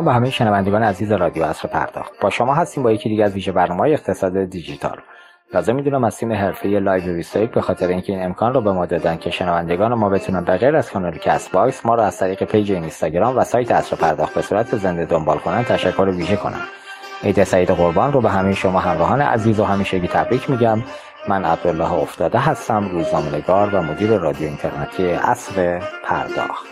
سلام به همه شنوندگان عزیز رادیو عصر پرداخت. با شما هستیم با یکی دیگه از ویژه برنامه اقتصاد دیجیتال. لازم می‌دونم از تیم حرفه Live 21 به خاطر اینکه این امکان رو به ما دادن که شنوندگان ما بتونن به غیر از کانال CastBox ما رو از طریق پیج اینستاگرام و سایت عصر پرداخت به صورت زنده دنبال کنن تشکر ویژه کنم. عید سعید قربان رو به همه شما همراهان عزیز و همیشگی تبریک میگم. من عبدالله افتاده هستم روزنامه‌نگار و مدیر رادیو اینترنتی عصر پرداخت.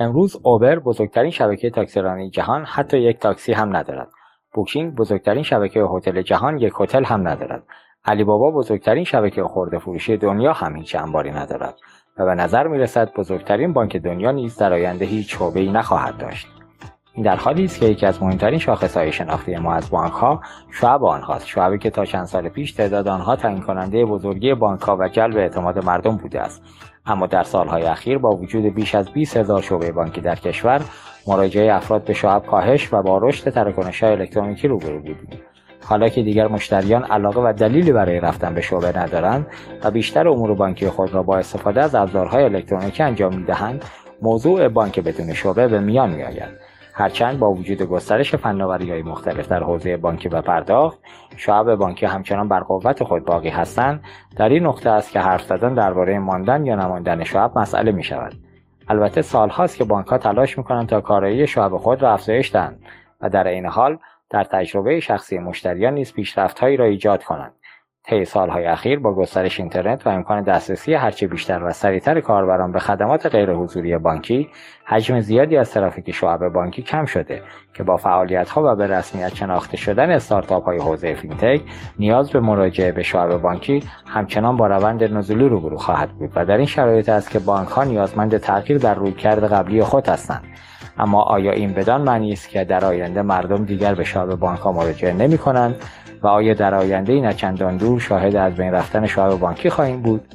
امروز اوبر بزرگترین شبکه تاکسیرانی جهان حتی یک تاکسی هم ندارد. بوکینگ بزرگترین شبکه هتل جهان یک هتل هم ندارد. علی بابا بزرگترین شبکه خورده فروشی دنیا هم هیچ انباری ندارد و به نظر می رسد بزرگترین بانک دنیا نیز در آینده هیچ شعبه‌ای نخواهد داشت. این در حالی است که یکی از مهمترین شاخصهای شناختی ما از بانک ها شعب آنهاست شعبی که تا چند سال پیش تعداد آنها تعیین کننده بزرگی بانک ها و جلب اعتماد مردم بوده است اما در سالهای اخیر با وجود بیش از 20 هزار شعبه بانکی در کشور مراجعه افراد به شعب کاهش و با رشد تراکنش‌های الکترونیکی روبرو بودیم. حالا که دیگر مشتریان علاقه و دلیلی برای رفتن به شعبه ندارند و بیشتر امور بانکی خود را با استفاده از ابزارهای الکترونیکی انجام می‌دهند موضوع بانک بدون شعبه به میان میآید. هرچند با وجود گسترش فناوری های مختلف در حوزه بانکی و پرداخت شعب بانکی همچنان بر قوت خود باقی هستند در این نقطه است که حرف زدن درباره ماندن یا نماندن شعب مسئله می شود البته سالهاست که بانک ها تلاش می کنند تا کارایی شعب خود را افزایش دهند و در این حال در تجربه شخصی مشتریان نیز پیشرفتهایی را ایجاد کنند. طی سالهای اخیر با گسترش اینترنت و امکان دسترسی هرچه بیشتر و سریعتر کاربران به خدمات غیرحضوری بانکی حجم زیادی از ترافیک شعب بانکی کم شده که با ها و به رسمیت شناخته شدن استارتاپ های حوزه فینتک نیاز به مراجعه به شعب بانکی همچنان با روند نزولی روبرو خواهد بود و در این شرایط است که بانک ها نیازمند تغییر در رویکرد قبلی خود هستند. اما آیا این بدان معنی است که در آینده مردم دیگر به شعب بانک ها مراجعه نمی کنند؟ و آیا در آینده نچندان دور شاهد از بین رفتن شعب بانکی خواهیم بود؟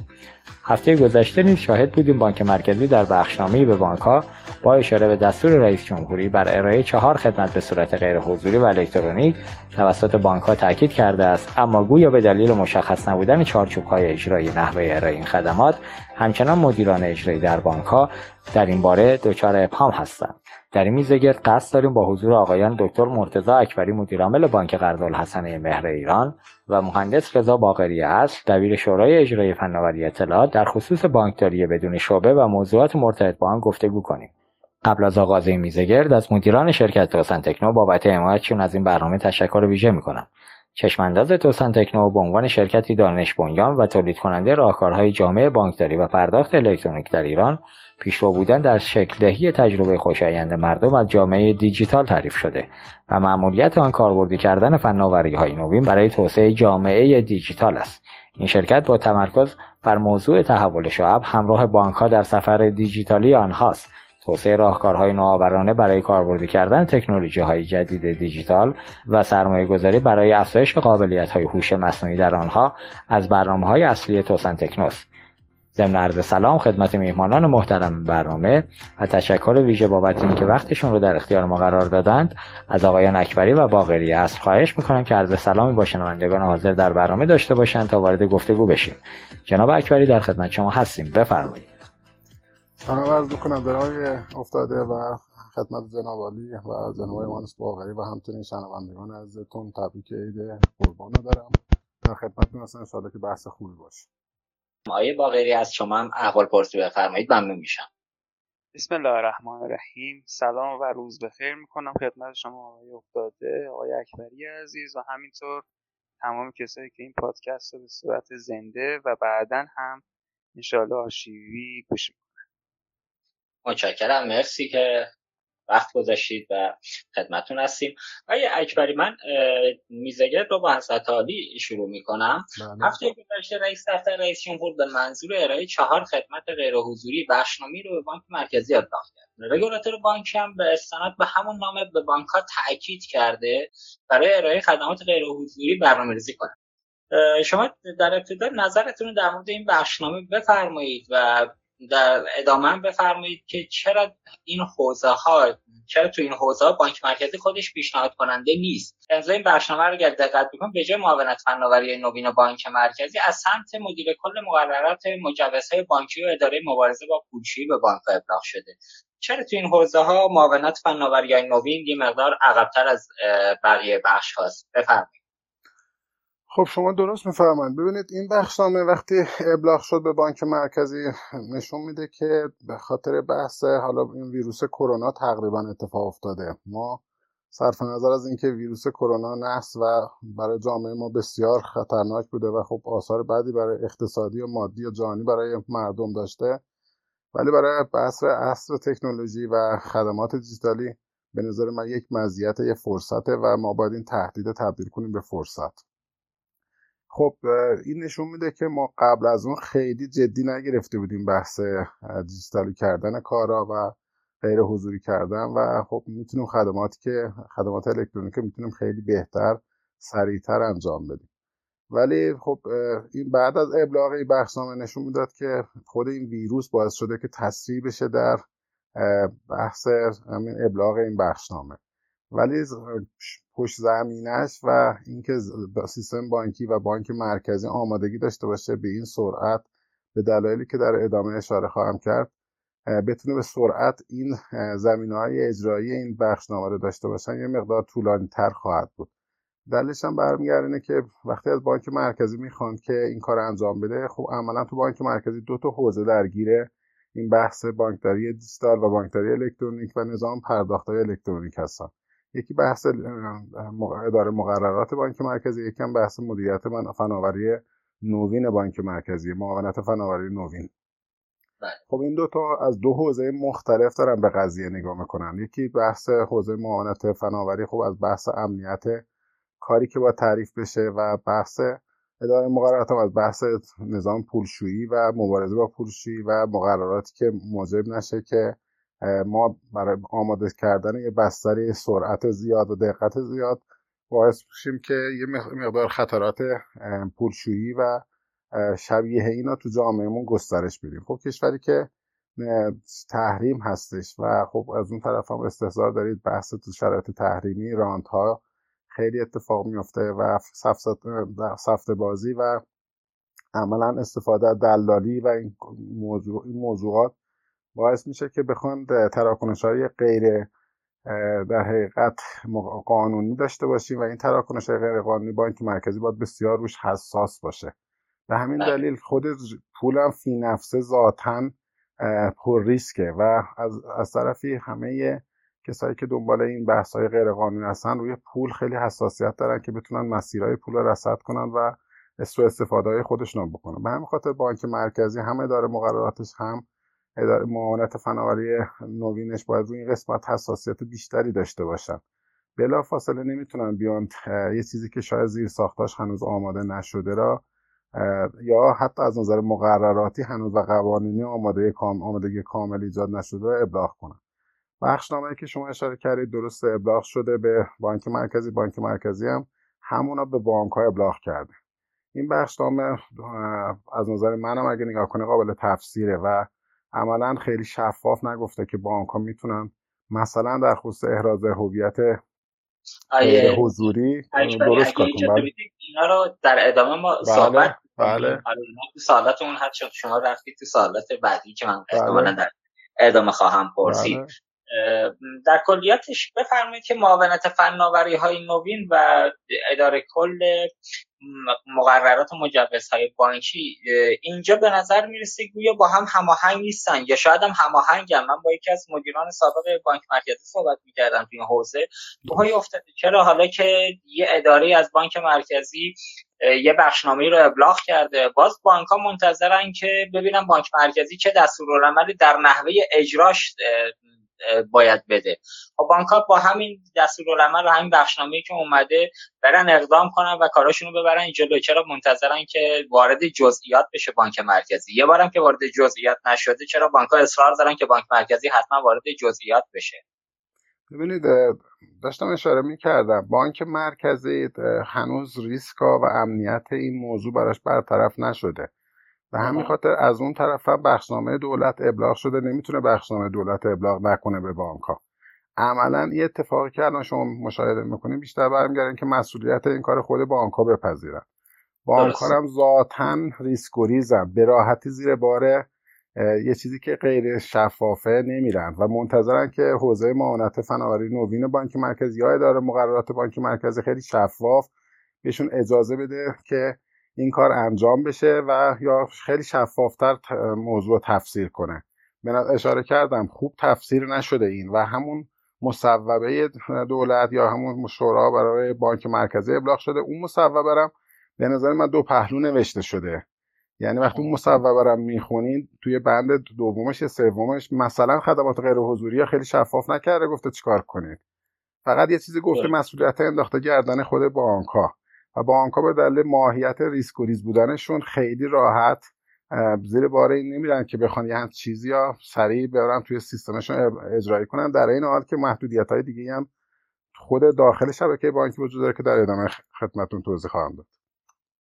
هفته گذشته نیز شاهد بودیم بانک مرکزی در بخشنامه‌ای به بانکها با اشاره به دستور رئیس جمهوری بر ارائه چهار خدمت به صورت غیر حضوری و الکترونیک توسط بانکها تاکید کرده است. اما گویا به دلیل مشخص نبودن چارچوب‌های اجرایی نحوه ارائه این خدمات همچنان مدیران اجرایی در بانکها در این باره دچار ابهام هستند. در این میزگرد قصد داریم با حضور آقایان دکتر مرتضی اکبری مدیرعامل بانک قرضالحسنه مهر ایران و مهندس رضا باقری اصل دبیر شورای اجرایی فناوری اطلاعات در خصوص بانکداری بدون شعبه و موضوعات مرتبط با آن گفتگو کنیم. قبل از آغاز این میزگرد از مدیران شرکت توسن تکنو بابت حمایتشون از این برنامه تشکر ویژه می‌کنم. چشمانداز توسن تکنو به عنوان شرکتی دانش بنیان و تولید کننده راهکارهای جامعه بانکداری و پرداخت الکترونیک در ایران پیشرو بودن در شکل دهی تجربه خوشایند مردم از جامعه دیجیتال تعریف شده و معمولیت آن کاربردی کردن فناوری های نوین برای توسعه جامعه دیجیتال است. این شرکت با تمرکز بر موضوع تحول شعب همراه بانک ها در سفر دیجیتالی آنهاست. توسعه راهکارهای نوآورانه برای کاربردی کردن تکنولوژی های جدید دیجیتال و سرمایه گذاری برای افزایش قابلیت های هوش مصنوعی در آنها از برنامه های اصلی توسن تکنوس ضمن عرض سلام خدمت میهمانان محترم برنامه و تشکر ویژه بابت اینکه وقتشون رو در اختیار ما قرار دادند. از آقایان اکبری و باقری از خواهش می‌کنم که عرض سلامی با شنوندگان حاضر در برنامه داشته باشند تا وارد گفتگو بشیم. جناب اکبری در خدمت شما هستیم. بفرمایید. سلام عرض می‌کنم برای افتاده و خدمت جناب علی و جناب مهندس باقری و همچنین شنوندگان عزیزتون تبریک عید قربان دارم. در خدمتتون هستم. که بحث خوبی باشه. آیه باقری از شما هم احوال پرسی بفرمایید. ممنون میشم. بسم الله الرحمن الرحیم. سلام و روز بخیر می‌کنم خدمت شما آقای افتاده آقای اکبری عزیز و همینطور تمام کسایی که این پادکست رو به صورت زنده و بعدا هم انشاءالله آشیوی گوش می‌کنن. متشکرم. مرسی که وقت گذاشتید و خدمتون هستیم. آقای اکبری من میزگر رو با حضرت عالی شروع می‌کنم. بله. هفته گذشته رئیس دفتر رئیس جمهور به منظور ارائه چهار خدمت غیر حضوری بخشنامی رو به بانک مرکزی ابلاغ کرد. رگولاتور بانک هم به استناد به همون نامه به بانک ها تاکید کرده برای ارائه خدمات غیر حضوری برنامه‌ریزی کنند. شما در ابتدا نظرتون در مورد این بخشنامه بفرمایید و در ادامه بفرمایید که چرا این حوزه ها چرا تو این حوزه ها بانک مرکزی خودش پیشنهاد کننده نیست؟ امضا این بخشنامه رو اگر دقت بکن به جای معاونت فناوری نوین بانک مرکزی از سمت مدیر کل مقررات مجوزهای بانکی و اداره مبارزه با پولشویی به بانک ابلاغ شده. چرا تو این حوزه ها معاونت فناوری نوین یه مقدار عقبتر از بقیه بخش هاست؟ بفرمایید. خب شما درست می‌فهمند ببینید این بخشنامه وقتی ابلاغ شد به بانک مرکزی نشون میده که به خاطر بحث حالا این ویروس کرونا تقریبا اتفاق افتاده. ما صرف نظر از اینکه ویروس کرونا نحس و برای جامعه ما بسیار خطرناک بوده و خب آثار بعدی برای اقتصادی و مادی و جانی برای مردم داشته ولی برای بحث اصر تکنولوژی و خدمات دیجیتالی به نظر من یک مزیت یه فرصته و ما باید این تهدید تبدیل کنیم به فرصت. خب این نشون میده که ما قبل از اون خیلی جدی نگرفته بودیم بحث دیجیتالی کردن کارا و غیر حضوری کردن و خب می‌تونیم خدماتی که خدمات الکترونیکی می‌تونیم خیلی بهتر سریعتر انجام بدیم. ولی خب این بعد از ابلاغ این بخشنامه نشون می‌داد که خود این ویروس باعث شده که تسریع بشه در بحث همین ابلاغ این بخشنامه ولی پشت زمینش و اینکه سیستم بانکی و بانک مرکزی آمادگی داشته باشه به این سرعت به دلایلی که در ادامه اشاره خواهم کرد بتونه به سرعت این زمین های اجرایی این بخشنامه رو داشته باشن یه مقدار طولانی تر خواهد بود. دلیلش هم برمیگرده که وقتی از بانک مرکزی می‌خوان که این کار انجام بده خب عملا تو بانک مرکزی دو تا حوزه درگیره این بحث بانکداری دیجیتال و بانکداری الکترونیک و نظام پرداختهای الکترونیک هستن. یکی بحث اداره مقررات بانک مرکزی یکی هم بحث مدیریت فناوری نوین بانک مرکزی معاونت فناوری نوین بله. خب این دوتا از دو حوزه مختلف دارن به قضیه نگاه می‌کنن یکی بحث حوزه معاونت فناوری خب از بحث امنیت کاری که باید تعریف بشه و بحث اداره مقررات هم از بحث نظام پولشویی و مبارزه با پولشویی و مقرراتی که موجب نشه که ما برای آماده کردن یه بستری سرعت زیاد و دقت زیاد باعث بشیم که یه مقدار خطرات پولشویی و شبیه اینا تو جامعهمون گسترش بدیم. خب کشوری که تحریم هستش و خب از اون طرف هم استحضار دارید بحث تو شرایط تحریمی راند ها خیلی اتفاق میفته و سفت بازی و عملا استفاده دلالی و این, موضوع این موضوعات باعث میشه که بخوان تراکنش های غیر در حقیقت قانونی داشته باشیم و این تراکنش های غیر قانونی بانک مرکزی باید بسیار روش حساس باشه به همین بله. دلیل خود پولم فی نفسه ذاتا پر ریسکه و از, از طرفی همه کسایی که دنبال این بحث های غیر قانونی هستن روی پول خیلی حساسیت دارن که بتونن مسیرهای پول رو رصد کنن و سوء استفاده های خودشون بکنن به همین خاطر بانک مرکزی هم داره مقرراتش هم معاونت فناوری نوینش باید روی این قسمت حساسیت بیشتری داشته باشن. بلا فاصله نمی‌تونن بیان یه چیزی که شاید زیر ساختاش هنوز آماده نشده را یا حتی از نظر مقرراتی هنوز و قوانینی آماده کام آمادگی کامل ایجاد نشده را ابلاغ کنن. بخشنامه که شما اشاره کردید درست ابلاغ شده به بانک مرکزی. بانک مرکزی هم همونا به بانک ها ابلاغ کرده. این بخشنامه از نظر منم اگه نگاه کنه قابل تفسیره و عملا خیلی شفاف نگفته که بانک ها می‌تونن مثلا در خصوص احراز هویت حضوری درست کار. اینا رو در ادامه ما بله. صحبت بله. آره، سوالات اون حد شما رفتید تو سوالات بعدی که من بله. در ادامه خواهم پرسید بله. در کلیاتش بفرمایید که معاونت فناوری های نوین و اداره کل مقررات و مجوزهای بانکی اینجا به نظر می‌رسه گویا با هم هماهنگ نیستن یا شاید هم هماهنگن. من با یکی از مدیران سابق بانک مرکزی صحبت می‌کردم تو این حوزه. های افتاده. چرا؟ حالا که یه اداره از بانک مرکزی یه بخشنامه رو ابلاغ کرده. باز بانک ها منتظرن که ببینن بانک مرکزی چه دستورالعملی در نحوه اجراش باید بده. خب بانک ها با همین دستورالعمل و همین بخشنامه‌ای که اومده برن اقدام کنن و کاراشونو ببرن جلو چرا منتظرن که وارد جزئیات بشه بانک مرکزی؟ یه بارم که وارد جزئیات نشده چرا بانک ها اصرار دارن که بانک مرکزی حتما وارد جزئیات بشه؟ ببینید داشتم اشاره می کردم بانک مرکزی هنوز ریسک و امنیت این موضوع براش برطرف نشده. و همین خاطر از اون طرف هم بخشنامه دولت ابلاغ شده نمی‌تونه بخشنامه دولت ابلاغ نکنه به بانک ها عملا یه اتفاقی که الان شما مشاهده می‌کنیم بیشتر برمیگردن که مسئولیت این کار خود بانک ها بپذیرن بانک ها هم ذاتا ریسک و ریزن به راحتی زیر بار یه چیزی که غیر شفافه نمیرن و منتظرن که حوزه معاونت فناوری نوین بانک مرکزی یا اداره مقررات بانک مرکزی خیلی شفاف بهشون اجازه بده که این کار انجام بشه و یا خیلی شفافتر موضوع تفسیر کنه. من اشاره کردم خوب تفسیر نشده این و همون مصوبه دولت یا همون شورا برای بانک مرکزی ابلاغ شده. اون مصوبه برم به نظر من دو پهلو نوشته شده. یعنی وقتی اون مصوبه برم می‌خونین توی بند دومش یا سومش مثلا خدمات غیر حضوری خیلی شفاف نکرده گفته چیکار کنید؟ فقط یه چیزی گفته مسئولیت انداخته گردن خود بانک ها و بانک ها به دلیل ماهیت ریسک و ریز بودنشون خیلی راحت زیر بار این نمیرن که بخوان یه چیزی یا سریع برن توی سیستمشون اجرایی کنن. در این حال که محدودیت های دیگه هم خود داخل شبکه بانکی وجود داره که در ادامه خدمتون توضیح خواهم داد.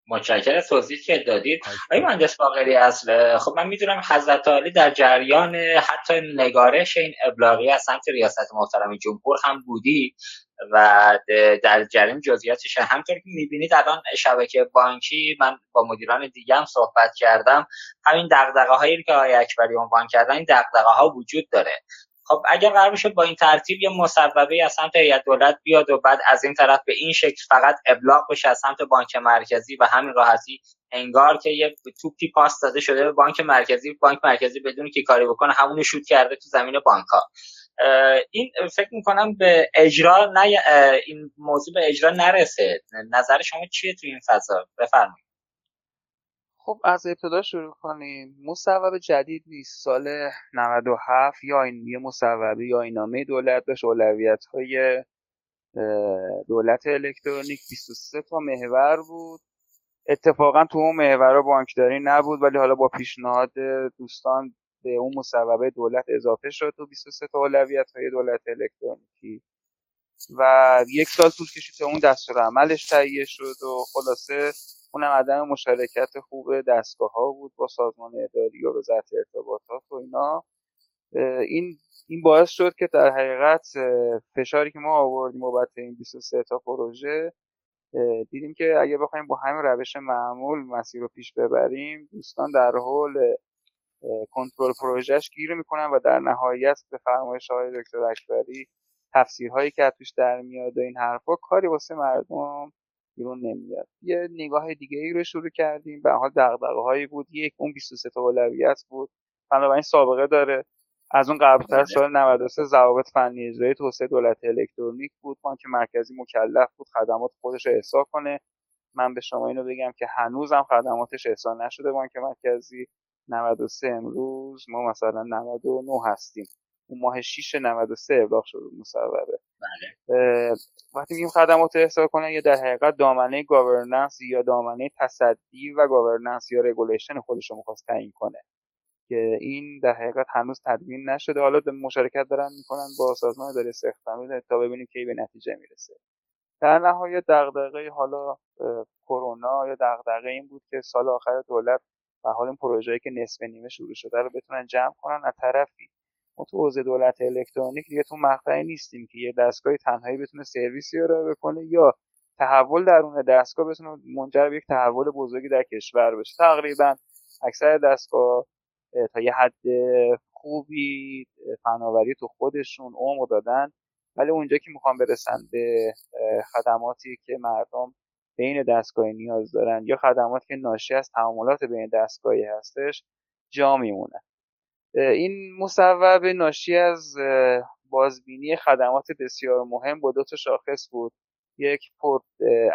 متشکر از توضیح که دادید. آقای مهندس باقری اصل خب من می‌دونم حضرت عالی در جریان حتی نگارش این ابلاغی از سمت ریاست محترم جمهور هم بودی و در جریان جزئیاتش همطور که می‌بینید الان شبکه بانکی من با مدیران دیگه هم صحبت کردم. همین دغدغه هایی که آقای اکبری عنوان کردن این دغدغه ها وجود داره. خب اگر قرار بشه با این ترتیب یه مصوبه از سمت هیئت دولت بیاد و بعد از این طرف به این شکل فقط ابلاغ بشه از سمت بانک مرکزی و همین راحتی انگار که یه توپی پاس داده شده به بانک مرکزی بانک مرکزی بدون که کاری بکنه همونو شوت کرده تو زمین بانک ها این فکر می‌کنم به اجرا نه این موضوع به اجرا نرسه. نظر شما چیه تو این فضا؟ بفرمایید. خب از ابتدا شروع کنیم. مصوبه جدید نیست. سال 97 یا این یه مصوبه یا اینامه دولت داشت. اولویت های دولت الکترونیک 23 تا محور بود. اتفاقا تو اون محور بانکداری نبود ولی حالا با پیشنهاد دوستان به اون مصوبه دولت اضافه شد تو 23 تا اولویت های دولت الکترونیکی. و یک سال طول کشید تا اون دستور عملش تهیه شد و خلاصه اونم عدم مشارکت خوب دستگاه ها بود با سازمان اداری و وزارت ارتباطات و اینا. این این باعث شد که در حقیقت فشاری که ما آوردیم بابت این 23 تا پروژه دیدیم که اگه بخوایم با همین روش معمول مسیر رو پیش ببریم دوستان در حال کنترل پروژهش گیر می‌کنن و در نهایت به فرمایش آقای دکتر اکبری تفسیرهایی که توش در میاد و این حرفا کاری واسه مردم بیرون نمیاد. یه نگاه دیگه ای رو شروع کردیم. به حال دغدغه هایی بود. یک اون 23 تا اولویت بود. بنابراین سابقه داره. از اون قبلتر بله. سال 93 ضوابط فنی اجرایی توسعه دولت الکترونیک بود. بانک مرکزی مکلف بود. خدمات خودش رو احصا کنه. من به شما اینو بگم که هنوزم خدماتش احصا نشده بانک مرکزی. 93 امروز ما مثلا 99 هستیم. اون ماه 6 93 ابلاغ شد مصوبه بله. وقتی میگیم خدمات احصا کنن یا در حقیقت دامنه governance یا دامنه تصدی و governance یا regulation خودش رو می‌خواست تعیین کنه. که این در حقیقت هنوز تدوین نشده. حالا مشارکت دارن می‌کنن با سازمان اداری استخدامی تا ببینیم کی به نتیجه می‌رسه. در نهایت دغدغه حالا کرونا یا دغدغه این بود که سال آخر دولت و حال این پروژه‌ای که نصف نیمه شروع شده رو بتونن جمع کنن از طرفی. ما تو حوزه دولت الکترونیک دیگه تو مقطعی نیستیم که یه دستگاه تنهایی بتونه سرویسی رو بکنه یا تحول درون دستگاه بتونه منجر به یک تحول بزرگی در کشور بشه. تقریبا اکثر دستگاه تا یه حد خوبی فناوری تو خودشون عمر دادن. ولی اونجا که می‌خوام برسن به خدماتی که مردم بین دستگاهی نیاز دارن یا خدماتی که ناشی از تعاملات بین دستگاهی هستش جا میمونه. این مصوبه ناشی از بازبینی خدمات بسیار مهم با دو تا شاخص بود. یک پر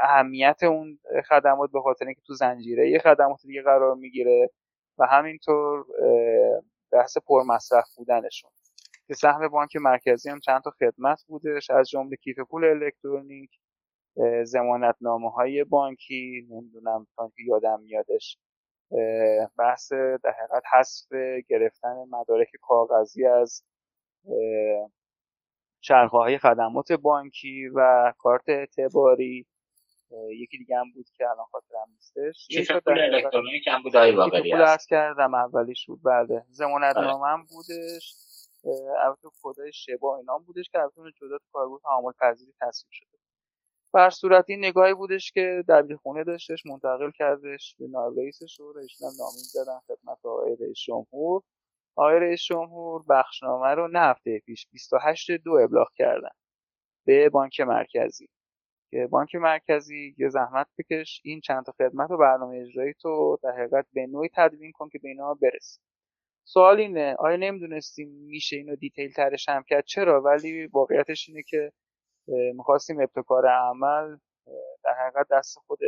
اهمیت اون خدمات به خاطر اینکه تو زنجیره یه خدمات دیگه قرار می‌گیره و همینطور بحث پر مصرف بودنشون. که سهم بانک مرکزی هم چند تا خدمت بودش از جمله کیف پول الکترونیک زمانتنامه های بانکی نمی‌دونم تا که یادم میادش بحث در حقیقت حذف گرفتن مدارک کاغذی از شرخه های خدمات بانکی و کارت اعتباری. یکی دیگه هم بود که الان خاطرم نیستش. کیف پول الکترونیک هم بود آقای باقری پول کردم اولیش بود بله. زمانت آره. نامه هم بودش. البته کدای شبا اینا بودش که البته جدا تو کارگاه تعامل پذیری تصویر شده. بر صورت این نگاهی بودش که در خونه داشتش منتقل کردش به نایب رئیسش و رئیسم نامه زدن خدمت آقای رئیس جمهور. آقای رئیس جمهور بخشنامه رو نه هفته پیش 28 دو ابلاغ کردن به بانک مرکزی. که بانک مرکزی یه زحمت بکش این چند تا خدمت و برنامه اجرایی تو در حقیقت به نوعی تدوین کن که به اینا برسی. سوال اینه آیا نمی‌دونستیم میشه اینو دیتیل ترش هم کرد؟ چرا؟ ولی واقعیتش اینه که می‌خواستیم ابتکار عمل در حقیقت دست خود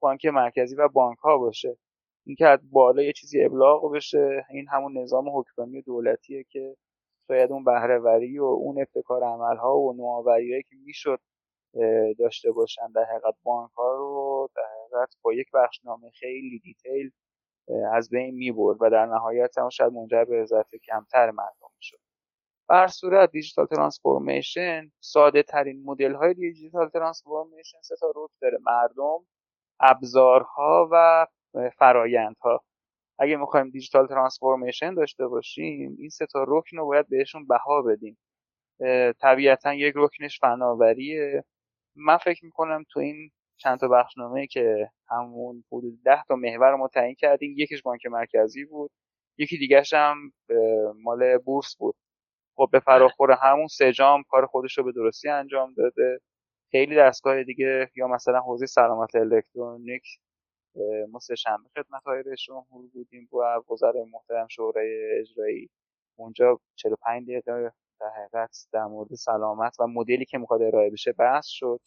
بانک مرکزی و بانک ها باشه. اینکه از بالا یه چیزی ابلاغ بشه این همون نظام حکمرانی دولتیه که شاید اون بهرهوری و اون ابتکار عمل ها و نوآوریایی که می‌شد داشته باشن. در حقیقت بانک ها رو در حقیقت با یک بخشنامه خیلی دیتیل از بین می‌برد و در نهایت هم شاید منجر به رضایت کمتر مردم به هر صورت digital transformation ساده ترین مدل های digital transformation سه تا رکن داره مردم ابزارها و فرایندها. اگه می‌خوایم digital transformation داشته باشیم این سه تا رکن رو باید بهشون بها بدیم. طبیعتا یک رکنش فناوریه. من فکر می‌کنم تو این چند تا بخشنامه که همون حدود ده تا محور رو تعیین کردیم. یکیش بانک مرکزی بود یکی دیگهش هم مال بورس بود. خب به فراخور همون سجام کار خودش رو به درستی انجام داده. خیلی دستگاه دیگه یا مثلا حوزه سلامت الکترونیک ما سه شنبه خدمت های رئیس جمهور بودیم با وزرای محترم شورای اجرایی. اونجا 45 دقیقه در حقیقت در مورد سلامت و مدلی که می‌خواد ارائه بشه بحث شد.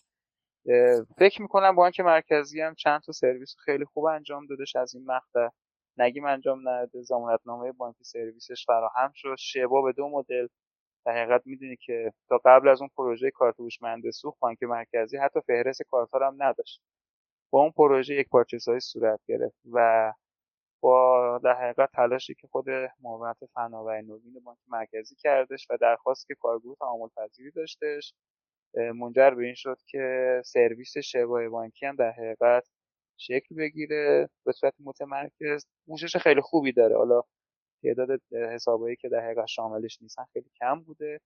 فکر می‌کنم بانک مرکزی هم چند تا سرویس خیلی خوب انجام دادش از این مقطع. نگیم انجام نداده نامه بانکی سرویسش فراهم شد. شبا به دو مدل در حقیقت می‌دونی که تا قبل از اون پروژه کارت هوشمند سوخت بانک مرکزی حتی فهرست کارت هم نداشت. با اون پروژه یک پارچه صورت گرفت و با در حقیقت تلاشی که خود معاونت فناوری نوین بانک مرکزی کردش و درخواست که کارگروه تعامل پذیری داشتش منجر به این شد که سرویس شبای بانکی هم در حقیقت شکل بگیره. به صورت متمرکز پوشش خیلی خوبی داره. حالا تعداد حسابایی که در حقیقت شاملش نیستن خیلی کم بوده.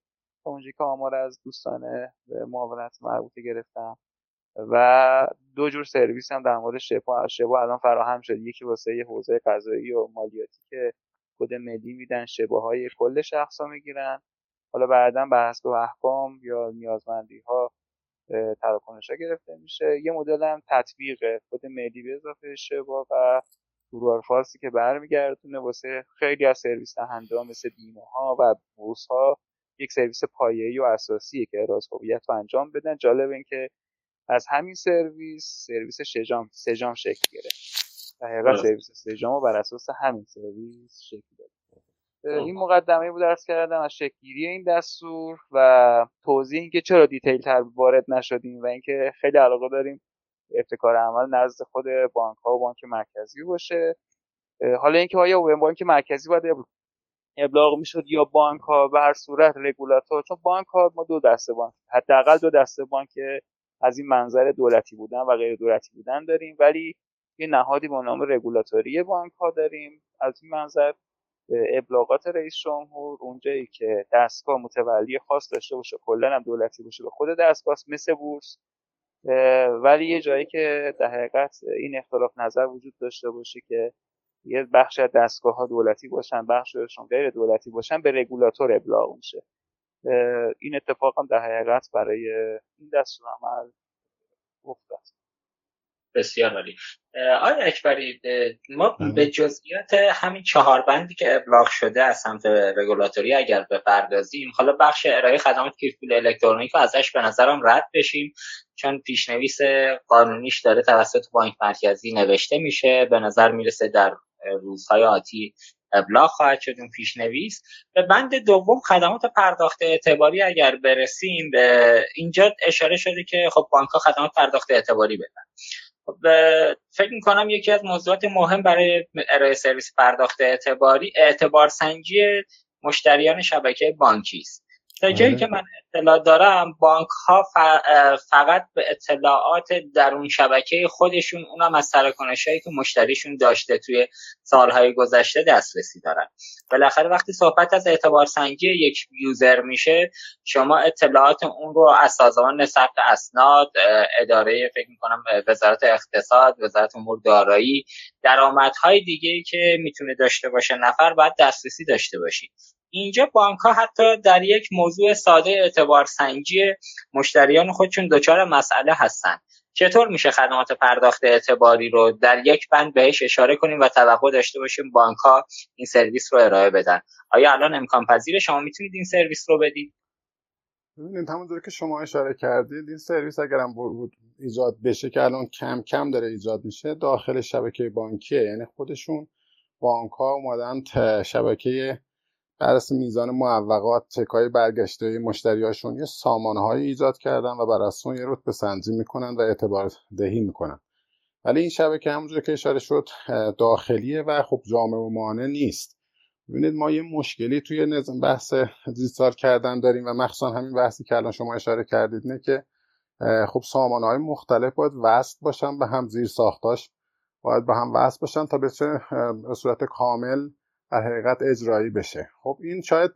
تا اونجایی که آمار از دوستان معاونت مربوطه گرفتم. و دو جور سرویس هم در مورد شبا شبا الان فراهم شد یکی واسه یه حوزه قضایی و مالیاتی که کد ملی میدن شبه های کل شخص ها می‌گیرن. حالا بعدا به حسب احکام یا نیازمندی ها تراکنش گرفته میشه. یه مدل هم تطبیق کد ملی به اضافه شبا و گروه فارسی که برمیگردونه واسه خیلی از سرویس دهنده مثل بیمه ها و بورس ها یک سرویس پایه‌ای و اساسیه که احراز هویت رو انجام بدن. جالب این که از همین سرویس سرویس شجام سجام شکل گرفت. در حقیقت سرویس سجام بر اساس همین سرویس شکل داد. این مقدمه بود عرض کردم از شکلگیری این دستور و توضیح اینکه چرا detail تر وارد نشدیم و اینکه خیلی علاقه داریم ابتکار عمل نزد خود بانک ها و بانک مرکزی باشه. حالا اینکه آیا بانک مرکزی باید ابلاغ می‌شد یا بانک ها به هر صورت رگولاتور چون بانک ها ما دو دسته بانک حداقل دو دسته بانک از این منظر دولتی بودن و غیر دولتی بودن داریم ولی یه نهادی با نام رگولاتوری بانک ها داریم. از این منظر ابلاغات رئیس جمهور اونجایی که دستگاه متولی خاص داشته باشه کلا هم دولتی باشه به خود دستگاه مثل بورس ولی یه جایی که در حقیقت این اختلاف نظر وجود داشته باشه که یه بخش از دستگاه ها دولتی باشن بخششون غیر دولتی باشن به رگولاتور ابلاغ میشه. این اتفاق هم در حقیقت برای این دستور عمل افتاد. بسیار عالی. آیا اکبری ما بله. به جزئیات همین چهار بندی که ابلاغ شده از سمت رگولاتوری اگر بپردازیم حالا بخش ارائه خدمات کیفپول الکترونیک و ازش به نظرم رد بشیم چون پیشنویس قانونیش داره توسط بانک مرکزی نوشته میشه به نظر می‌رسه در روزهای آتی ابلاغ خواهد شد اون پیشنویس. به بند دوم خدمات پرداخت اعتباری اگر برسیم به اینجا اشاره شده که خب بانک ها خدمات پرداخت اعتباری بدن. فکر می‌کنم یکی از موضوعات مهم برای ارائه سرویس پرداخت اعتباری اعتبار سنجی مشتریان شبکه بانکی است. تا جایی آره. که من اطلاع دارم بانک ها فقط به اطلاعات درون شبکه خودشون اونم از سرکنش هایی که مشتریشون داشته توی سالهای گذشته دسترسی دارن بالاخره وقتی صحبت از اعتبار سنجی یک یوزر میشه شما اطلاعات اون رو از سازمان ثبت اسناد اداره فکر می‌کنم وزارت اقتصاد وزارت امور دارایی درآمدهای دیگه که می‌تونه داشته باشه نفر باید دسترسی داشته باشید اینجا بانک ها حتی در یک موضوع ساده اعتبار سنجی مشتریان خودشون دچار مسئله هستند چطور میشه خدمات پرداخت اعتباری رو در یک بند بهش اشاره کنیم و توقع داشته باشیم بانک ها این سرویس رو ارائه بدن؟ آیا الان امکان پذیر شما می‌تونید این سرویس رو بدید؟ ببینید همونطور که شما اشاره کردید این سرویس اگرم ایجاد بشه که الان کم کم داره ایجاد میشه داخل شبکه بانکیه. یعنی خودشون بانک ها اومدن شبکه بر میزان معوقات چکای برگشته مشتریاشون یه سامانهایی ایجاد کردن و بر اساس یه رتبه سنجی می‌کنن و اعتبار دهی می‌کنن. ولی این شبکه همونجور که اشاره شد داخلیه و خب جامع و مانع نیست. ببینید ما یه مشکلی توی نظم بحث دیجیتال کردن داریم و مخصوصا همین بحثی که الان شما اشاره کردید نه که خب سامانه های مختلف باید وصل باشن به هم زیر ساختاش باید به هم وصل باشن تا به صورت کامل در حقیقت اجرایی بشه. خب این شاید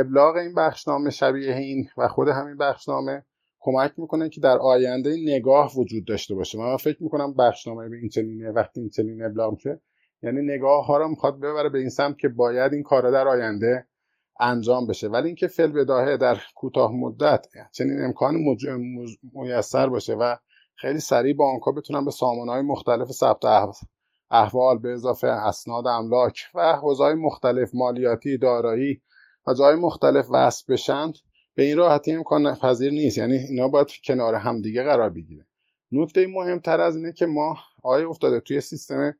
ابلاغ این بخشنامه شبیه این و خود همین بخشنامه کمک می‌کنه که در آینده نگاه وجود داشته باشه. من فکر می‌کنم بخشنامه به این چنینه وقتی این چنین ابلاغ میشه یعنی نگاه ها رو می‌خواد ببره به این سمت که باید این کار در آینده انجام بشه. ولی اینکه فعل بداهه در کوتاه مدت چنین امکان میسر باشه و خیلی سریع بانک بتونن به سامانه های مختلف ثبت احوال به اضافه اسناد املاک و حوزه‌های مختلف مالیاتی دارایی و جای مختلف وصل بشن به این راحتی امکان پذیر نیست. یعنی اینا باید کنار همدیگه قرار بگیره. نکته مهمتر از اینه که ما آیا افتاده توی سیستم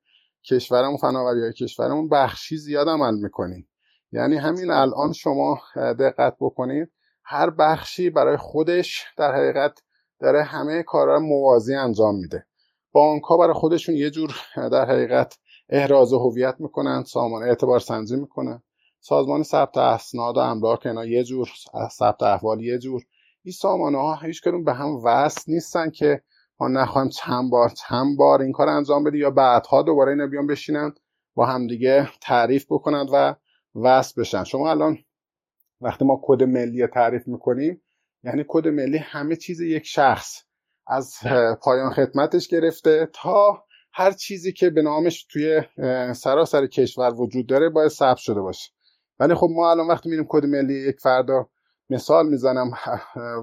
کشورمون فناوری های کشورمون بخشی زیاد عمل می‌کنیم. یعنی همین الان شما دقت بکنید هر بخشی برای خودش در حقیقت داره همه کارا موازی انجام میده. بانک ها برای خودشون یه جور در حقیقت احراز هویت می‌کنن سامان اعتبار سنجی می‌کنن. سازمان ثبت اسناد و املاک اینا یه جور ثبت احوال یه جور. این سامانه ها هیچ کدوم به هم وصل نیستن که ما نخواهیم چند بار چند بار این کار انجام بدی یا بعدها دوباره اینا بیان بشینن با همدیگه تعریف بکنند و وصل بشن. شما الان وقتی ما کد ملی تعریف می‌کنیم یعنی کد ملی همه چیز یک شخص. از پایان خدمتش گرفته تا هر چیزی که به نامش توی سراسر کشور وجود داره باید ثبت شده باشه. ولی خب ما الان وقتی میریم کد ملی یک فردا مثال می‌زنم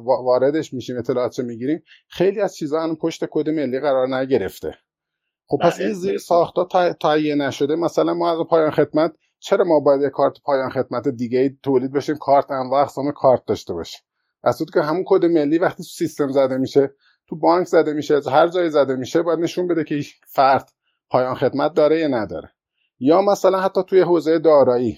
واردش میشیم اطلاعاتش می‌گیریم. خیلی از چیزها الان پشت کد ملی قرار نگرفته. خب پس این زیر ساختا تهیه نشده. مثلا ما از پایان خدمت چرا ما باید یک کارت پایان خدمت دیگه تولید بشیم؟ کارت انواع اقسام کارت داشته باشیم از که همون کد ملی وقتی سیستم زده میشه تو بانک زده میشه از هر جایی زده میشه باید نشون بده که فرد پایان خدمت داره یا نداره. یا مثلا حتی توی حوزه دارایی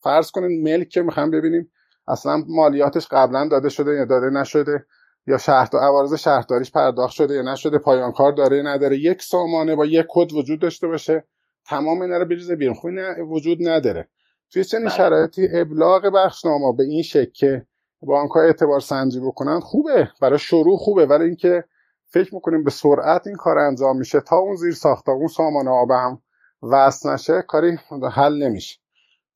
فرض کنید ملک که می‌خوام ببینیم اصلا مالیاتش قبلا داده شده یا داده نشده یا شهر عوارض شهرداریش پرداخت شده یا نشده پایان کار داره یا نداره یک سامانه با یک کد وجود داشته باشه تمام اینا رو بریزه بیرون. خب وجود نداره. توی چنین بله. شرایطی ابلاغ بخشنامه به این شکل بانک ها اعتبار سنجی بکنن خوبه. برای شروع خوبه ولی اینکه فکر می‌کنیم به سرعت این کار انجام میشه تا اون زیر ساخته اون سامانه به هم وصل نشه کاری حل نمیشه.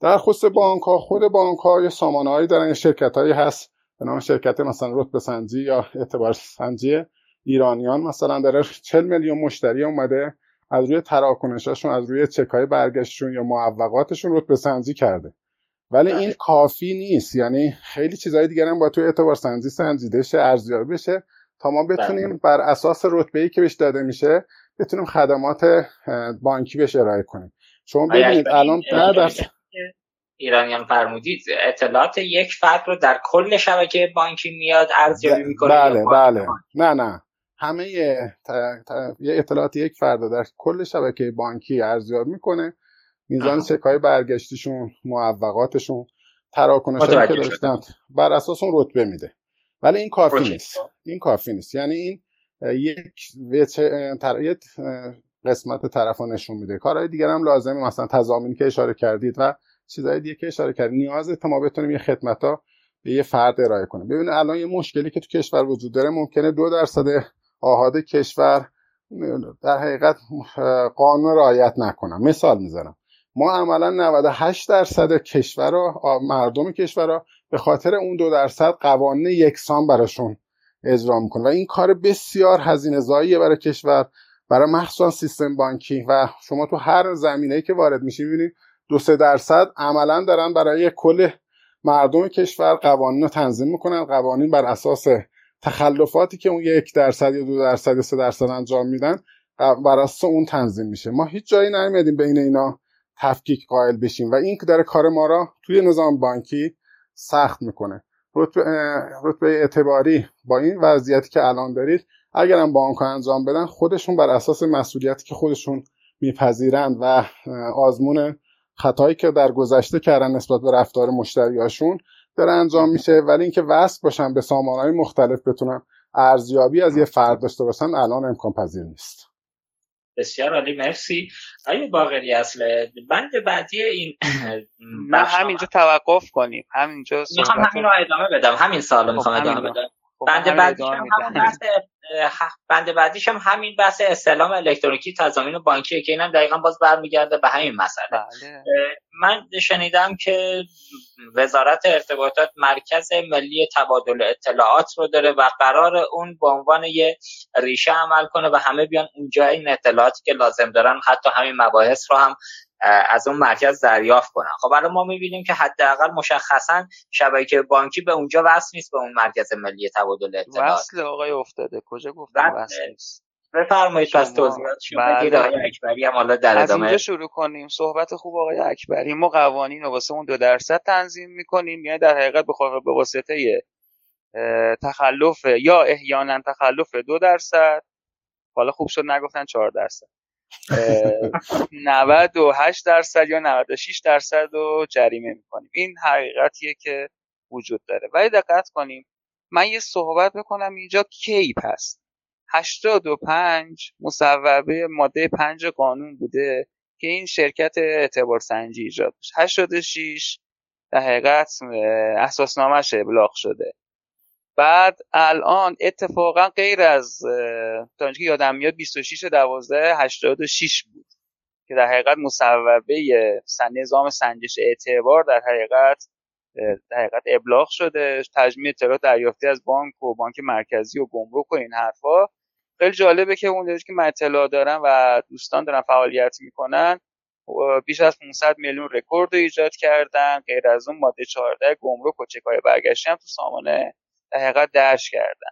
در خصوص بانک ها خود بانک ها یه سامانه هایی دارن شرکت هایی هست به نام شرکت مثلا رتبه سنجی یا اعتبار سنجی ایرانیان. مثلا داره 40 میلیون مشتری اومده از روی تراکنشاشون از روی چکای برگشتشون یا معوقاتشون رتبه سنجی کرده. ولی این کافی نیست. یعنی خیلی چیزهای دیگر هم با توی اعتبار سنجی سنجیده شه ارزیابی بشه تا ما بتونیم بله. بر اساس رتبه ای که بهش داده میشه بتونیم خدمات بانکی بهش ارائه کنیم. شما ببینید الان از ایرانیان فرمودید اطلاعات یک فرد رو در کل شبکه بانکی میاد ارزیابی می‌کنه بله بله. نه نه. همه یه اطلاعات یک فرد در کل شبکه بانکی ارزیابی می‌کنه. میزان چک های برگشتیشون موفقاتشون تراکنش که داشتن. بر اساس اون رتبه میده. ولی این کافی نیست. این کافی نیست. یعنی این یک قسمت طرف نشون میده. کارهای دیگر هم لازمه. مثلا تضامینی که اشاره کردید و چیزهای دیگه که اشاره کردید. نیازه تا ما بتونیم یه خدمت ها به یه فرد ارائه کنیم. ببینید الان یه مشکلی که تو کشور وجود داره ممکنه دو درصد آهاد کشور در حقیقت قانون رعایت نکنم مثال می‌زنم. ما عملا 98 درصد کشور و مردم کشور به خاطر اون دو درصد قوانین یکسان براشون اجرا می‌کنه و این کار بسیار هزینه زاییه برای کشور برای مخصوصا سیستم بانکی. و شما تو هر زمینه که وارد میشی می‌بینید دو سه درصد عملا دارن برای کل مردم کشور قوانین رو تنظیم می‌کنن. قوانین بر اساس تخلفاتی که اون یک درصد یا دو درصد یا سه درصد انجام میدن بر اساس اون تنظیم میشه. ما هیچ جایی نمیدیم بین اینا تفکیک قائل بشیم. و این که داره کار ما را توی نظام بانکی سخت می‌کنه. رتبه, اعتباری با این وضعیتی که الان دارید اگرم بانک انجام بدن خودشون بر اساس مسئولیتی که خودشون میپذیرند و آزمون خطایی که در گذشته کردن نسبت به رفتار مشتریاشون داره انجام میشه. ولی اینکه وصل باشن به سامانهای مختلف بتونن ارزیابی از یه فرد داشته باشن الان امکان پذیر نیست. بسیار عالی مرسی. آیا باقری اصل بند بعدی این من همینجا توقف کنیم. همینجا می‌خوام همین رو ادامه بدم. همین سال می‌خوام خب، ادامه بدم. بند بعدی هم بحث بند بعدیش هم همین بحث استعلام الکترونیکی تضامین بانکی که اینم دقیقا باز برمیگرده به همین مسئله بله. من شنیدم که وزارت ارتباطات مرکز ملی تبادل اطلاعات رو داره و قرار اون به عنوان یه ریشه عمل کنه و همه بیان اونجا این اطلاعاتی که لازم دارن حتی همین مباحث رو هم از اون مرکز دریافت کنن. خب الان ما می‌بینیم که حداقل مشخصا شبکه بانکی به اونجا وصل نیست به اون مرکز ملی تبادل اطلاعات. وصل آقای افتاده. کجا گفتم وصل نیست؟ بفرمایید پس توضیحات شما. بله. آقای اکبری هم حالا در ادامه از اینجا شروع کنیم. صحبت خوب آقای اکبری. ما قوانین رو واسه اون دو درصد تنظیم می‌کنیم. یعنی در حقیقت بخواه به واسطه تخلف یا احیانا تخلف دو درصد. حالا خوب شد نگفتن چهار درصد. 98 درصد یا 96 درصد رو جریمه می‌کنیم. این حقیقتیه که وجود داره. ولی دقت کنیم من یه صحبت بکنم اینجا کیپ هست. 85 مصوبه ماده 5 قانون بوده که این شرکت اعتبار سنجی ایجاد بشه 86 در حقیقت اساسنامهش ابلاغ شده. بعد الان اتفاقا غیر از تا که یادم میاد 26 12 86 بود که در حقیقت مصوبه نظام سنجش اعتبار در حقیقت در حقیقت ابلاغ شده. تجمیع اطلاعات دریافتی از بانک و بانک مرکزی و گمرک و این حرفا. خیلی جالبه که اون که من اطلاع دارم و دوستان دارن فعالیت می‌کنن بیش از 500 میلیون رکورد ایجاد کردن. غیر از اون ماده 14 گمرک و چکای برگشتی هم تو سامانه در حقیقت درش کردن.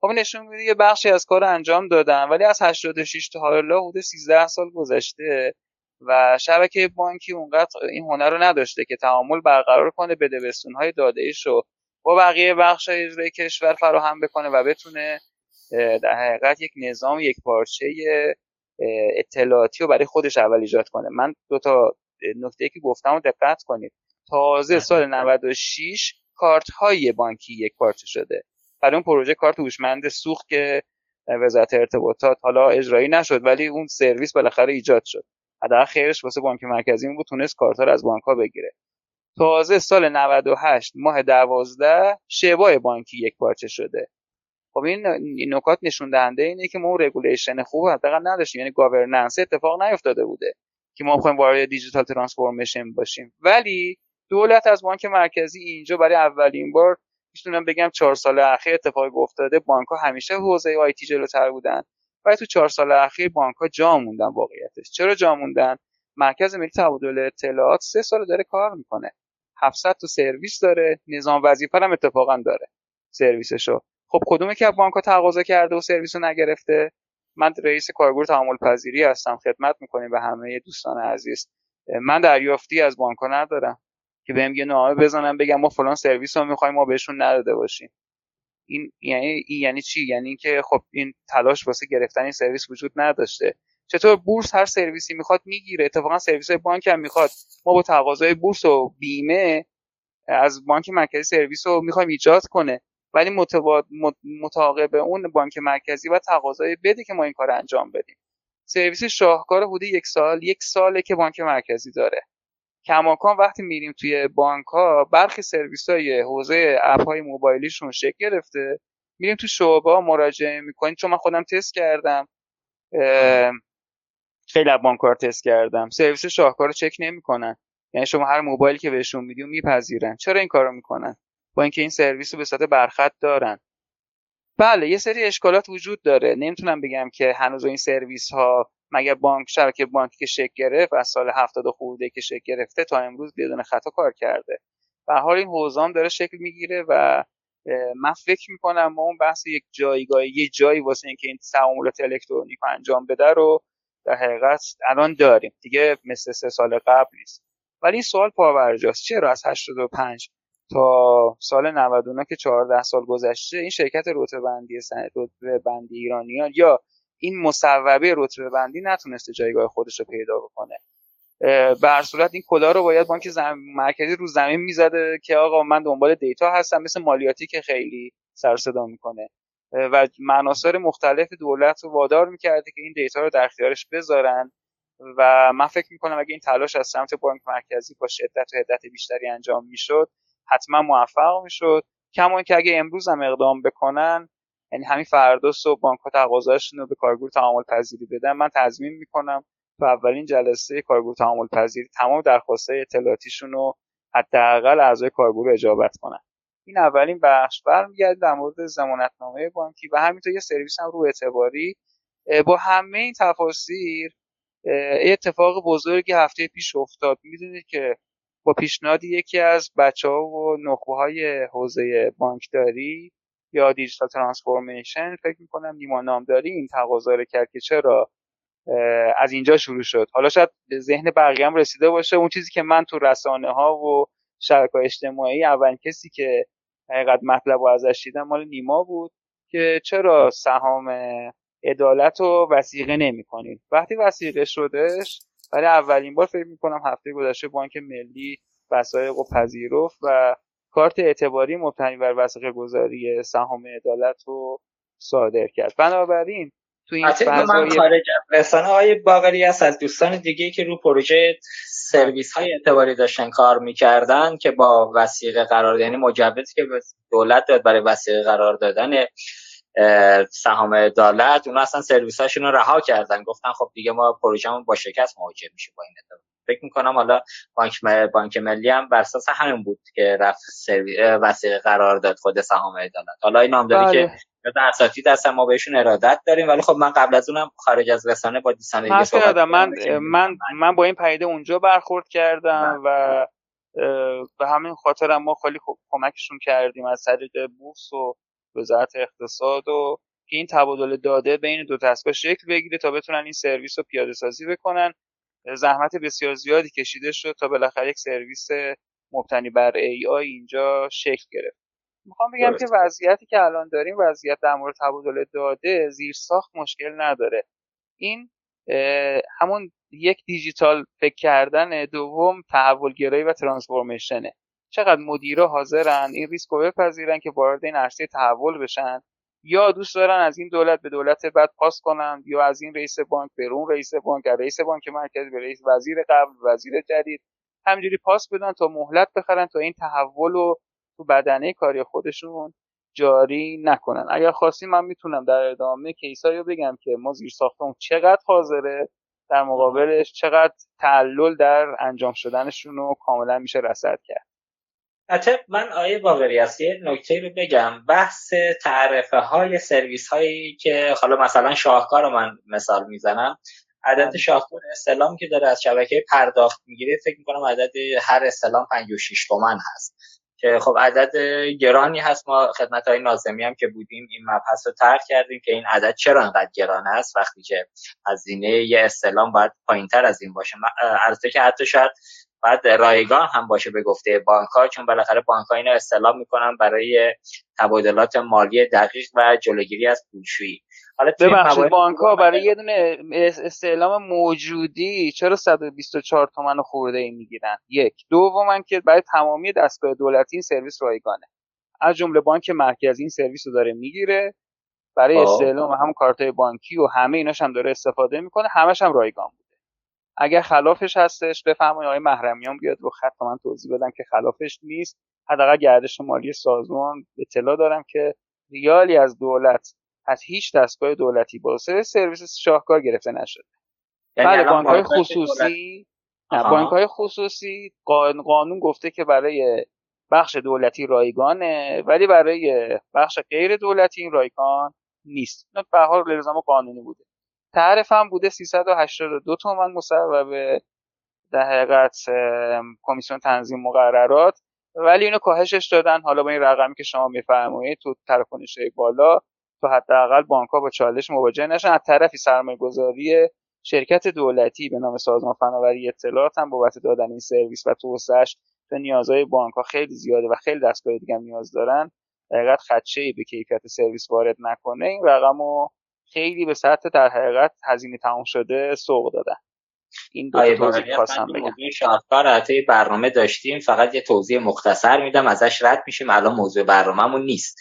خب نشون میده یه بخشی از کار انجام دادن ولی از 86 تا حالا حدود 13 سال گذشته و شبکه بانکی اونقدر این هنر رو نداشته که تعامل برقرار کنه بده های داده ایشو با بقیه بخش اجرای کشور فراهم بکنه و بتونه در حقیقت یک نظام یک پارچه اطلاعاتی رو برای خودش اول ایجاد کنه. من دو تا نکته که گفتم رو دقت کنید. تازه سال 96 کارت های بانکی یک پارچه شده. برای اون پروژه کارت هوشمند سوخت که وزارت ارتباطات حالا اجرایی نشد ولی اون سرویس بالاخره ایجاد شد. حداقل خیرش واسه بانک مرکزی بود تونست کارت رو از بانک ها بگیره. تازه سال 98 ماه 12 شبای بانکی یک پارچه شده. خب این نکات نشون دهنده اینه که ما اون regulation خوب حداقل نداشتیم. یعنی governance اتفاق نیفتاده بوده که ما بخوایم وارد digital transformation باشیم. ولی دولت از بانک مرکزی اینجا برای اولین بار می‌تونم بگم چهار سال اخیر اتفاقی افتاده بانک ها همیشه حوزه آیتی جلوتر بودن ولی تو چهار سال اخیر بانک ها جا موندن واقعیتش. چرا جا موندن؟ مرکز ملی تبادل اطلاعات سه سال داره کار می‌کنه. 700 تا سرویس داره نظام وظیفه هم اتفاقا داره سرویسشو. خب کدومه که بانک ها تقاضا کرده و سرویس رو نگرفته؟ من رئیس کارگروه تعامل پذیری هستم خدمت می‌کنیم به همه دوستان عزیز. من دریافتی از بانک ندارم. که بهم یه نامه بزنم بگم ما فلان سرویس رو می‌خوایم ما بهشون نداده باشیم. این یعنی این یعنی چی؟ یعنی که خب این تلاش واسه گرفتن این سرویس وجود نداشته. چطور بورس هر سرویسی می‌خواد می‌گیره؟ اتفاقا سرویس های بانک هم می‌خواد. ما با تقاضای بورس و بیمه از بانک مرکزی سرویس رو می‌خوایم ایجاد کنه. ولی متعاقب اون بانک مرکزی و تقاضای بده که ما این کار انجام بدیم. سرویس شاهکار حدود یک سال یک ساله که بانک مرکزی داره. کماکان وقتی میریم توی بانک ها برخی سرویس های حوزه app های موبایلیشون شکل گرفته. میریم تو شعبه ها مراجعه می‌کنیم. چون من خودم تست کردم. خیلی از بانک تست کردم. سرویس شاهکار رو چک نمی‌کنن. یعنی شما هر موبایلی که بهشون میدی میپذیرن. چرا این کارو می‌کنن؟ با اینکه این سرویس رو به صورت برخط دارن. بله یه سری اشکالات وجود داره. نمی‌تونم بگم که هنوز این سرویس ها مگر بانک شبکه بانکی که شکل گرفت از سال 70 خورده که شکل گرفته تا امروز بدون خطا کار کرده. به حال این حوزام داره شکل می‌گیره و من فکر می‌کنم ما اون بحث یک جایگاه یه جایی واسه اینکه این تعاملات الکترونیک انجام بده رو در حقیقت الان داریم. دیگه مثل سه سال قبل نیست. ولی این سوال پاورجاست. چرا از 85 تا سال 99 که 14 سال گذشته این شرکت رتبه بندی رتبه بندی ایرانیان یا این مصوبه رتبه بندی نتونسته جایگاه خودش رو پیدا بکنه. به صورت این کلا رو باید بانک زم... مرکزی رو زمین می‌زده که آقا من دنبال دیتا هستم مثل مالیاتی که خیلی سر صدا می‌کنه. و مناصر مختلف دولت رو وادار می‌کرده که این دیتا رو در اختیارش بذارن. و من فکر می‌کنم اگه این تلاش از سمت بانک مرکزی با شدت و حدت بیشتری انجام می‌شد حتما موفق می‌شد. کما که اگه امروز هم اقدام بکنن یعنی همین فردا صبح بانک ها رو به کارگروه تعامل پذیری بدن. من تضمین می‌کنم تو اولین جلسه کارگروه تعامل پذیری تمام درخواستای اطلاعاتیشون رو حداقل اعضای کارگروه اجابت کنن. این اولین بخش. برمیگرده در مورد زمانتنامه بانکی و همینطور یه سرویس هم رو اعتباری. با همه این تفاصیل اتفاق بزرگی هفته پیش افتاد. می‌دونید که با پیشنهاد یکی از بچه ها و نخبه های حوزه بانکداری یا دیجیتال ترانسفورمیشن فکر می‌کنم نیما نامداری این تقاضا رو کرد که چرا از اینجا شروع شد. حالا شاید به ذهن بقیه هم رسیده باشه. اون چیزی که من تو رسانه ها و شبکه اجتماعی اول کسی که حقیقت مطلب رو ازش دیدم مال نیما بود که چرا سهام عدالت رو وسیقه نمی کنید وقتی وسیقه شدش برای اولین بار فکر می‌کنم هفته گذشته بانک ملی وسایق و پذیرفت و کارت اعتباری مبتنی بر وسیقه گذاری سهام عدالت رو صادر کرد. بنابراین تو این من خارج رسانه های باقری است از دوستان دیگه که رو پروژه سرویس های اعتباری داشتن کار می‌کردن که با وسیقه قرار یعنی مجوزی که دولت داد برای وسیقه قرار دادن سهام عدالت اونا اصلا سرویس هاشون رو رها کردن. گفتن خب دیگه ما پروژمون با شکست مواجه میشه با این اتفاق فکر می‌کنم حالا بانک بانک ملی هم بر اساس همین بود که رفت وسیقه قرار داد خود سهام عدالت حالا این نامداری بله. که در اساتید هستن ما بهشون ارادت داریم ولی خب من قبل از اونم خارج از رسانه با دوستان دیگه صحبت من من من با این پیده اونجا برخورد کردم بله. و به همین خاطر ما خیلی کمکشون کردیم از طریق بورس و وزارت اقتصاد و که این تبادل داده بین دو دستگاه شکل بگیره تا بتونن این سرویس رو پیاده سازی بکنن زحمت بسیار زیادی کشیده شد تا بالاخره یک سرویس مبتنی بر ای آی اینجا شکل گرفت. می‌خوام بگم که وضعیتی که الان داریم وضعیت در مورد تبادل داده زیر ساخت مشکل نداره. این همون یک دیجیتال فکر کردن دوم تحول گرایی و ترانسفورمیشنه. چقدر مدیرا حاضرن این ریسک رو بپذیرن که وارد این عرصه تحول بشن. یا دوست دارن از این دولت به دولت بعد پاس کنن یا از این رئیس بانک به اون رئیس بانک از رئیس بانک مرکزی به رئیس وزیر قبل وزیر جدید همجوری پاس بدن تا مهلت بخرن تا این تحول رو تو بدنه کاری خودشون جاری نکنن. اگر خواستیم من می‌تونم در ادامه کیسایی رو بگم که ما زیر ساختمون چقدر حاضره در مقابلش چقدر تعلل در انجام شدنشون رو کاملا میشه رصد کرد. حتی من آیه باقری است یه نکته رو بگم. بحث تعرفه های سرویس هایی که حالا مثلا شاهکار رو من مثال می‌زنم. عدد بله. شاهکار استلام که داره از شبکه پرداخت می‌گیره فکر می‌کنم عدد هر استلام 56 تومن هست. که خب عدد گرانی هست. ما خدمت های نازمی هم که بودیم این مبحث رو ترک کردیم که این عدد چرا انقدر گران است؟ وقتی که هزینه یه استلام باید پایین تر از این باشه. البته که حتی شاید باید رایگان هم باشه به گفته بانک ها چون بالاخره بانک ها اینو استلام می‌کنن برای تبادلات مالی دقیق و جلوگیری از پولشویی. حالا ببخشید بانک ها برای یه دونه استعلام موجودی چرا 124 تومن خورده ای می‌گیرن؟ یک. دوم که برای تمامی دستگاه دولتی این سرویس رایگانه. از جمله بانک مرکزی این سرویس رو داره می‌گیره. برای استعلام هم کارتای بانکی و همه ایناش هم داره استفاده می‌کنه. همش هم رایگان اگر خلافش هستش بفرمایید آقای محرمیان بیاد رو خط من توضیح بدم که خلافش نیست. حداقل گردش مالی سازمان اطلاع دارم که ریالی از دولت از هیچ دستگاه دولتی با سرویس شاهکار گرفته نشده. یعنی بله بانک های خصوصی بانک های خصوصی قانون گفته که برای بخش دولتی رایگانه ولی برای بخش غیر دولتی این رایگان نیست. نه به حال قانونی بوده. تعرف هم بوده 382 تومن مصوبه در حقیقت کمیسیون تنظیم مقررات. ولی اینو کاهشش دادن. حالا با این رقمی که شما میفرمایید تو تراکنش بالا تو حداقل بانک ها با چالش مواجه نشن. از طرفی سرمایه گذاری شرکت دولتی به نام سازمان فناوری اطلاعات هم بابت دادن این سرویس و توسعهش به نیازهای بانک ها خیلی زیاده و خیلی دستگاه دیگه نیاز دارن. حقیقت خدشه ای به کیفیت سرویس وارد نکنه. این رقم رو خیلی به سطح در حقیقت هزینه تمام شده سوق دادن. این دو توضیح خواستم بگم. شاهکار برنامه داشتیم. فقط یه توضیح مختصر میدم ازش رد میشیم. الان موضوع برنامهمون نیست.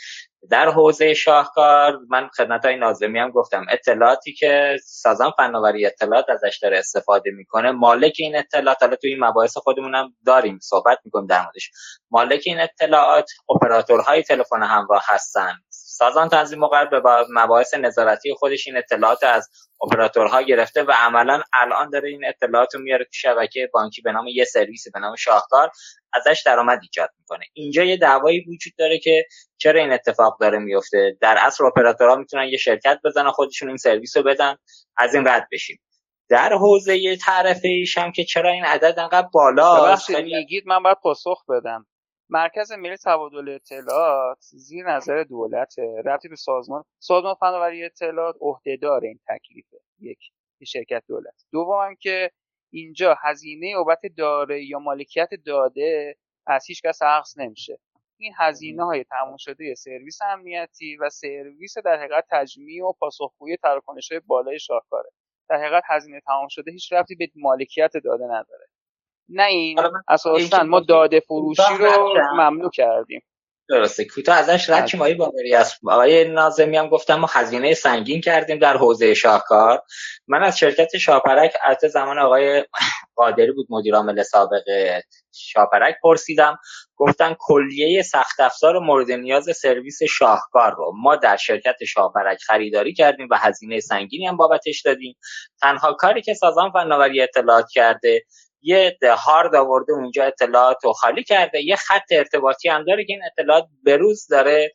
در حوزه شاهکار من خدمت های نازمی هم گفتم اطلاعاتی که سازمان فناوری اطلاعات ازش داره استفاده می‌کنه مالک این اطلاعات حالا تو این مباحث خودمون هم داریم صحبت می‌کنیم در موردش. مالک این اطلاعات اپراتورهای تلفن همراه هستن سازمان تنظیم مقرر به مباحث نظارتی خودش این اطلاعات از اپراتورها گرفته و عملا الان داره این اطلاعات رو میاره تو شبکه بانکی به نام یه سرویس به نام شاهکار ازش درآمد ایجاد می‌کنه. اینجا یه دعوایی وجود داره که چرا این اتفاق داره میفته در اصل اپراتورها می‌تونن یه شرکت بزنن خودشون این سرویس رو بدن از این رد بشیم. در حوزه تعرفه ایش هم که چرا این عدد انقدر بالا میگید من باید پاسخ بدم. مرکز ملی تبادل اطلاعات زیر نظر دولت ربطی به سازمان سازمان فناوری اطلاعات عهدهدار این تکلیفه یک شرکت دولت. دوم که اینجا هزینه بابت داره یا مالکیت داده از هیچ کس عقص نمیشه. این هزینه های تموم شده سرویس امنیتی و سرویس در حقیقت تجمیع و پاسخگویی تراکنش های بالای شاهکاره. در حقیقت هزینه تمام شده هیچ ربطی به مالکیت داده نداره. نه این اساسا ما داده فروشی رو ممنوع کردیم. درسته کوتاه ازش رد مایی باوری است آقای نازمی هم گفتم ما خزینه سنگین کردیم در حوزه شاهکار. من از شرکت شاپرک از زمان آقای قادری بود مدیر عامل سابق شاپرک پرسیدم. گفتن کلیه سخت افزار مورد نیاز سرویس شاهکار رو ما در شرکت شاپرک خریداری کردیم و هزینه سنگینی هم بابتش دادیم. تنها کاری که سازمان فناوری اطلاعات کرده یه هارد آورده اونجا اطلاعات رو خالی کرده یه خط ارتباطی هم داره که این اطلاعات به روز داره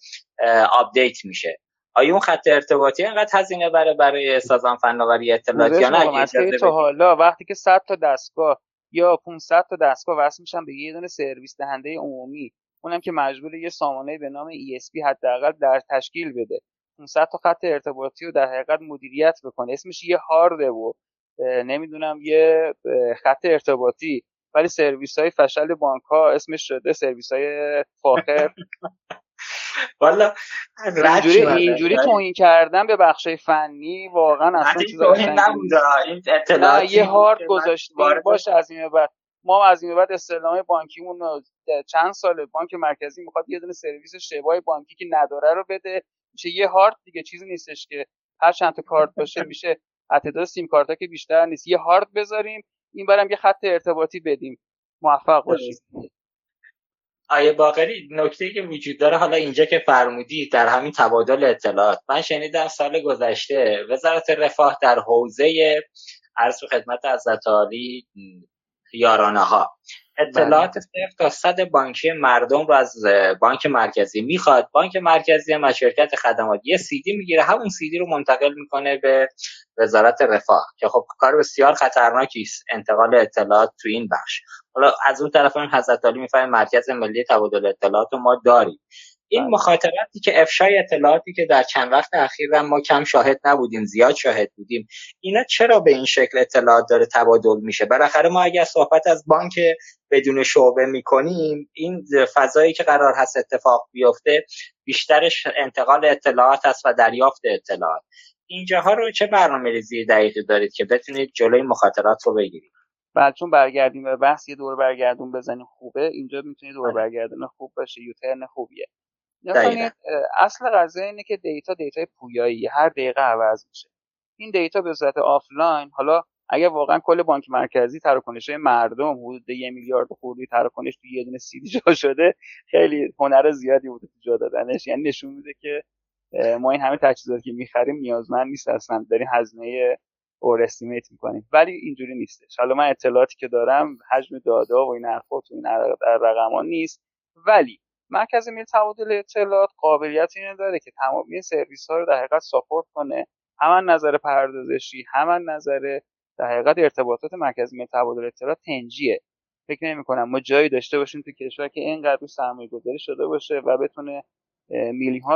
update میشه. آیا اون خط ارتباطی انقدر هزینه برای برای سازمان فناوری اطلاعات یا نه؟ تو حالا وقتی که 100 تا دستگاه یا 500 تا دستگاه وصل میشن به یه دونه سرویس دهنده عمومی اونم که مجبور یه سامانه به نام ESB حداقل در تشکیل بده. 500 تا خط ارتباطی رو در حقیقت مدیریت بکنه. اسمش یه هارده و نمی‌دونم یه خط ارتباطی. ولی سرویس های فشل بانک ها اسمش شده سرویس های فاخر. والا اینجوری اینجوری توهین کردن به بخش فنی واقعا اصلا چیز این یه هارد گذاشتیم. باشه از این بعد. ما از این بعد استعلام بانکیمون چند سال بانک مرکزی می‌خواد یه دونه سرویس شبای بانکی که نداره رو بده. میشه یه هارد دیگه چیزی نیستش که هر چند تا کارت باشه میشه تعداد سیم کارت که بیشتر نیست. یه هارد بذاریم این برم یه خط ارتباطی بدیم. موفق باشیم آیه باقری نکته که وجود داره حالا اینجا که فرمودی در همین تبادل اطلاعات. من شنیدم سال گذشته وزارت رفاه در حوزه عرض خدمت از یارانه ها اطلاعات بله. صرف تا صد بانکی مردم رو از بانک مرکزی می‌خواد. بانک مرکزی هم از شرکت خدمات. یه سیدی می‌گیره. همون سیدی رو منتقل می‌کنه به وزارت رفاه که خب کار بسیار خطرناکی است. انتقال اطلاعات تو این بخش. حالا از اون طرف هم حضرت علی می‌فهمه مرکز ملی تبادل اطلاعات رو ما داریم. این بله. مخاطراتی که افشای اطلاعاتی که در چند وقت اخیر ما کم شاهد نبودیم زیاد شاهد بودیم اینا چرا به این شکل اطلاعات داره تبادل میشه؟ بالاخره ما اگر صحبت از بانک بدون شعبه می‌کنیم این فضایی که قرار هست اتفاق بیفته بیشترش انتقال اطلاعات است و دریافت اطلاعات. اینجاها رو چه برنامه ریزی دقیقی دارید که بتونید جلوی مخاطرات رو بگیرید؟ بله چون برگردیم به بحث یه دور برگردون بزنیم خوبه. اینجا می‌تونید دور بله. برگردون خوب باشه. U-turn خوبیه. اصل قضیه اینه که data data پویایی هر دقیقه عوض میشه. این data به صورت آفلاین حالا اگر واقعا کل بانک مرکزی تراکنش مردم حدود یه میلیارد خوردی تراکنش تو یه دونه سیدی جا شده خیلی هنر زیادی بوده تو جا دادنش. یعنی نشون میده که ما این همه تجهیزاتی که می‌خریم نیازمند نیست اصلا. داریم هزینه اور استیمیت می‌کنیم. ولی اینجوری نیستش. حالا من اطلاعاتی که دارم حجم دادا و این حرفا تو این رقما نیست. ولی مرکز ملی تبادل اطلاعات قابلیت اینو داره که تمامی سرویس ها رو در حقیقت ساپورت کنه. هم نظر پردازشی هم نظر در حقیقت ارتباطات مرکز ملی تبادل اطلاعات تنجیه. فکر نمی کنم ما جایی داشته باشیم تو کشور که اینقدر رو سرمایه گذاری شده باشه و بتونه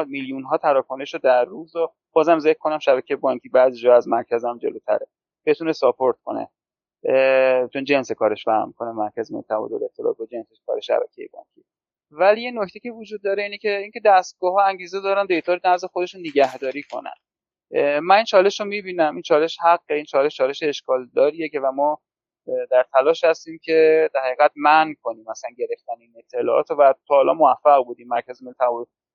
میلیون ها تراکنش رو در روز و بازم ذکر کنم شبکه بانکی بعضی جا از مرکزم جلوتره. بتونه ساپورت کنه. چون جنس کارش فهم کنه مرکز تبادل اطلاعات با جنس کار شبکه بانکی. ولی یه نکته که وجود داره اینه که اینکه دستگاه ها انگیزه دارن دیتا رو نزد خودشون نگهداری کنن. من این چالش رو می‌بینم. این چالش حقه این چالش چالش اشکال داریه که و ما در تلاش هستیم که در حقیقت من کنیم مثلا گرفتن این اطلاعات و تا حالا موفق بودیم. مرکز ملی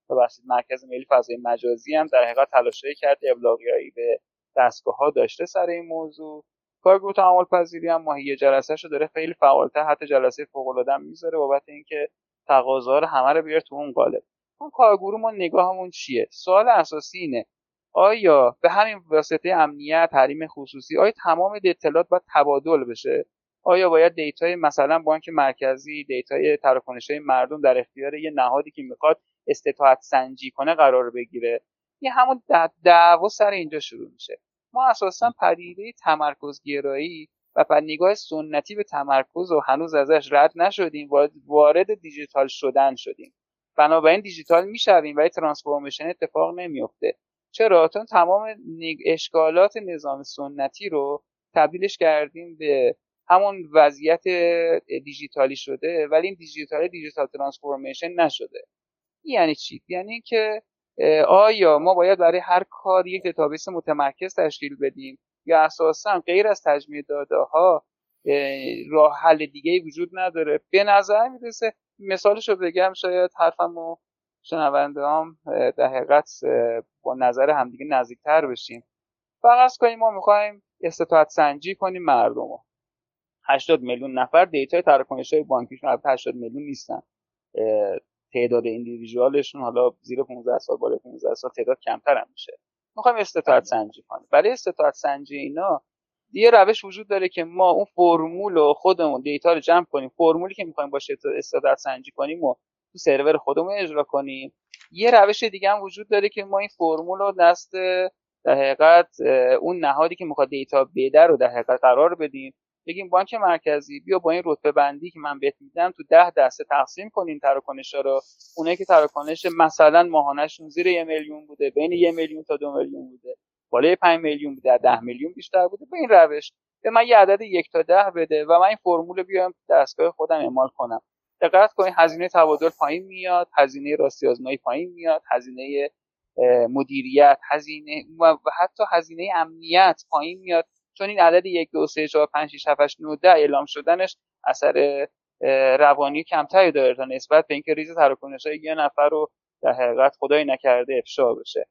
ببخشید مرکز ملی فضای مجازی هم در حقیقت تلاشی کرده ابلاغیایی به دستگاه ها داشته سر این موضوع. کارگروه تعامل پذیری هم ماهی جلسه شو داره. خیلی فعالتر حتی جلسه فوق العاده می‌ذاره بابت اینکه تقاضا رو همه رو بیار تو اون قالب اون کارگروه ما نگاهمون چیه؟ سوال اساسی اینه. آیا به همین واسطه امنیت حریم خصوصی آیا تمام اطلاعات باید تبادل بشه؟ آیا باید data ی مثلا بانک مرکزی data ی تراکنش های مردم در اختیار یه نهادی که می‌خواد استطاعت سنجی کنه قرار بگیره؟ یه همون دعوا سر اینجا شروع میشه. ما اساسا پدیده تمرکز گرایی و بعد نگاه سنتی به تمرکز و هنوز ازش رد نشدیم وارد دیجیتال شدن شدیم. بنابراین دیجیتال می‌شویم ولی transformation اتفاق نمیفته چرا؟ چون تمام اشکالات نظام سنتی رو تبدیلش کردیم به همون وضعیت دیجیتالی شده ولی این دیجیتال digital transformation نشده. یعنی چی؟ یعنی که آیا ما باید برای هر کار یک database متمرکز تشکیل بدیم؟ یا اساسا غیر از تجمیع داده ها راه حل دیگه وجود نداره. به نظر می‌رسه مثالش رو بگم شاید حرفم و شنونده هم در حقیقت با نظر همدیگه نزدیکتر بشیم. فقط کنیم ما می‌خوایم استطاعت سنجی کنیم مردم رو. 80 میلیون نفر data ی تراکنش های بانکیشون 80 میلیون نیستن. تعداد individual شون حالا زیر 15 سال بالا 15 سال تعداد کمتر هم میشه. می‌خوایم استطاعت سنجی کنیم. برای استطاعت سنجی اینا یه روش وجود داره که ما اون فرمول و خودمون data رو جمع کنیم. فرمولی که می‌خوایم باشه استطاعت سنجی کنیم و تو سرور خودمون اجرا کنیم. یه روش دیگه هم وجود داره که ما این فرمول رو دست در حقیقت اون نهادی که می‌خواد دیتا بده رو در حقیقت قرار بدیم. بگیم بانک مرکزی بیا با این رتبه بندی که من بهت میدم تو ده دسته تقسیم کنین تراکنش رو. اونایی که تراکنش مثلا ماهانهشون زیر یه میلیون بوده بین یه میلیون تا دو میلیون بوده. بالای 5 میلیون بوده ده میلیون بیشتر بوده. به این روش به من یه عدد یک تا ده بده و من این فرمول بیام دستگاه خودم اعمال کنم. دقت کنید هزینه تبادل پایین میاد هزینه راستی آزمایی پایین میاد هزینه مدیریت هزینه و حتی هزینه امنیت پایین میاد. چون این عدد یک دو سه چهار پنج شش هفت هشت ده اعلام شدنش اثر روانی کمتری داره تا نسبت به اینکه ریز تراکنش های یه نفر رو در حقیقت خدای نکرده افشا بشه.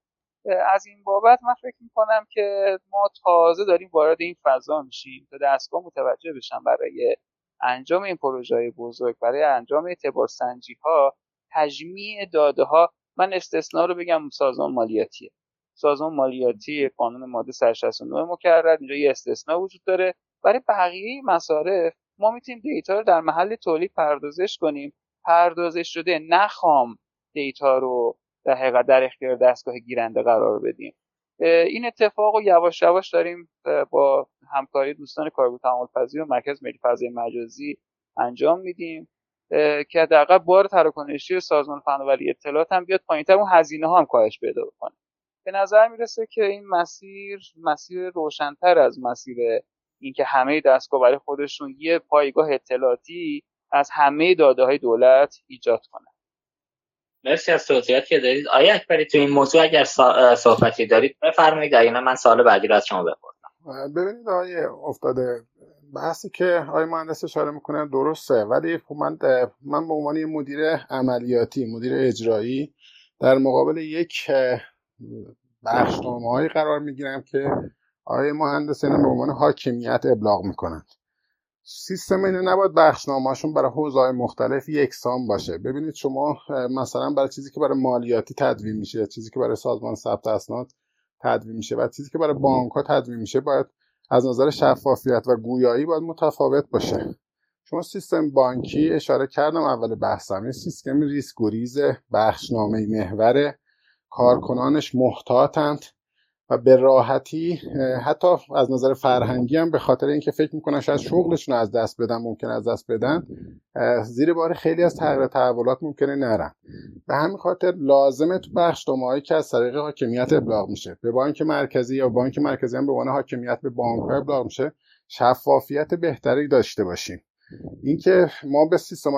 از این بابت من فکر می‌کنم که ما تازه داریم وارد این فضا میشیم تا دستگاه متوجه بشن برای انجام این پروژه های بزرگ برای انجام اعتبار سنجی ها تجمیع داده ها من استثنا رو بگم سازمان مالیاتیه. سازمان مالیاتی قانون ماده 169 مکرر. اینجا یه استثنا وجود داره. برای بقیه مصارف ما می‌تونیم دیتا رو در محل تولید پردازش کنیم. پردازش شده نخوام دیتا رو در حقیقت در اختیار دستگاه گیرنده قرار بدیم. این اتفاق رو یواش یواش داریم با همکاری دوستان کارگو تعامل پذیر و مرکز ملی فضای مجازی انجام میدیم. که حداقل بار تراکنشی سازمان فناوری اطلاعات هم بیاد پایینتر اون هزینه ها هم کاهش پیدا بکنه. به نظر می‌رسه که این مسیر مسیر روشنتر از مسیر اینکه همه دستگاه برای خودشون یه پایگاه اطلاعاتی از همه داده های دولت ایجاد کنن. مرسی از توضیحات که دارید آیا اکبری تو این موضوع اگر صحبتی دارید بفرمایید. اگر من سال بعدی رو از شما بپرسم. ببینید آیه افتاده. بحثی که آقای مهندس اشاره می‌کنه درسته ولی خب من من به عنوان مدیر عملیاتی مدیر اجرایی در مقابل یک بخشنامه قرار می‌گیرم که آقای مهندس اینا به عنوان حاکمیت ابلاغ می‌کنند سیستم اینه نباید بخشنامهشون برای حوزه مختلف یکسان باشه. ببینید شما مثلا برای چیزی که برای مالیاتی تدوین میشه چیزی که برای سازمان ثبت اسناد تدوین میشه و چیزی که برای بانک ها تدوین میشه باید از نظر شفافیت و گویایی باید متفاوت باشه. شما سیستم بانکی اشاره کردم اول بحثم یه سیستم ریسک گریز بخشنامه محور کارکنانش محتاطند و به راحتی حتی از نظر فرهنگی هم به خاطر اینکه فکر می‌کنن شاید شغلشون از دست بدن ممکن از دست بدن زیر بار خیلی از تغییر تحولات ممکنه نرن. به همین خاطر لازمه تو بخش هایی که از طریق حاکمیت ابلاغ میشه. به بانک مرکزی یا بانک مرکزی هم به عنوان حاکمیت به بانک ابلاغ میشه شفافیت بهتری داشته باشیم. اینکه ما به سیستم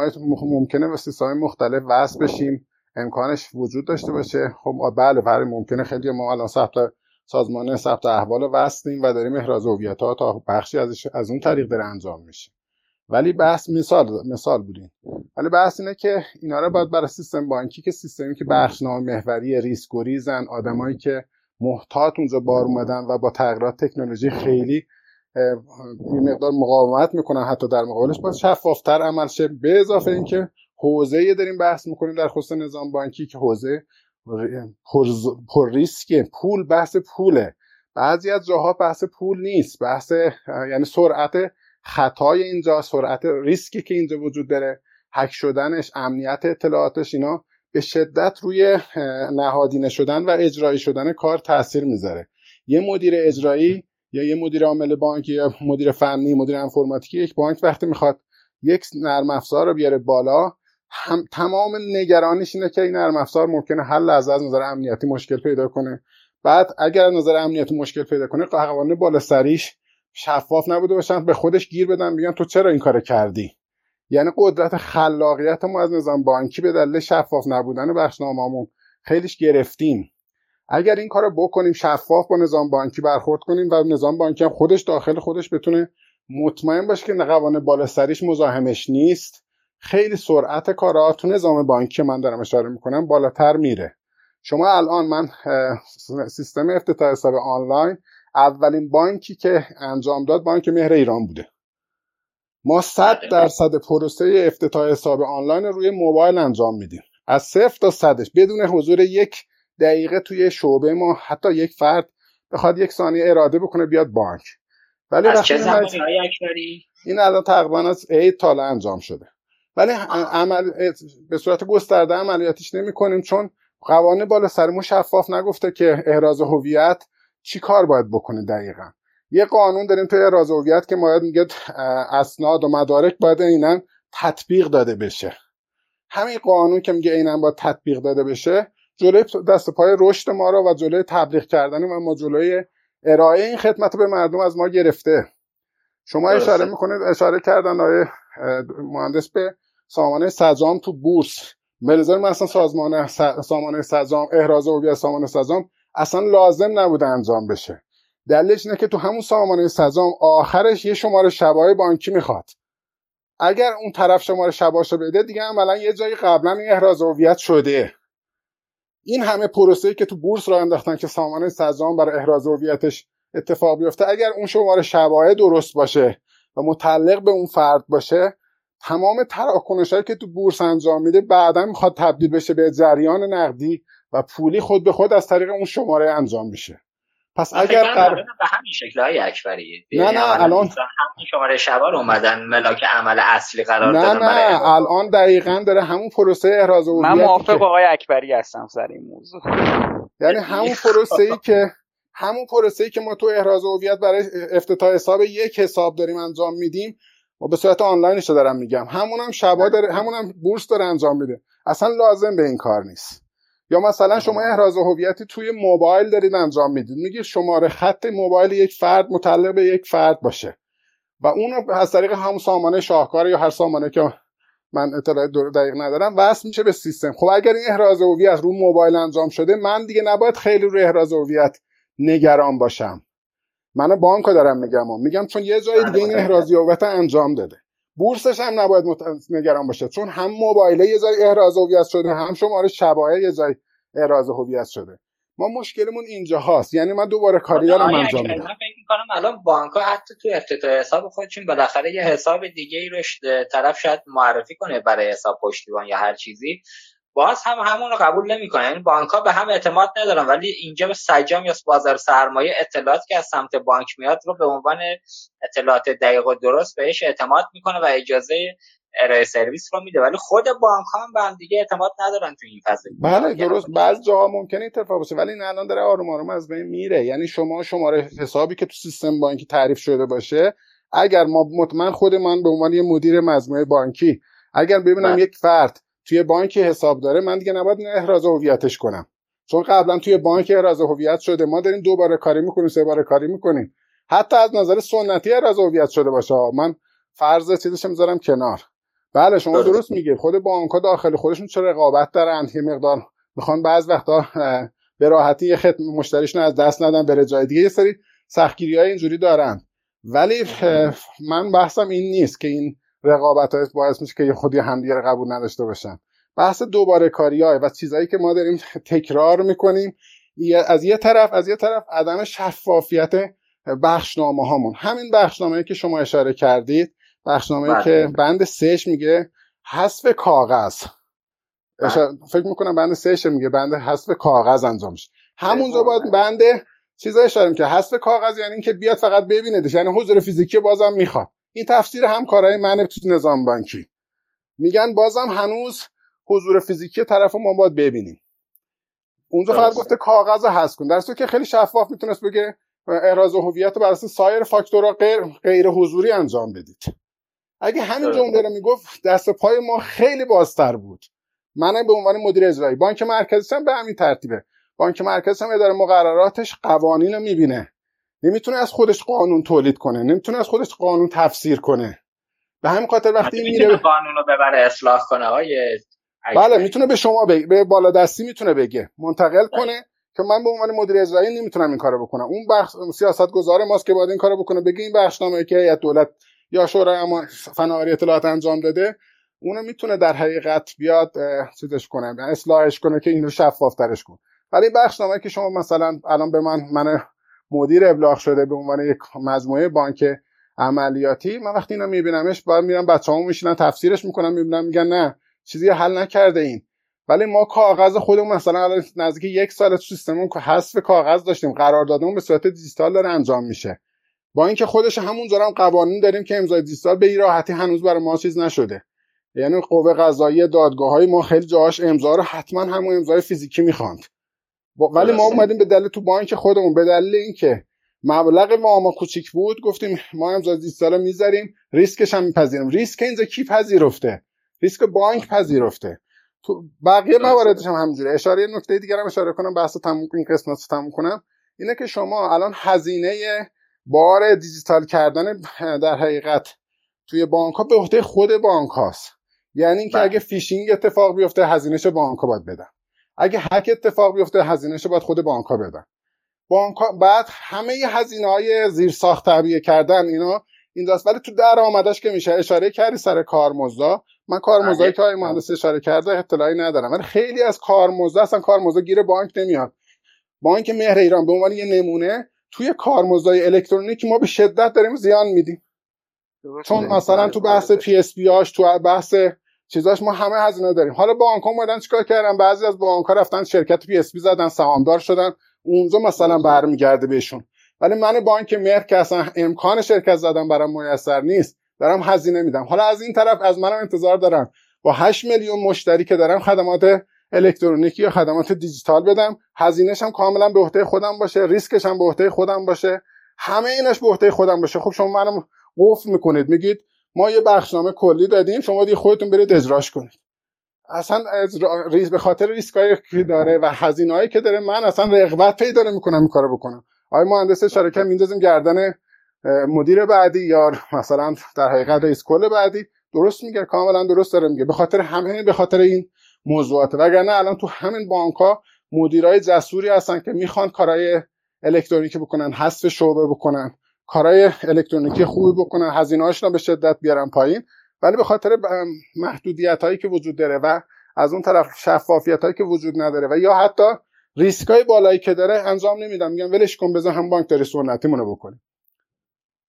ممکنه به سیستم مختلف وصل بشیم امکانش وجود داشته باشه. خب بله برای ممکنه خیلی ما الان ثبت سازمان ثبت احوال وصلیم و داریم احراز هویت ها تا بخشی ازش از اون طریق داره انجام میشه. ولی بحث مثال مثال بودیم ولی بحث اینه که اینا رو باید برای سیستم بانکی که سیستمی که بخشنامه محوری ریسک و ریزن آدمایی که محتاط اونجا بار اومدن و با تغییرات تکنولوژی خیلی یه مقدار مقاومت می‌کنن حتی در مقابلش باید شفافتر عمل شه به اضافه اینکه حوزه داریم بحث می‌کنیم در خصوص نظام بانکی که حوزه پر, پر ریسک پول بحث پوله. بعضی از جاها بحث پول نیست. بحث یعنی سرعت خطای اینجا سرعت ریسکی که اینجا وجود داره حک شدنش امنیت اطلاعاتش اینا به شدت روی نهادینه شدن و اجرایی شدن کار تاثیر می‌ذاره. یه مدیر اجرایی یا یه مدیر عامل بانک یا مدیر فنی مدیر انفرماتیکی یک بانک وقتی می‌خواد یک نرم افزار رو بیاره بالا هم تمام نگرانیش اینه که این نرم افزار ممکنه حل از از نظر امنیتی مشکل پیدا کنه. بعد اگر از نظر امنیتی مشکل پیدا کنه قوانین بالا سریش شفاف نبوده باشن به خودش گیر بدن بگن تو چرا این کار کردی؟ یعنی قدرت خلاقیت ما از نظام بانکی به دلیل شفاف نبودن بخشنامه‌مون خیلیش گرفتیم. اگر این کارو بکنیم شفاف با نظام بانکی برخورد کنیم و نظام بانکی هم خودش داخل خودش بتونه مطمئن باشه که قوانین بالا سریش مزاحمش نیست خیلی سرعت کارا تو نظام بانکی من دارم اشاره می‌کنم بالاتر میره. شما الان من سیستم افتتاح حساب آنلاین اولین بانکی که انجام داد بانک مهر ایران بوده. ما 100 بله. درصد پروسه افتتاح حساب آنلاین روی موبایل انجام میدیم. از صفر تا صدش بدون حضور یک دقیقه توی شعبه ما حتی یک فرد بخواد یک ثانیه اراده بکنه بیاد بانک. ولی از چه زمانی این الان تقریبا از عید تالا انجام شده. ولی عمل به صورت گسترده عملیاتیش نمی کنیم چون قوانین بالا سرمون شفاف نگفته که احراز هویت چی کار باید بکنه دقیقا. یه قانون داریم توی احراز هویت که باید میگه اسناد و مدارک باید اینا تطبیق داده بشه. همین قانون که میگه اینا باید تطبیق داده بشه جلوی دست پای رشد ما رو و جلوی تبلیغ کردن و ما جلوی ارائه این خدمت به مردم از ما گرفته. شما اشاره می‌کنید اشاره کردن آقای مهندس به سامانه سجام تو بورس. به نظر اصلا سازمان سامانه سجام احراز هویت سامانه سجام اصلا لازم نبوده انجام بشه. دلیلش اینه که تو همون سامانه سجام آخرش یه شماره شبای بانکی می‌خواد. اگر اون طرف شماره شباشو بده دیگه عملا یه جایی قبلا این احراز هویت شده. این همه پروسه‌ای که تو بورس را انداختن که سامانه سجام برای احراز هویتش اتفاق بیفته اگر اون شماره شبایه درست باشه و متعلق به اون فرد باشه تمام تراکنش که تو بورس انجام میده بعدا می‌خواد تبدیل بشه به جریان نقدی و پولی خود به خود از طریق اون شماره انجام میشه. پس اگر قرار به همین شکل های اکبری. نه نه الان همین شماره شبار اومدن ملاک عمل اصلی قرار نه نه الان دقیقا داره همون پروسه احراز هویت من موافق آقای اکبری هستم سر این موضوع. یعنی همون پروسه ای که همون پروسه ای که ما تو احراز هویت برای افتتاح حساب یک حساب داریم انجام میدیم و به صورت آنلاینش رو دارم میگم. همون هم شبا داره همون هم بورس داره انجام میده. اصلا لازم به این کار نیست. یا مثلا شما احراز هویتی توی موبایل دارید انجام می‌دید. میگه شماره خط موبایل یک فرد متعلق به یک فرد باشه. و اون از طریق همون سامانه شاهکار یا هر سامانه که من اطلاعات دقیق ندارم وصل میشه به سیستم. خب اگر این احراز هویت رو موبایل انجام شده من دیگه نباید خیلی رو احراز هویت نگران باشم. من بانک دارم میگم میگم چون یه جای دیگه این احراز هویت انجام داده. بورسش هم نباید نگران باشه. چون هم موبایل یه جای احراز هویت شده هم شماره شبایه یه جای احراز هویت شده. ما مشکلمون اینجا هاست یعنی من دوباره کاری دارم انجام میدم. من فکر می‌کنم الان بانک ها حتی تو افتتاح حساب خودشون بالاخره یه حساب دیگه ای رو طرف شاید معرفی کنه برای حساب پشتیبان یا هر چیزی. باز هم همون رو قبول نمی‌کنه یعنی بانک ها به هم اعتماد ندارن ولی اینجا به سجام یا بازار سرمایه اطلاعات که از سمت بانک میاد رو به عنوان اطلاعات دقیق و درست بهش اعتماد می‌کنه و اجازه ارائه سرویس رو میده. ولی خود بانک ها به هم دیگه اعتماد ندارن تو این فضا. بله درست. بعض جاها ممکنه اتفاق باشه ولی این الان داره آروم آروم از بین میره. یعنی شما شماره حسابی که تو سیستم بانکی تعریف شده باشه اگر ما مطمئن خود من به عنوان یه مدیر مجموعه بانکی اگر ببینم بله. یک فرد توی بانک حساب داره من دیگه نباید احراز هویتش کنم. چون قبلا توی بانک احراز هویت شده ما داریم دو بار کاری می‌کنیم سه بار کاری می‌کنیم. حتی از نظر سنتی احراز هویت شده باشه. من فرض چیزش می‌ذارم کنار. بله شما درست میگید خود بانک ها داخل خودشون چه رقابت دارن یه مقدار می‌خوان بعض وقتا به راحتی یه خدمت مشتریشون از دست ندن بره جای دیگه. یه سری سختگیری های اینجوری دارن ولی من بحثم این نیست که این رقابت های باعث میشه که خودی همدیگه قبول نداشته باشن. بحث دوباره کاری های و چیزهایی که ما داریم تکرار می‌کنیم از یه طرف از یه طرف عدم شفافیت بخشنامه هامون همین بخشنامه که شما اشاره کردید بخشنامه بله. که بند سهش میگه حذف کاغذ. بله. فکر می‌کنم بند سهش میگه بند حذف کاغذ انجام میشه. همونجا باید بند چیزا اشاره که حذف کاغذ یعنی اینکه بیاد فقط ببینه یعنی حضور فیزیکی بازم می‌خواد. این تفسیر هم کارهای من تو نظام بانکی. میگن بازم هنوز حضور فیزیکی طرف ما باید ببینیم. اونجا فقط گفته کاغذ هست کن. در که خیلی شفاف می‌تونست بگه احراز هویت بر اساس سایر فاکتورها غیر غیر حضوری انجام بدید. اگه همین جمله رو می‌گفت دست پای ما خیلی بازتر بود. من به عنوان مدیر اجرایی. بانک مرکزی هم به همین ترتیبه. بانک مرکزی هم اداره مقرراتش قوانین رو می‌بینه. نمی‌تونه از خودش قانون تولید کنه نمی‌تونه از خودش قانون تفسیر کنه. به همین خاطر وقتی میره قانون رو ببره اصلاح کنه های بله می‌تونه به شما بگه به بالا دستی می‌تونه بگه. منتقل بله. کنه که من به عنوان مدیر اجرایی نمی‌تونم این کارو بکنم. اون بخش سیاست گذار ماست که باید این کارو بکنه بگه این بخشنامه که هیئت دولت یا شورای اما فناوری اطلاعات انجام داده اونو می‌تونه در حقیقت بیاد چیزش کنه اصلاحش کنه که اینو شفاف ترش کنه. ولی بخشنامه که شما مثلا الان به من من مدیر ابلاغ شده به عنوان یک مجموعه بانک عملیاتی من وقتی اینو میبینمش باید میرم بچه‌هامو میشینن تفسیرش می‌کنم می‌بینم میگن نه چیزی حل نکرده این. ولی ما کاغذ خودمون مثلا نزدیک یک سال تو سیستممون حذف کاغذ داشتیم قراردادمون به صورت دیجیتال داره انجام میشه. با اینکه خودش همون هم قوانین داریم که امضای دیجیتال به راحتی هنوز برای ما چیز نشده. یعنی قوه قضایی دادگاه های ما خیلی جاهاش امضا رو حتما همون امضای فیزیکی می‌خواند. ولی ما اومدیم به دلیل تو بانک خودمون به دلیل اینکه مبلغ ما کوچیک بود گفتیم ما امضا دیجیتال می‌ذاریم ریسکش هم میپذیریم. ریسک اینجا کی پذیرفته؟ ریسک بانک پذیرفته. تو بقیه مواردش هم همینجوره. اشاره نکته دیگر هم اشاره کنم بحث تموم این قسمت رو تموم کنم. اینه که شما الان هزینه بار دیجیتال کردن در حقیقت توی بانک ها به عهده خود بانک هاست یعنی اینکه بله. اگه فیشینگ اتفاق بیفته هزینهش بانک ها باید بدن. اگه هک اتفاق بیفته هزینهش باید خود بانک ها بدن. بانک بعد همه هزینه های زیر ساخت تعبیه کردن اینا این داست. ولی تو درآمدش که میشه اشاره کردی سر کارمزدا. من کارمزدایی که آقای مهندس اشاره کرده اطلاعی ندارم. ولی خیلی از کارمزد اصلا کارمزد گیر بانک نمیاد. بانک مهر ایران به عنوان یه نمونه توی کارمزدای الکترونیک ما به شدت داریم زیان میدیم. چون مثلا تو بحث PSP تو بحث چیزاش ما همه هزینه داریم. حالا بانک اومدن چیکار کردن؟ بعضی از بانک ها رفتن شرکت PSP زدن سهامدار شدن. اونجا مثلا برمیگرده بهشون. ولی من بانک مهر که اصلا امکان شرکت زدن برام میسر نیست دارم هزینه میدم. حالا از این طرف از منم انتظار دارم با 8 میلیون مشتری که دارم خدمات الکترونیکی یا خدمات دیجیتال بدم هزینهش هم کاملا به عهده خودم باشه ریسکش هم به عهده خودم باشه. همه اینش به عهده خودم باشه. خب شما منم قفل می‌کنید. میگید ما یه بخشنامه کلی دادیم شما دیگه خودتون برید اجراش کنید. اصلا ریز به خاطر ریسکایی که داره و هزینه‌ای که داره من اصلا رغبت پیدا نمی‌کنم این کارو بکنم. آقای مهندس شرکت میندازیم گردن مدیر بعدی یا مثلا در حقیقت رئیس کل بعدی. درست میگه کاملا درست داره میگه. به خاطر همه به خاطر این موضوعات وگرنه الان تو همین بانک ها مدیرای جسوری هستن که می‌خوان کارهای الکترونیکی بکنن حذف شعبه بکنن. کارهای الکترونیکی خوبی بکنن هزینه رو به شدت بیارن پایین. ولی به خاطر محدودیت هایی که وجود داره و از اون طرف شفافیت هایی که وجود نداره و یا حتی ریسک های بالایی که داره انجام نمیدم. میگم ولش کن بذار هم بانک داره سنتیمونو بکنیم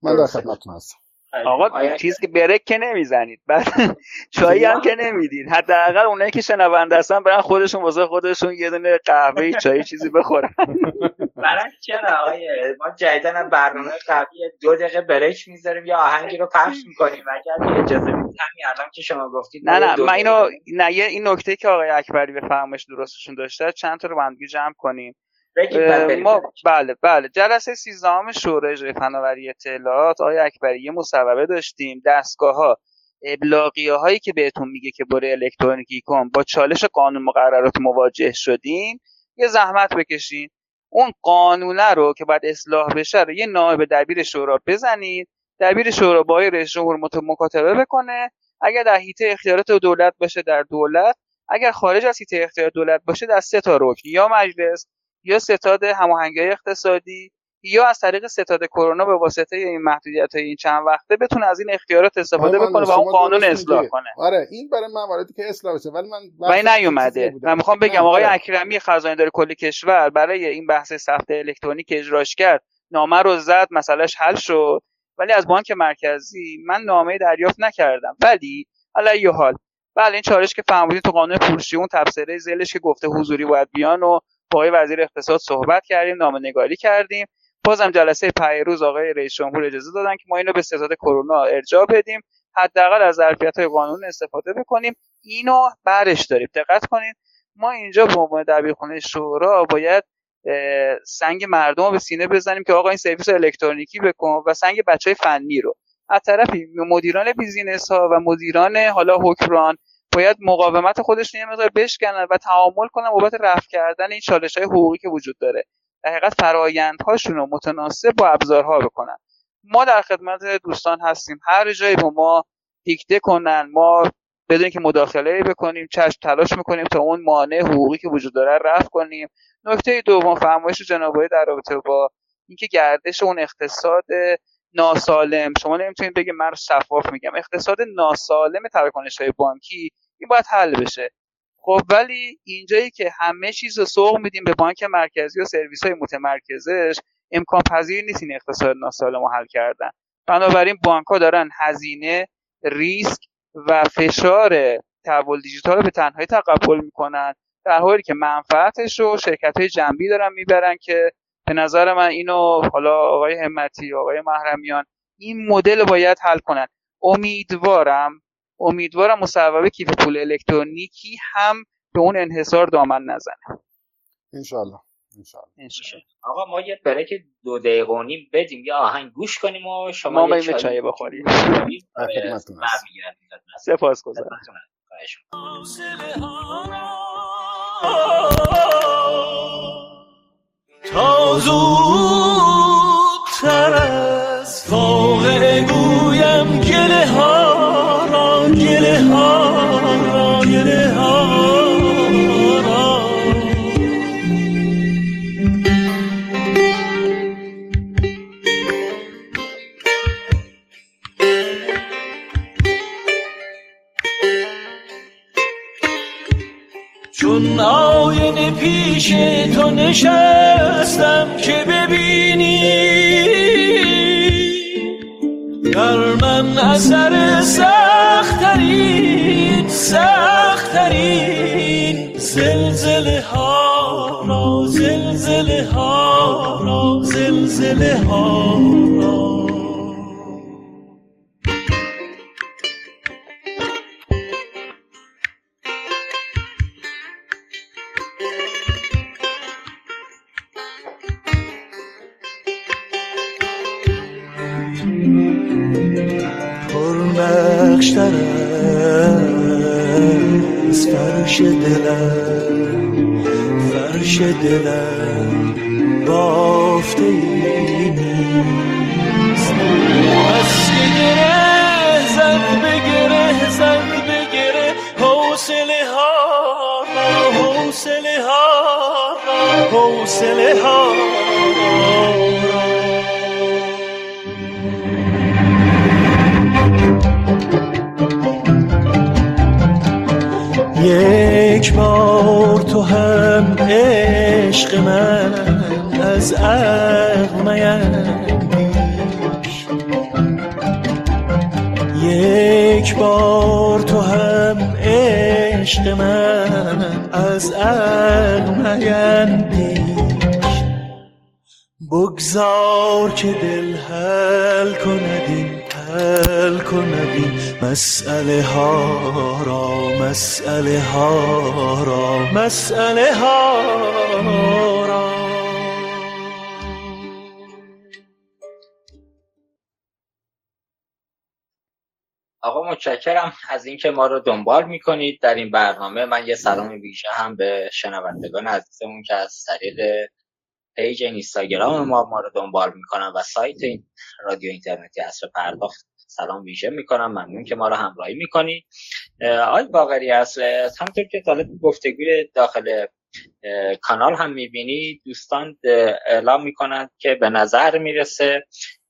من در خدمتتون هستم. آقا چیز که برک که نمی‌زنید. بعد چایی هم که نمی‌دید. حداقل اونایی که شنونده هستن برن خودشون واسه خودشون یه دونه قهوه چای چیزی بخورن. برای چرا آقای؟ ما جدیدن برنامه قبلی دو دقیقه بریک می‌ذاریم یا آهنگی رو پخش می‌کنیم. اگر اجازه بدید همین الان که شما گفتید نه نه من اینو نه این نکته که آقای اکبری به فهمش درستشون داشته چند تا رو بندگی جمع کنیم. ما بله بله جلسه سیزدهم شورای اجرای فناوری اطلاعات. آقای اکبری یه مصوبه داشتیم دستگاه ها ابلاغیه هایی که بهتون میگه که برای الکترونیکی کن با چالش قانون مقررات مواجه شدیم یه زحمت بکشین. اون قانونه رو که باید اصلاح بشه رو یه نایب دبیر شورا بزنید. دبیر شورا با رئیس جمهور مکاتبه بکنه. اگر در حیطه اختیارات دولت باشه در دولت. اگر خارج از حیطه اختیار دولت باشه در سه تا رکن یا مجلس یا ستاد هماهنگی اقتصادی یا از طریق ستاد کرونا به واسطه این محدودیت های این چند وقته بتونه از این اختیارات استفاده بکنه و اون قانون اصلاح کنه. آره این برای مواردی که اصلاح بشه ولی من و نیومده. من می‌خوام بگم آقای آره. اکرمی خزانه داره کل کشور برای این بحث ثبت الکترونیک اجراش کرد. نامه رو زد مسئلهش حل شد. ولی از بانک مرکزی من نامه دریافت نکردم. ولی علی حال بله این چالش که فهمیدین تو قانون پولشیون تبصره زلش که گفته حضوری باید بیان و با وزیر اقتصاد صحبت کردیم نگاری کردیم. بازم جلسه پیروز آقای رئیس جمهور اجازه دادن که ما اینو به ستاد کرونا ارجاع بدیم. حداقل از ظرفیت های قانون استفاده بکنیم. اینو برش داریم. دقت کنید ما اینجا به عنوان دبیرخونه شورا باید سنگ مردم رو به سینه بزنیم که آقا این سرویس الکترونیکی بکن و سنگ بچه های فنی رو. از طرفی مدیران بیزینس ها و مدیران حالا حکمران باید مقاومت خودشون یه مقدار بشکنن و تعامل کنن بابت رفع کردن این چالش های حقوقی که وجود داره. در حقیقت فرایندهاشون رو متناسب با ابزارها بکنن. ما در خدمت دوستان هستیم. هر جایی با ما دیکته کنن ما بدون که مداخله بکنیم چشم تلاش می‌کنیم تا اون مانع حقوقی که وجود داره رفع کنیم. نکته دوم فرمایش جناب در رابطه با اینکه گردش اون اقتصاد ناسالم. شما نمی‌تونید بگید من شفاف میگم. اقتصاد ناسالم تراکنش های بانکی این باید حل بشه. خب ولی اینجایی که همه چیز رو سوق میدیم به بانک مرکزی و سرویس های متمرکزش امکان پذیر نیست این اقتصاد ناسالم رو حل کردن. بنابراین بانک ها دارن هزینه ریسک و فشار تحول دیجیتال به تنهایی تقبل می‌کنن در حالی که منفعتش رو شرکت های جنبی دارن می‌برن که به نظر من اینو حالا آقای همتی آقای محرمیان این مدل باید حل کنن. امیدوارم امیدوارم مصوبه کیف پول الکترونیکی هم به اون انحصار دامن نزنه. انشالله آقا ما یه بریک دو دقیقه و نیم بدیم. یا آهنگ گوش کنیم و شما ما یه چای بخوریم. سپاس گذارم تا پیش تو نشستم که ببینی؟ در من اثر سخترین سخترین زلزله ها را زلزله ها را زلزله ها را. مسئله ها را مسئله ها را. آقا متشکرم از اینکه ما رو دنبال می‌کنید. در این برنامه من یه سلام ویژه هم به شنوندگان عزیزمون که از طریق پیج اینستاگرام ما ما رو دنبال می‌کنن و سایت رادیو اینترنتی اصر پرداخت سلام ویژه می‌کنم. ممنون که ما رو همراهی می‌کنید. آقای باقری اصل همونطور که طالب گفتگو داخل کانال هم می‌بینید دوستان اعلام می‌کنند که به نظر می‌رسه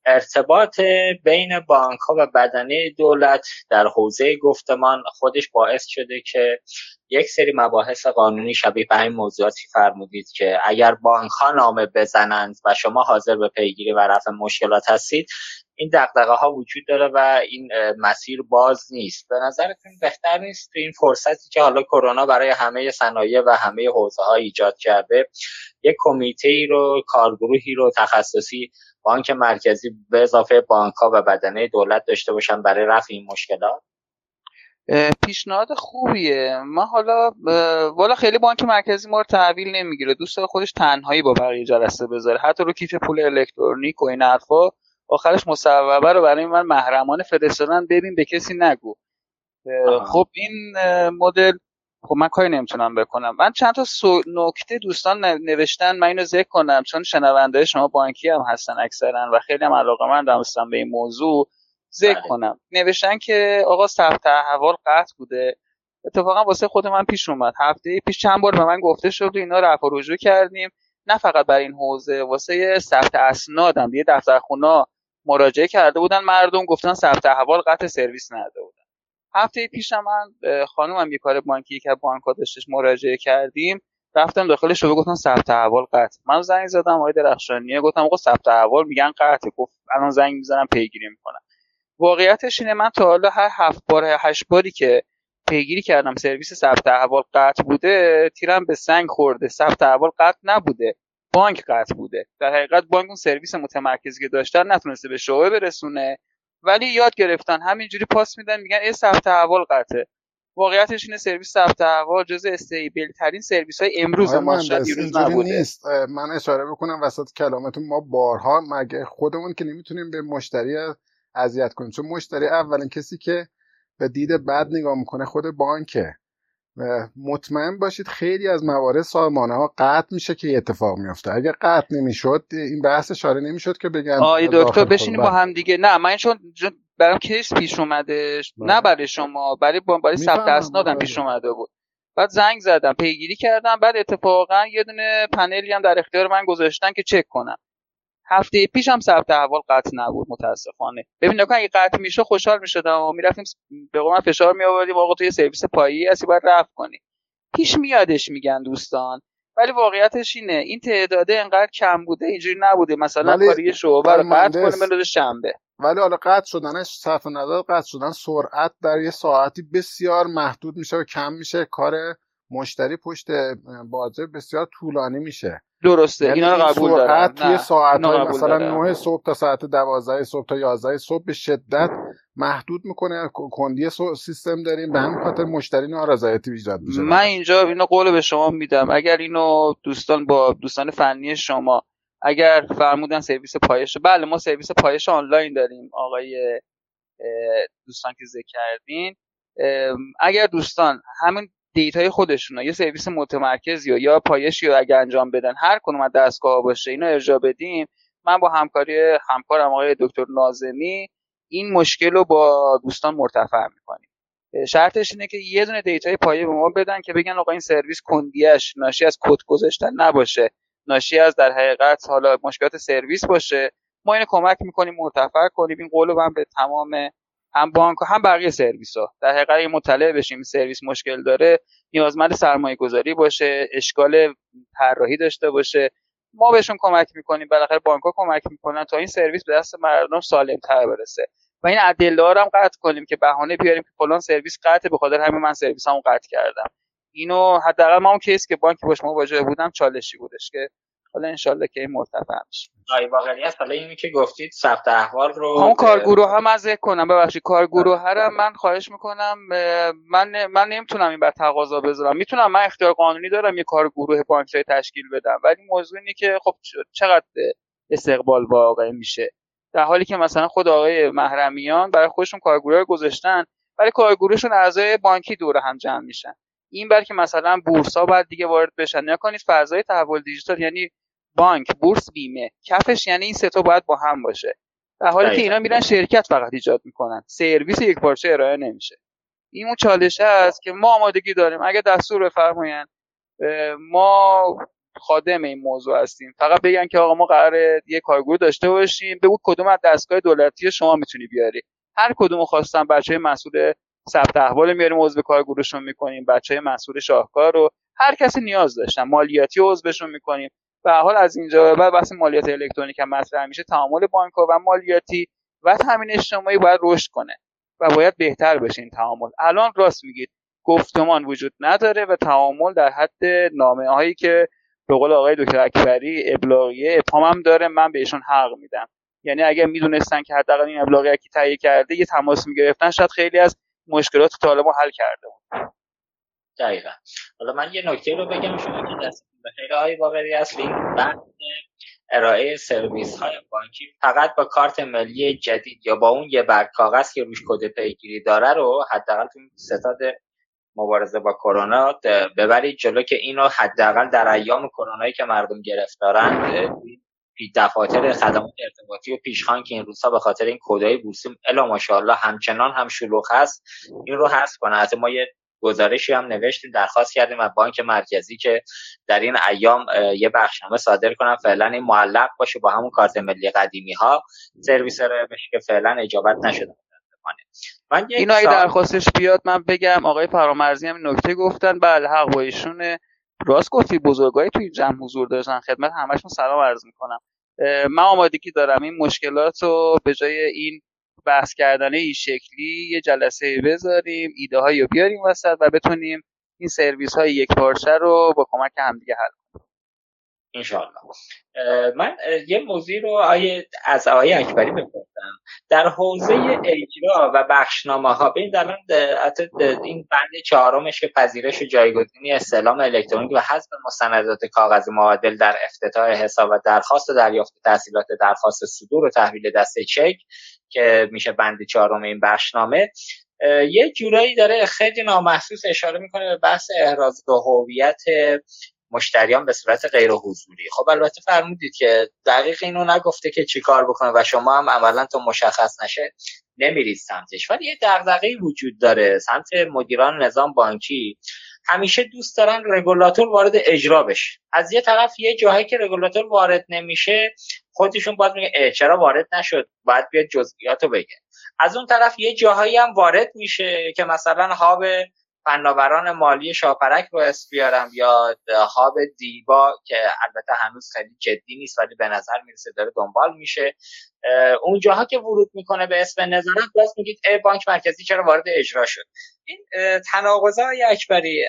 ارتباط بین بانک ها و بدنه دولت در حوزه گفتمان خودش باعث شده که یک سری مباحث قانونی شبیه به این موضوعاتی فرمودید که اگر بانک ها نامه بزنند و شما حاضر به پیگیری و رفع مشکلات هستید این دقدقه ها وجود داره و این مسیر باز نیست. به نظرتون بهتر نیست تو این فرصتی که حالا کرونا برای همه صنایع و همه حوزه ها ایجاد کرده یک کمیته ای رو کارگروهی رو تخصصی بانک مرکزی به اضافه بانک ها و بدنه دولت داشته باشن برای رفع این مشکلات؟ پیشنهاد خوبیه. ما حالا والا خیلی بانک مرکزی ما رو تحویل نمی‌گیره. دوست خودش تنهایی با بقیه جلسه بذاره. حتی رو کیف پول الکترونیک و این حرفا آخرش مصوبه رو برای من محرمانه فرستادن ببین به کسی نگو. خب این مدل خب من کاری نمی‌تونم بکنم. من چند تا نکته دوستان نوشتن من اینو ذکر کنم. چون شنونده شما بانکی هم هستن اکثرا و خیلی هم علاقه من هستم به این موضوع ذکر بله. کنم. نوشتن که آقا ثبت احوال قطع بوده. اتفاقا واسه خود من پیش اومد. هفته پیش چند بار به من گفته شد و اینا رفع رجوع کردیم. نه فقط برای این حوزه واسه ثبت اسنادم یه دفتر خونا مراجعه کرده بودن مردم گفتن ثبت احوال قطع سرویس نداده بودن. هفته پیش من خانومم یه کار بانکی که بانک داشتش مراجعه کردیم رفتم داخل شعبه گفتم ثبت احوال قطع. من زنگ زدم آقای درخشانیه گفتم آقا ثبت احوال میگن قطع. گفت الان زنگ می‌زنم پیگیری می‌کنم. واقعیتش اینه من تا حالا هر هفت بار هشت باری که پیگیری کردم سرویس ثبت احوال قطع بوده تیرم به سنگ خورده. ثبت احوال قطع نبوده. بانک قطع بوده. در حقیقت بانک اون سرویس متمرکزی که داشتن نتونسته به شعبه برسونه. ولی یاد گرفتن همینجوری پاس میدن میگن این ثبت احوال قطعه. واقعیتش اینه سرویس ثبت احوال جزء استیبل ترین سرویس های امروز ما نیست. من اشاره بکنم وسط کلامتون ما بارها مگه خودمون که نمی‌تونیم به مشتری اذیت کنیم. چون مشتری اولین کسی که به دید بد نگاه می‌کنه خود بانکه. مطمئن باشید خیلی از موارد سامانه ها قطع میشه که اتفاق میفته اگر قطع نمی‌شد این بحث اشاره نمی‌شد که بگن آی دکتر بشینیم با هم دیگه. نه من چون برام کیس پیش اومده. بله. نه برای شما برای برای ثبت اسنادم بله. پیش اومده بود. بعد زنگ زدم پیگیری کردم. بعد اتفاقا یه دونه پنلی هم در اختیار من گذاشتن که چک کنم. هفته پیش هم ثبت احوال قطع نبود متاسفانه. ببین نکن اگه قطع میشه خوشحال می‌شدم و می‌رفتیم به قول فشار می آوردیم آقا تو یه سرویس پایی هستی باید رفت کنی. پیش میادش میگن دوستان ولی واقعیتش اینه. این تعداده انقدر کم بوده اینجوری نبوده. مثلا کاری شعبه رو قطع کنیم بندازه شنبه. ولی حالا قطع شدنش صرف نظر قطع شدن سرعت در یه ساعتی بسیار محدود میشه و کم میشه. کار مشتری پشت بازه بسیار طولانی میشه. درسته یعنی اینا رو قبول دارم توی ساعت مثلا 9 صبح تا ساعت 12 صبح تا 11 صبح به شدت محدود می‌کنه. کندی سیستم داریم. به همین خاطر مشتری نارضایتی ایجاد میشه. من اینجا اینو قول به شما میدم. اگر اینو دوستان با دوستان فنی شما اگر فرمودن سرویس پایش بله ما سرویس پایش آنلاین داریم آقای دوستان که ذکر کردین. اگر دوستان همین data ی خودشون یه سرویس متمرکز یا یا پایشی رو اگه انجام بدن هر کدوم از دستگاه باشه اینو ارجاع بدیم من با همکاری همکارم آقای دکتر نازمی این مشکل رو با دوستان مرتفع می‌کنیم. شرطش اینه که یه دونه data ی پایه به ما بدن که بگن آقا این سرویس کندیش ناشی از کد گذاشتن نباشه. ناشی از در حقیقت حالا مشکلات سرویس باشه. ما اینو کمک می‌کنیم مرتفع کنیم. این قولو هم به تمام هم بانک هم بقیه سرویس ها در حقیقت این مطلع بشیم سرویس مشکل داره نیازمند سرمایه گذاری باشه اشکال طراحی داشته باشه. ما بهشون کمک می‌کنیم بالاخره بانک ها کمک می‌کنن تا این سرویس به دست مردم سالم تر برسه. و این ادله هم قطع کنیم که بهانه بیاریم که فلان سرویس قطع به خاطر همین من سرویس همون قطع کردم. اینو حداقل ما اون کیس که بانک باش مواجه بودم چالشی بودش که حالا انشالله که این مرتفع میشه. واقعیت حالا اینی که گفتید ثبت احوال رو همون کارگروه هم از کنم. ببخشید کارگروه هم من خواهش می‌کنم من من نمی‌تونم این بر تقاضا بذارم. می‌تونم من اختیار قانونی دارم یه کارگروه بانکی تشکیل بدم ولی موضوع اینه که خب چقدر استقبال واقع میشه. در حالی که مثلا خود آقای محرمیان برای خودشون کارگروه گذاشتن ولی کارگروهشون اعضای بانکی دور هم جمع میشن. این بلکه مثلا بورسا باید دیگه وارد بشن. نکنید فضای تحول دیجیتال یعنی بانک بورس بیمه. کفش یعنی این سه تا باید با هم باشه. در حالی که اینا میرن شرکت فقط ایجاد می‌کنن. سرویس یک پارچه ارائه نمیشه. این اون چالشه است که ما آمادگی داریم. اگه دستور بفرمایند ما خادم این موضوع هستیم. فقط بگن که آقا ما قرار یه کارگروه داشته باشیم. بگو کدوم از دستگاه دولتی شما می‌تونی بیاری. هر کدوم خواستن بچه های مسئول ثبت احوال میاریم عضو کارگروهشون می‌کنیم. بچه های مسئول شاهکار رو. هر کسی نیاز داشتن. مالیاتی عضوشون می‌کنیم. به حال از اینجا بعد بحث مالیات الکترونیک هم مطرح میشه تعامل بانک و مالیاتی و تامین اجتماعی باید رشد کنه و باید بهتر بشه این تعامل. الان راست میگید گفتمان وجود نداره و تعامل در حد نامه هایی که به قول آقای دکتر اکبری ابلاغیه ابهام داره من بهشون حق میدم. یعنی اگر می‌دونستن که حداقل این ابلاغیه کی تهیه کرده یه تماس می‌گرفتن شاید خیلی از مشکلات طالبان حل کرده بود. دقیقا. حالا من یه نکته رو بگم شما که دست به خیر های باقری اصلی بعد ارائه سرویس های بانکی فقط با کارت ملی جدید یا با اون یه برگ کاغذ که روش کد پیگیری داره رو حداقل تو ستاد مبارزه با کرونا ببرید جلو که اینو حداقل در ایام کرونایی که مردم گرفتارن دفاتر خدمات ارتباطی و پیشخان که این روزها به خاطر این کدای بورسی الا ماشاءالله همچنان هم شلوغ هست. این رو حذف کنه. ما یه گزارشی هم نوشتیم درخواست کردیم از بانک مرکزی که در این ایام یه بخشنامه صادر کنم فعلا این معلق باشه با همون کارت ملی قدیمی ها سرویس بشه که فعلا اجابت نشده. من اینو اگه درخواستش بیاد من بگم آقای فرامرزی هم نکته گفتن بله حق با ایشونه. راست گفتی بزرگایی توی جمع حضور داشتن خدمت همشون سلام عرض می‌کنم. من آمادگی دارم این مشکلات رو به جای این بحث کردن این شکلی یه جلسه بذاریم ایده هایی رو بیاریم وسط و بتونیم این سرویس های یک پارچه رو با کمک همدیگه حل کنیم. انشاءالله. من یه موضوع رو آیه از آقای اکبری بپرسم در حوزه اجرا و بخشنامه ها ببین الان این بند چهارمش که پذیرش و جایگزینی استعلام الکترونیک و حذف مستندات کاغذی معادل در افتتاح حساب و درخواست و دریافت تحصیلات درخواست صدور و تحویل دسته چک که میشه بند چهارم این بخشنامه. یه جورایی داره خیلی نامحسوس اشاره می‌کنه به بحث احراز هویت مشتریان به صورت غیر حضوری خب البته فرمودید که دقیق اینو نگفته که چی کار بکنه و شما هم عملا تو مشخص نشه نمیرید سمتش. ولی یه دغدغه وجود داره. سمت مدیران نظام بانکی همیشه دوست دارن رگولاتور وارد اجرا بشه. از یه طرف یه جاهایی که رگولاتور وارد نمیشه خودشون باید میگه چرا وارد نشد؟ باید بیاد جزئیات رو بگه. از اون طرف یه جاهایی هم وارد میشه که مثلا هاب فناوران مالی شاپرک رو اسم بیارم یا هاب دیبا که البته هنوز خیلی جدی نیست ولی به نظر می‌رسه داره دنبال میشه. اونجاها که ورود می‌کنه به اسم نظارت باز میگید ای بانک مرکزی چرا وارد اجرا شد؟ این های اکبری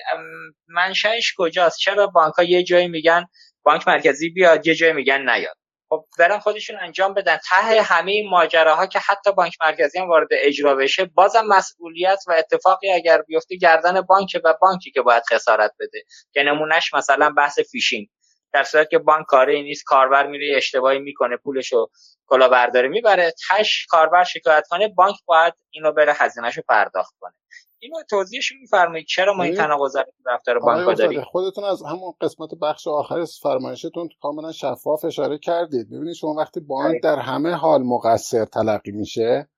منشأش کجاست؟ چرا بانک ها یه جایی میگن بانک مرکزی بیاد یه جایی میگن نیاد؟ خب برن خودشون انجام بدن. ته همه این ماجراها که حتی بانک مرکزی هم وارد اجرا بشه بازم مسئولیت و اتفاقی اگر بیفته گردن بانک و بانکی که باید خسارت بده. که نمونهش مثلا بحث فیشینگ. در صورت که بانک کاری نیست کاربر میره اشتباهی می‌کنه پولشو کلاهبرداری می‌بره. تهش کاربر شکایت کنه بانک باید اینو بره هزینهشو پرداخت کنه. اینو توضیحش میفرمایید. چرا ما این تناقض رفتار بانک داریم؟ خودتون از همون قسمت بخش آخر فرمایشتون کاملا شفاف اشاره کردید. ببینید شما وقتی بانک در همه حال مقصر تلقی میشه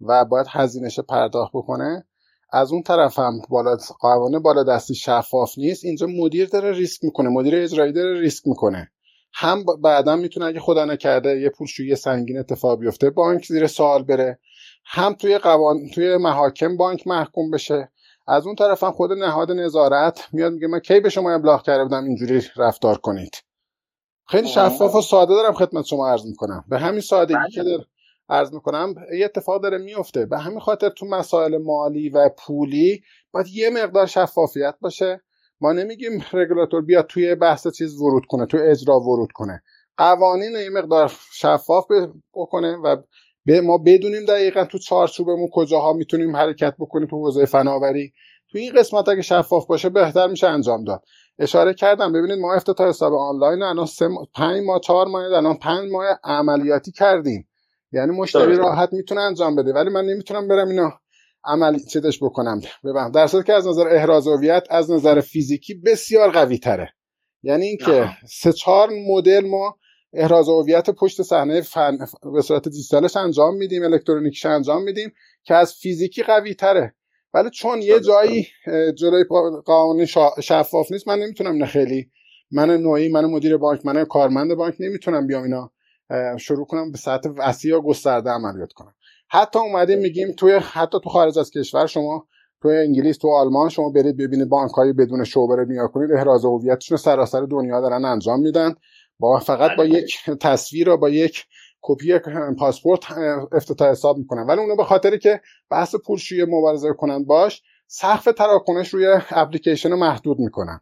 و باید هزینهش پرداخت بکنه از اون طرف هم بالا قوانین بالا دستی شفاف نیست. اینجا مدیر داره ریسک می‌کنه مدیر اجرایی داره ریسک می‌کنه. هم بعدا می‌تونه اگه خدا نکرده یه پولشویی سنگین اتفاق بیفته بانک زیر سوال بره. هم توی قوان توی محاکم بانک محکوم بشه. از اون طرف هم خود نهاد نظارت میاد میگه من کی به شما ابلاغ کرده بودم اینجوری رفتار کنید. خیلی شفاف و ساده دارم خدمت شما عرض می‌کنم. به همین سادگی بله. که در عرض می‌کنم یه اتفاق داره میفته به همین خاطر تو مسائل مالی و پولی باید یه مقدار شفافیت باشه. ما نمیگیم رگولاتور بیاد توی بحث چیز ورود کنه توی اجرا ورود کنه. قوانین یه مقدار شفاف بکنه و ما بدونیم دقیقا تو چارچوبمون کجاها می‌تونیم حرکت بکنیم تو حوزه فناوری. تو این قسمت اگه شفاف باشه بهتر میشه انجام داد. اشاره کردم. ببینید ما افتتاح حساب آنلاین الان ما، پنج ماه چهار ماه الان پنج ماه عملیاتی کردیم. یعنی مشتری راحت می‌تونه انجام بده. ولی من نمی‌تونم برم اینو عملی چیزش بکنم. ببینم در صورتی که از نظر احراز هویت از نظر فیزیکی بسیار قوی تره. یعنی اینکه سه چهار مدل ما احراز هویت پشت صحنه فن به صورت دیجیتالش انجام میدیم الکترونیکش انجام میدیم که از فیزیکی قوی تره ولی چون یه جایی جلوی قانون شفاف نیست من نمی‌تونم نه خیلی. من نوعی من مدیر بانک من کارمند بانک نمی‌تونم بیام اینا شروع کنم به سطح وسیع و گسترده عملیات کنم. حتی اومدیم میگیم توی حتی تو خارج از کشور شما تو انگلیس تو آلمان شما برید ببینید بانک های بدون شعبه رو نیا کنید احراز هویتشون سراسر دنیا دارن انجام میدن. با فقط با بله. یک تصویر و با یک کپی پاسپورت افتتاح حساب می‌کنن ولی اونو به خاطری که بحث پولشویی مبارزه کنن باش سقف تراکنش روی اپلیکیشن رو محدود می‌کنن.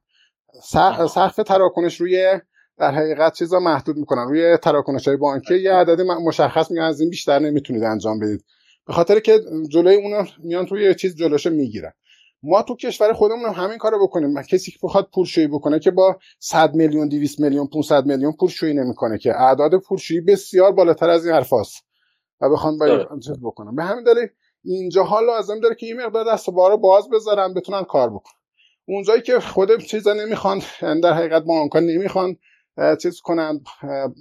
سقف تراکنش روی در حقیقت چیزا محدود می‌کنن. روی تراکنش های بانکی یه عددی مشخص میگن از این بیشتر نمی‌تونید انجام بدید. به خاطر که جلوی اونو میان توی چیز جلوشو می‌گیرن. ما تو کشور خودمون هم همین کارو بکنیم. کسی که بخواد پولشویی بکنه که با 100 میلیون 200 میلیون 500 میلیون پولشویی نمی‌کنه که. اعداد پولشویی بسیار بالاتر از این حرفاست. و بخوان چیز بکنم. به همین دلیل اینجا حال لازم داره که این مقدار دست بارو باز بذارن بتونن کار بکنن. اونجایی که خود چیزا نمی‌خوان در حقیقت بانک‌ها نمی‌خوان چیز کنن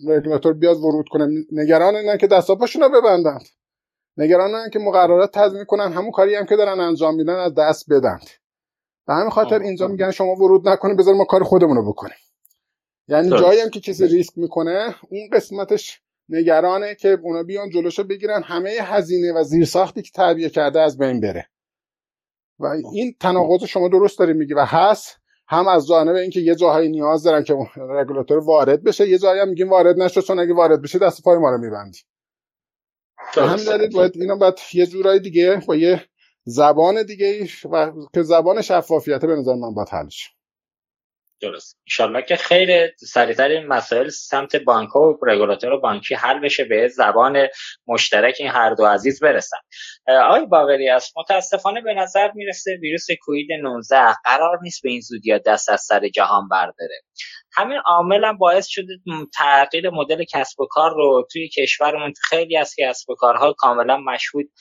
رگولاتور بیاد ورود کنه. نگران اینن که دست رو ببندن. نگرانن که مقررات تضمین کنن همون کاری هم که دارن انجام میدن از دست بدن. به همین خاطر اینجا میگن شما ورود نکنید بذار ما کار خودمون رو بکنیم. یعنی جایی هم که کسی ریسک می‌کنه اون قسمتش نگرانه که اونا بیان جلوشو بگیرن همه هزینه و زیرساختی که تعبیه کرده از بین بره. و این تناقض شما درست داری میگی و هست. هم از جانب اینکه یه جاهایی نیاز دارن که رگولاتور وارد بشه یه جایی هم میگیم وارد نشد چون اگه وارد بشه دست پای ما رو میبندی. هم دلیل باید اینا باید یه جورای دیگه با یه زبان دیگه و که زبان شفافیت به نظر من باید حل درست. انشالله که خیلی سریعتر این مسائل سمت بانک و رگولاتور بانکی حل بشه به زبان مشترک این هر دو عزیز برسن. آقای باقری است متاسفانه به نظر می‌رسه ویروس کوید 19 قرار نیست به این زودی دست از سر جهان برداره. همین عامل هم باعث شده تغییر مدل کسب و کار رو توی کشورمون خیلی از کسب و کارها کاملا مشهود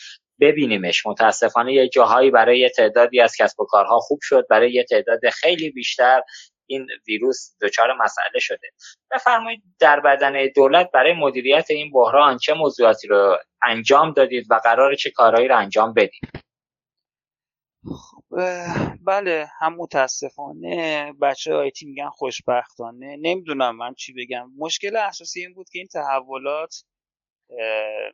ببینیمش. متاسفانه یه جاهایی برای یه تعدادی از کسب و کارها خوب شد برای یه تعداد خیلی بیشتر این ویروس دچار مسئله شده. بفرمایید در بدن دولت برای مدیریت این بحران چه موضوعاتی رو انجام دادید و قرار چه کارهایی رو انجام بدید؟ بله هم متاسفانه بچه آیتی میگن خوشبختانه. نمی‌دونم من چی بگم. مشکل اساسی این بود که این تحولات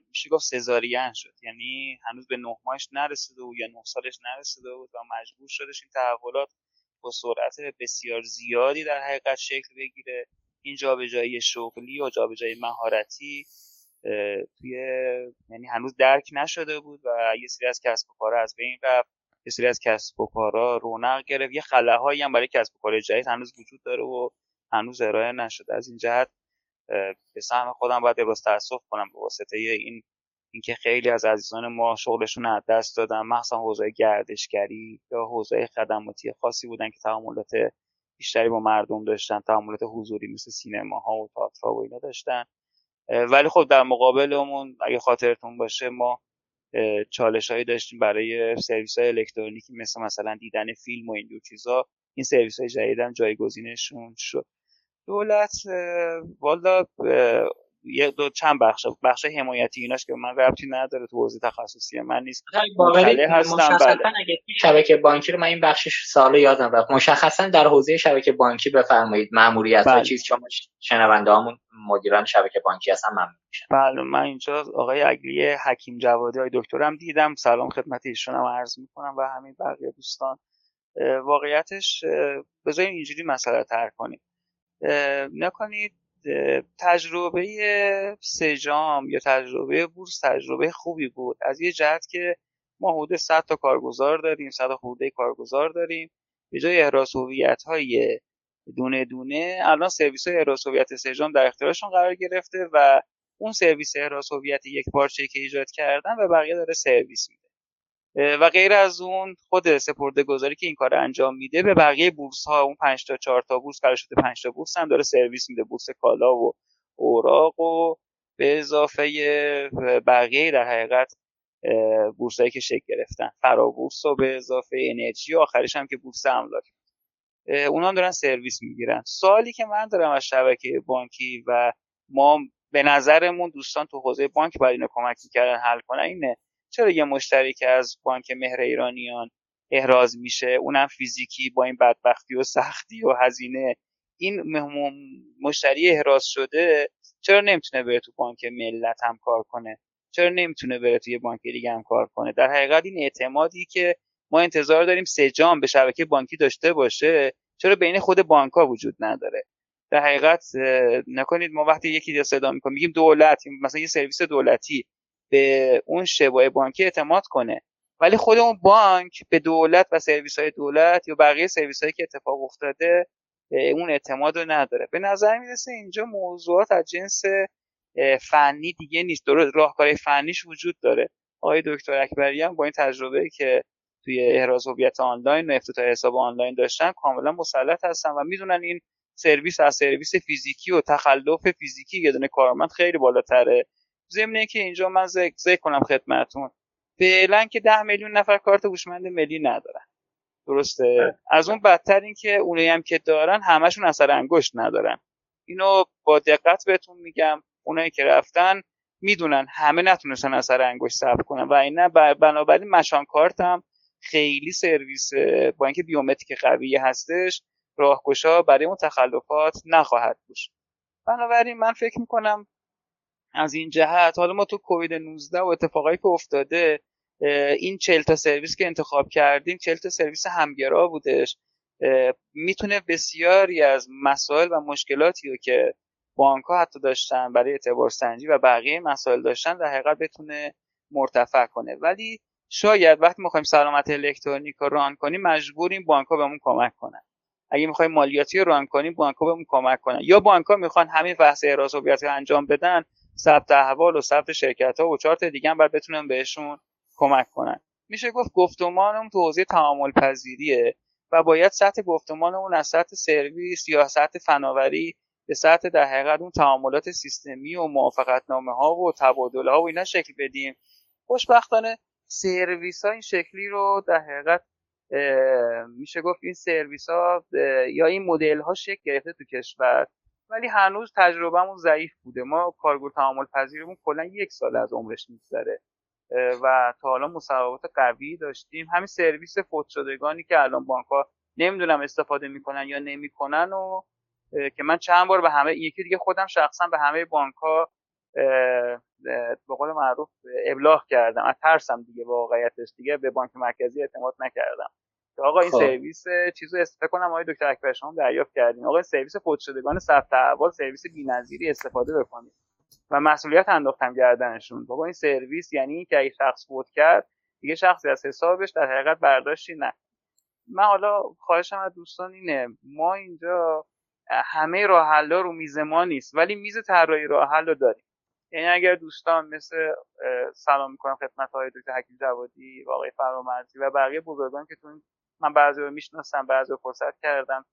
میشه گفت سزارین شد. یعنی هنوز به نه ماهش نرسیده بود یا نه سالش نرسیده بود و مجبور شدش این تحولات با سرعت بسیار زیادی در حقیقت شکل بگیره. این جابجایی شغلی و جابجایی مهارتی توی یعنی هنوز درک نشده بود و یه سری از کسب و کارها از بین رفت. یه سری از کسب و کارها رونق گرفت. یه خلاهایی هم برای کسب و کار جدید هنوز وجود داره و هنوز ارائه نشده. از این جهت به سهم خودم باید ابراز تاسف کنم به واسطه این اینکه خیلی از عزیزان ما شغلشون از دست دادن. مخصوصا حوزه گردشگری یا حوزه خدماتی خاصی بودن که تعاملات بیشتری با مردم داشتن تعاملات حضوری مثل سینماها و تئاتر و اینا داشتن. ولی خب در مقابلمون اگه خاطرتون باشه ما چالش هایی داشتیم برای سرویس های الکترونیکی مثل مثلا دیدن فیلم و این جور چیزا. این سرویس های جدید جایگزینشون شد. دولت والا یه دو چند بخش بخش حمایتی ایناش که من ربطی نداره تو حوزه تخصصی من نیست. باقری هستم بله. اگه شبکه بانکی رو من این بخشش سال یادم رفت. مشخصا در حوزه شبکه بانکی بفرمایید. ماموریت بله. چیز چون شنونده همون مدیران شبکه بانکی هستن ممنون میشم بله من اینجا آقای اگلی حکیم جوادی های دکترم دیدم. سلام خدمت ایشون هم عرض می‌کنم و همین بقیه دوستان. واقعیتش بذاریم اینجوری مسئله تر کنیم. نکنید تجربه سجام یا تجربه بورس تجربه خوبی بود. از یه جهت که ما حدود 100 تا کارگزار داریم 100 خورده کارگزار داریم. به جای احراز هویت های دونه دونه الان سرویس های احراز هویت سجام در اختیارشون قرار گرفته و اون سرویس احراز هویت یک پارچه که ایجاد کردن و بقیه داره سرویس میده. و غیر از اون خود سپرده گذاری که این کار انجام میده به بقیه بورس ها اون 5 تا 4 تا بورس قرار شده 5 تا بورس هم داره سرویس میده بورس کالا و اوراق و به اضافه بقیه در حقیقت بورسایی که شکل گرفتن. فرابورس و به اضافه انرژی و آخرش هم که بورس املاک. اونا هم دارن سرویس می‌گیرن. سوالی که من دارم از شبکه بانکی و ما به نظرمون دوستان تو حوزه بانک باید اینو کمک می‌کردن حل کنن اینه چرا یه مشتری که از بانک مهر ایرانیان احراز میشه اونم فیزیکی با این بدبختی و سختی و هزینه این مشتری احراز شده چرا نمی‌تونه بره تو بانک ملت هم کار کنه؟ چرا نمی‌تونه بره توی بانک دیگه هم کار کنه؟ در حقیقت این اعتمادی که ما انتظار داریم سجام به شبکه بانکی داشته باشه چرا بین خود بانک وجود نداره؟ در حقیقت نکنید ما وقتی یکی صدا می‌کنیم میگیم دولت مثلا یه سرویس دولتی. به اون شبای بانکی اعتماد کنه. ولی خود اون بانک به دولت و سرویس های دولت یا بقیه سرویس هایی که اتفاق افتاده اون اعتماد رو نداره. به نظر می‌رسه اینجا موضوعات از جنس فنی دیگه نیست. درست راهکار فنیش وجود داره. آقای دکتر اکبری هم با این تجربه که توی احراز هویت آنلاین و افتتاح حساب آنلاین داشتن کاملا مسلط هستن و می‌دونن این سرویس از سرویس فیزیکی و تخلف فیزیکی یه دونه کارمند خیلی بالاتره. ضمن که اینجا من ذکر کنم خدمتون فعلا که ده میلیون نفر کارت هوشمند ملی ندارن. درسته؟ بله. از اون بدتر این که اونایی هم که دارن همشون اثر انگشت ندارن. اینو با دقت بهتون میگم. اونایی که رفتن می‌دونن همه نتونستن اثر انگشت ثبت کنن. و اینا بنابراین مشان کارت هم خیلی سرویس با اینکه بیومتریک قوی هستش راهگشا برای اون تخلفات نخواهد بود بنابراین من فکر می‌کنم از این جهت حالا ما تو کووید 19 و اتفاقایی که افتاده این 40 تا سرویس که انتخاب کردیم 40 تا سرویس همگرا بودش. می‌تونه بسیاری از مسائل و مشکلاتی رو که بانک ها حتی داشتن برای اعتبار سنجی و بقیه مسائل داشتن در حقیقت بتونه مرتفع کنه. ولی شاید وقتی می‌خوایم سلامت الکترونیک رو ران کنیم مجبوریم بانک ها بهمون کمک کنن. اگه می‌خوایم مالیاتی رو ران کنیم بانک ها بهمون کمک کنن. یا بانک ها می‌خوان همین بحث احراز هویت انجام بدن ثبت احوال و ثبت شرکت ها و چهار تا دیگه هم باید بتونن بهشون کمک کنن. میشه گفت گفتمانمون تو حوزه تعامل پذیریه و باید سطح گفتمانمون از سطح سرویس یا سطح فناوری به سطح در حقیقت اون تعاملات سیستمی و موافقتنامه ها و تبادل ها و اینا شکل بدیم. خوشبختانه سرویس ها این شکلی رو در حقیقت میشه گفت این سرویس ها یا این مدل ها شکل گرفته تو کشور. ولی هنوز تجربهمون ضعیف بوده. ما کارگور تعامل پذیرمون کلا یک سال از عمرش میگذره. و تا حالا مصوبات قوی داشتیم. همین سرویس فوت شدگانی که الان بانک ها نمی‌دونم استفاده می‌کنن یا نمی‌کنن و که من چند بار به همه یکی دیگه خودم شخصا به همه بانک ها به قول معروف ابلاغ کردم. از ترسم دیگه واقعیتش دیگه. به بانک مرکزی اعتماد نکردم. آقا این خب. سرویس چیزو استفاده کنم. آقای دکتر اکبر شما دریافت کردین. آقا سرویس فوت شدگان ثبت احوال سرویس بی‌نظیری استفاده بکنید و مسئولیت انداختم گردنشون. بابا این سرویس یعنی که اگه شخص فوت کرد دیگه شخصی از حسابش در حقیقت برداشتی نه. من حالا خواهشم از دوستان اینه ما اینجا همه راه رو میز ما نیست ولی میز طراحی راه حل رو داریم. یعنی اگر دوستان مثل سلام می‌کنم خدمت های دکتر حکیم جوادی و آقای فرامرزی و بقیه بزرگان که تو من بعضی رو می‌شناسم بعضی رو فرصت کردم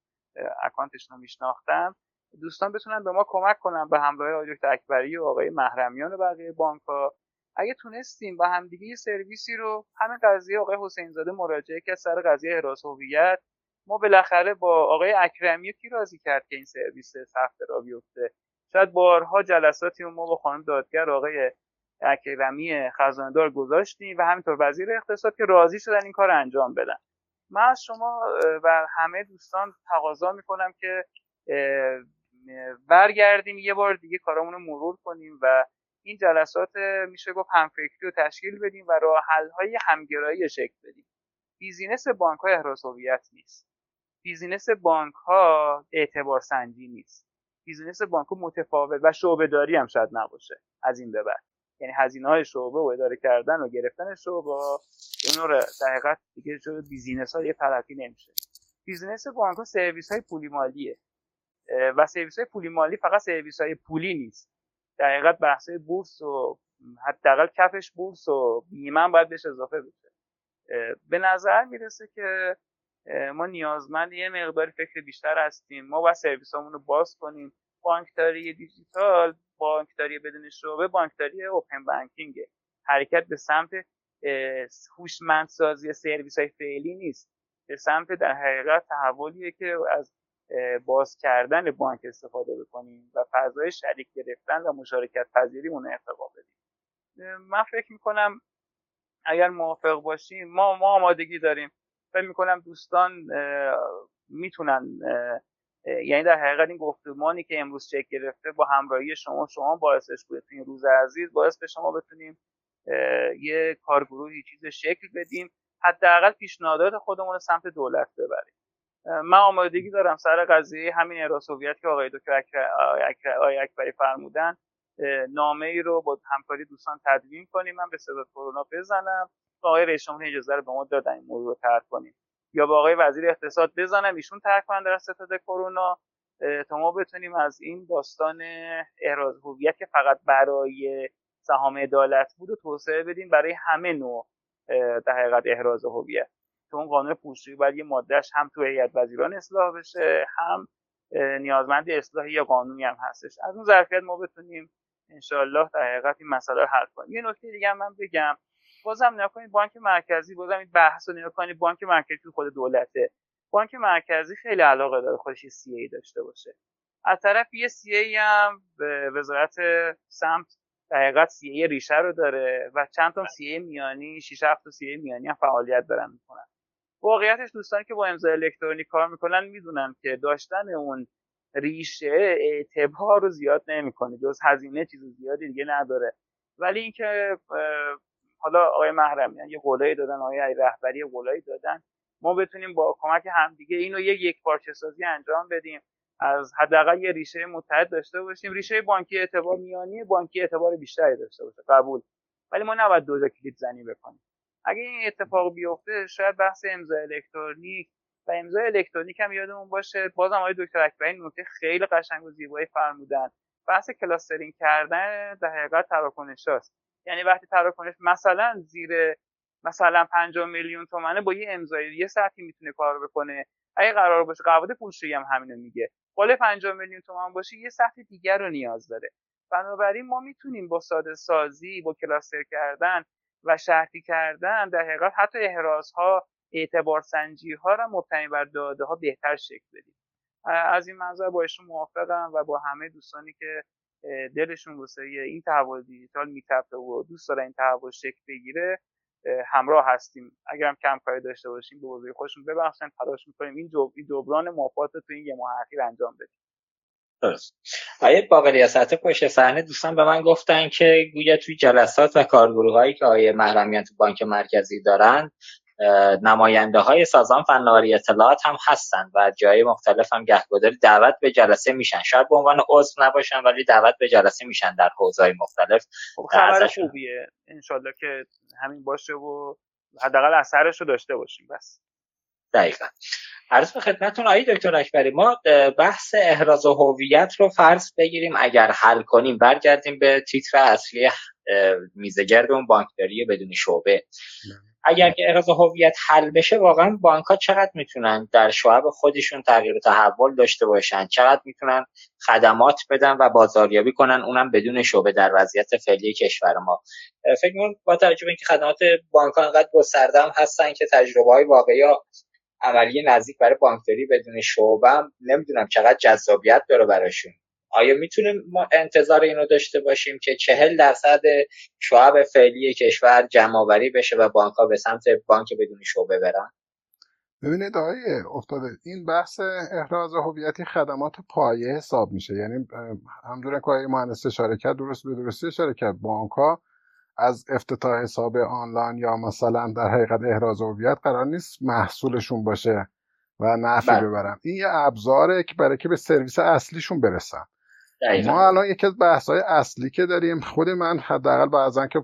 اکانتشون رو میشناختم. دوستان بتونن به ما کمک کنن به همراه آقای دکتر اکبری و آقای محرمیان و بقیه بانک ها اگه تونستیم با همدیگه یه سرویسی رو همین قضیه آقای حسین زاده مراجعه که سر قضیه احراز هویت. ما بالاخره با آقای اکرمی کی راضی کرد که این سرویس سخت را بیفته؟ شاید بارها جلساتی ما با خانم دادگر آقای اکرمی خزاندار گذاشتیم و همینطور وزیر اقتصاد که راضی شدن این کار انجام بدن. من از شما و همه دوستان تقاضا می‌کنم که برگردیم یه بار دیگه کارامون رو مرور کنیم و این جلسات میشه گفت همفکری رو تشکیل بدیم و راه حل های همگرایی شکل بدیم. business بانک ها احراز هویت نیست. business بانک ها اعتبار سنجی نیست. business بانک ها متفاوت و شعبه داری هم شاید نباشه. از این به بعد. یعنی هزینه های شعبه و اداره کردن و گرفتن شعبه این رو در حقیقت دیگه شده business ها یه طرفی نمیشه. business بانک ها سرویس های پولی مالیه. و سرویس های پولی مالی فقط سرویس های پولی نیست. در حقیقت بحث بورس و حداقل کفش بورس و بیمه باید بهش اضافه بشه. به نظر می‌رسه که ما نیازمند یه مقداری فکر بیشتر هستیم. ما باید سرویس رو باز کنیم. بانکداری دیجیتال بانکداری بدون شعبه بانکداری open banking. حرکت به سمت هوشمندسازی سرویس های فعلی نیست. به سمت در حقیقت تحولیه که از باز کردن بانک استفاده بکنیم و فضای شریک گرفتن و مشارکت پذیریمون ارتقا بدیم. من فکر می‌کنم اگر موافق باشیم ما ما آمادگی داریم. فکر می‌کنم دوستان می‌تونن یعنی در حقیقت این گفتمانی که امروز چک گرفته با همراهی شما شما باعثش بوده تو این روز عزیز باعث به شما بتونیم یه کارگروهی چیز شکل بدیم حداقل پیشنهادات خودمون رو سمت دولت ببریم. من آمادگی دارم سر قضیه همین اراسوویت که آقای دکتر اکبری فرمودن. نامه ای رو با همکاری دوستان تدوین کنیم. من به صدا کرونا بزنم. آقای رئیس جمهور اجازه رو به ما دادن این موضوع رو ترک کنیم. یا با آقای وزیر اقتصاد بزنم ایشون ترک کنن در ستاد کرونا. تا ما بتونیم از این داستان احراز هویت که فقط برای سهام عدالت بود و توسعه بدیم برای همه نوع در حقیقت احراز هویت. اون قانون پولشویی باید یه مادهش هم تو هیئت وزیران اصلاح بشه هم نیازمند اصلاحی یا قانونی هم هستش. از اون ظرفیت ما بتونیم انشالله در حقیقت این مسئله رو حل کنیم. یه نکته دیگه من بگم. بازم نگاه بانک مرکزی بازم این بحث رو نگاه کنید بانک مرکزی خود دولته. بانک مرکزی خیلی علاقه داره خودش سی ای داشته باشه. از طرف یه سی ای هم به وزارت سمت در سی ای ریشه رو داره و چند تا سی ای میانی 6 7 سی ای میانی هم فعالیت دارن می‌کنن. واقعیتش دوستانی که با امضا الکترونیک کار می‌کنن می‌دونن که داشتن اون ریشه اعتبار رو زیاد نمی‌کنه جز هزینه چیز زیادی دیگه نداره. ولی اینکه حالا آقای محرمیان یه قولایی دادن آقای رهبری قولایی دادن. ما بتونیم با کمک همدیگه اینو یک یک پارچه سازی انجام بدیم. از حداقل یه ریشه متحد داشته باشیم. ریشه بانکی اعتبار میانی بانکی اعتبار بیشتری داشته باشه. قبول. ولی ما نباید دو کلید زنی بکنیم. اگه این اتفاق بیفته شاید بحث امضا الکترونیک و امضا الکترونیک هم یادمون باشه. بازم آقای دکتر اکبری نکته خیلی قشنگ و زیبایی فرمودن. بحث کلاسترینگ کردن در حقیقت تراکنش هاست یعنی وقتی تراکنش مثلا زیر مثلا 50 میلیون تومنه با یه امضای یه ساعتی می‌تونه کار بکنه. اگه قرار باشه قواعد پولشویی هم همینو میگه. بالا 50 میلیون تومن باشه یه سطح دیگر رو نیاز داره. بنابراین ما می‌تونیم با ساده سازی با کلاستر کردن و شرطی کردن در حقیقت حتی احرازها اعتبار سنجی ها را مبتنی بر داده ها بهتر شکل بدیم. از این منظر با ایشون موافقم و با همه دوستانی که دلشون واسه این تحول دیجیتال میتپه و دوست داره این تحول شکل بگیره همراه هستیم. اگرم کم کاری داشته باشیم به بزرگی خودشون ببخشن تلاش می‌کنیم این جبران مافات تو این یه ماه اخیر انجام بدیم. درست. آیه باقی ریاست پشت صحنه دوستان به من گفتن که گویا توی جلسات و کارگروه هایی که آیه محرمیان تو بانک مرکزی دارن نماینده های سازمان فناوری اطلاعات هم هستن و جای مختلف هم گهگداری دعوت به جلسه میشن. شاید به عنوان عضو نباشن ولی دعوت به جلسه میشن در حوزه مختلف. خب خبر خوبیه. انشالله که همین باشه و حداقل اثرش رو داشته باشیم. بس. دقیقا. عرض به خدمتتون آقای دکتر اکبری ما بحث احراز هویت رو فرض بگیریم. اگر حل کنیم برگردیم به تیتر اصلی میزگرد اون بانکداری بدون شعبه. اگر که احراز هویت حل بشه واقعا بانک ها چقدر می‌تونن در شعب خودشون تغییر تحول داشته باشن؟ چقدر می‌تونن خدمات بدن و بازاریابی کنن؟ اونم بدون شعبه در وضعیت فعلی کشور ما. فکر می‌کنم با توجه به اینکه خدمات بانک ها انقدر گسترده هستن که تجربه های واقعی عملی نزدیک برای بانکداری بدون شعبه نمی‌دونم چقدر جذابیت داره براشون. آیا می‌تونیم ما انتظار اینو داشته باشیم که چهل درصد شعب فعلی کشور جمعآوری بشه و بانک ها به سمت بانک بدون شعبه برن؟ ببینید آقای افتاده این بحث احراز هویتی خدمات پایه حساب میشه. یعنی همدونه که آقای مهندس اشاره کرد درست به درستی اشاره کرد. بانک ها از افتتاح حساب آنلاین یا مثلا در حقیقت احراز هویت قرار نیست محصولشون باشه و نفع بله. ببرن. این یه ابزاره که برای که به سرویس اصلیشون برسن. ما الان یکی از بحث های اصلی که داریم خود من حداقل بعضا که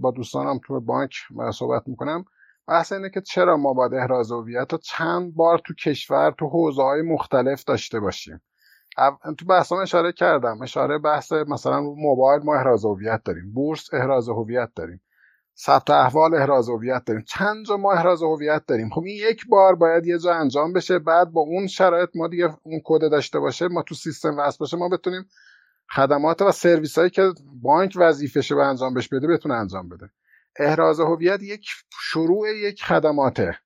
با دوستانم تو بانک صحبت می‌کنم بحث اینه که چرا ما باید احراز هویت رو چند بار تو کشور تو حوزه های مختلف داشته باشیم؟ تو بحثم اشاره کردم اشاره بحث مثلا موبایل ما احراز هویت داریم بورس احراز هویت داریم. ثبت احوال احراز هویت داریم. چند جا ما احراز هویت داریم؟ خب این یک بار باید یه جا انجام بشه بعد با اون شرایط ما دیگه اون کد داشته باشه ما تو سیستم وصل باشه ما بتونیم خدمات و سرویس هایی که بانک وظیفشه به انجام بشه بده بتونه انجام بده. احراز هویت یک شروع یک خدماته.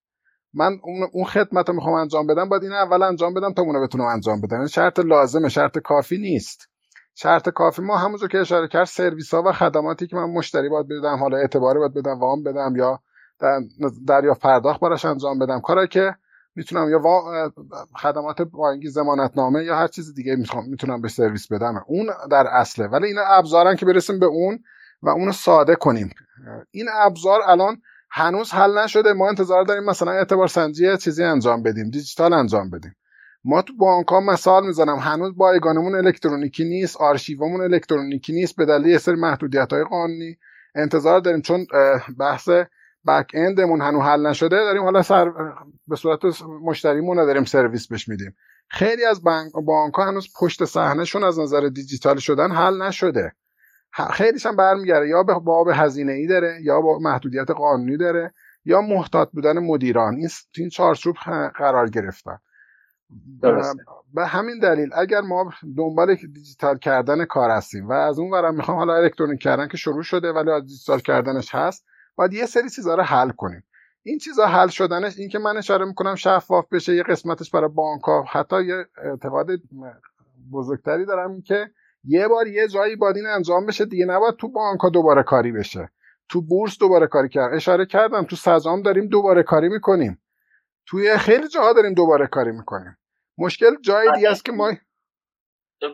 من اون خدمت رو می‌خوام انجام بدم باید این اول انجام بدم تا اونو بتونم انجام بدم. این شرط لازمه شرط کافی نیست. شرط کافی. ما همونجور که اشاره کرد سرویس ها و خدماتی که من مشتری باید بدم حالا اعتباری باید بدم وام بدم یا دریا پرداخت براش انجام بدم. کاری که می‌تونم یا خدمات بانکی نامه یا هر چیز دیگه می‌تونم می‌تونم به سرویس بدم. اون در اصله. ولی اینا ابزارن که برسیم به اون و اونو ساده کنیم. این ابزار الان هنوز حل نشده. ما انتظار داریم مثلا اعتبار سنجی چیزی انجام بدیم دیجیتال انجام بدیم. ما تو بانک مثال می‌زنم. هنوز بایگانمون الکترونیکی نیست آرشیومون الکترونیکی نیست به دلیل سری محدودیت های قانونی. انتظار داریم چون بحث بک اندمون هنوز حل نشده داریم حالا سر به صورت مشتریمون رو داریم سرویس بش میدیم. خیلی از بانک ها هنوز پشت صحنهشون از نظر دیجیتال شدن حل نشده. خیلیش هم برمیگرده. یا به باب هزینه ای داره یا با محدودیت قانونی داره یا محتاط بودن مدیران. این این چارچوب قرار گرفتن. به همین دلیل اگر ما دنبال دیجیتال کردن کار هستیم و از اون ورم می‌خوام حالا الکترونیک کردن که شروع شده ولی از دیجیتال کردنش هست باید یه سری چیزها رو حل کنیم. این چیزا حل شدنش این که من اشاره می‌کنم شفاف بشه یه قسمتش برای بانک ها. حتی یه اعتقاد بزرگتری دارم که یه بار یه جایی باید این انجام بشه دیگه نباید تو بانک ها دوباره کاری بشه. تو بورس دوباره کاری کرد اشاره کردم تو سزام داریم دوباره کاری می‌کنیم. توی خیلی جاها داریم دوباره کاری می‌کنیم. مشکل جای دیگه است که ما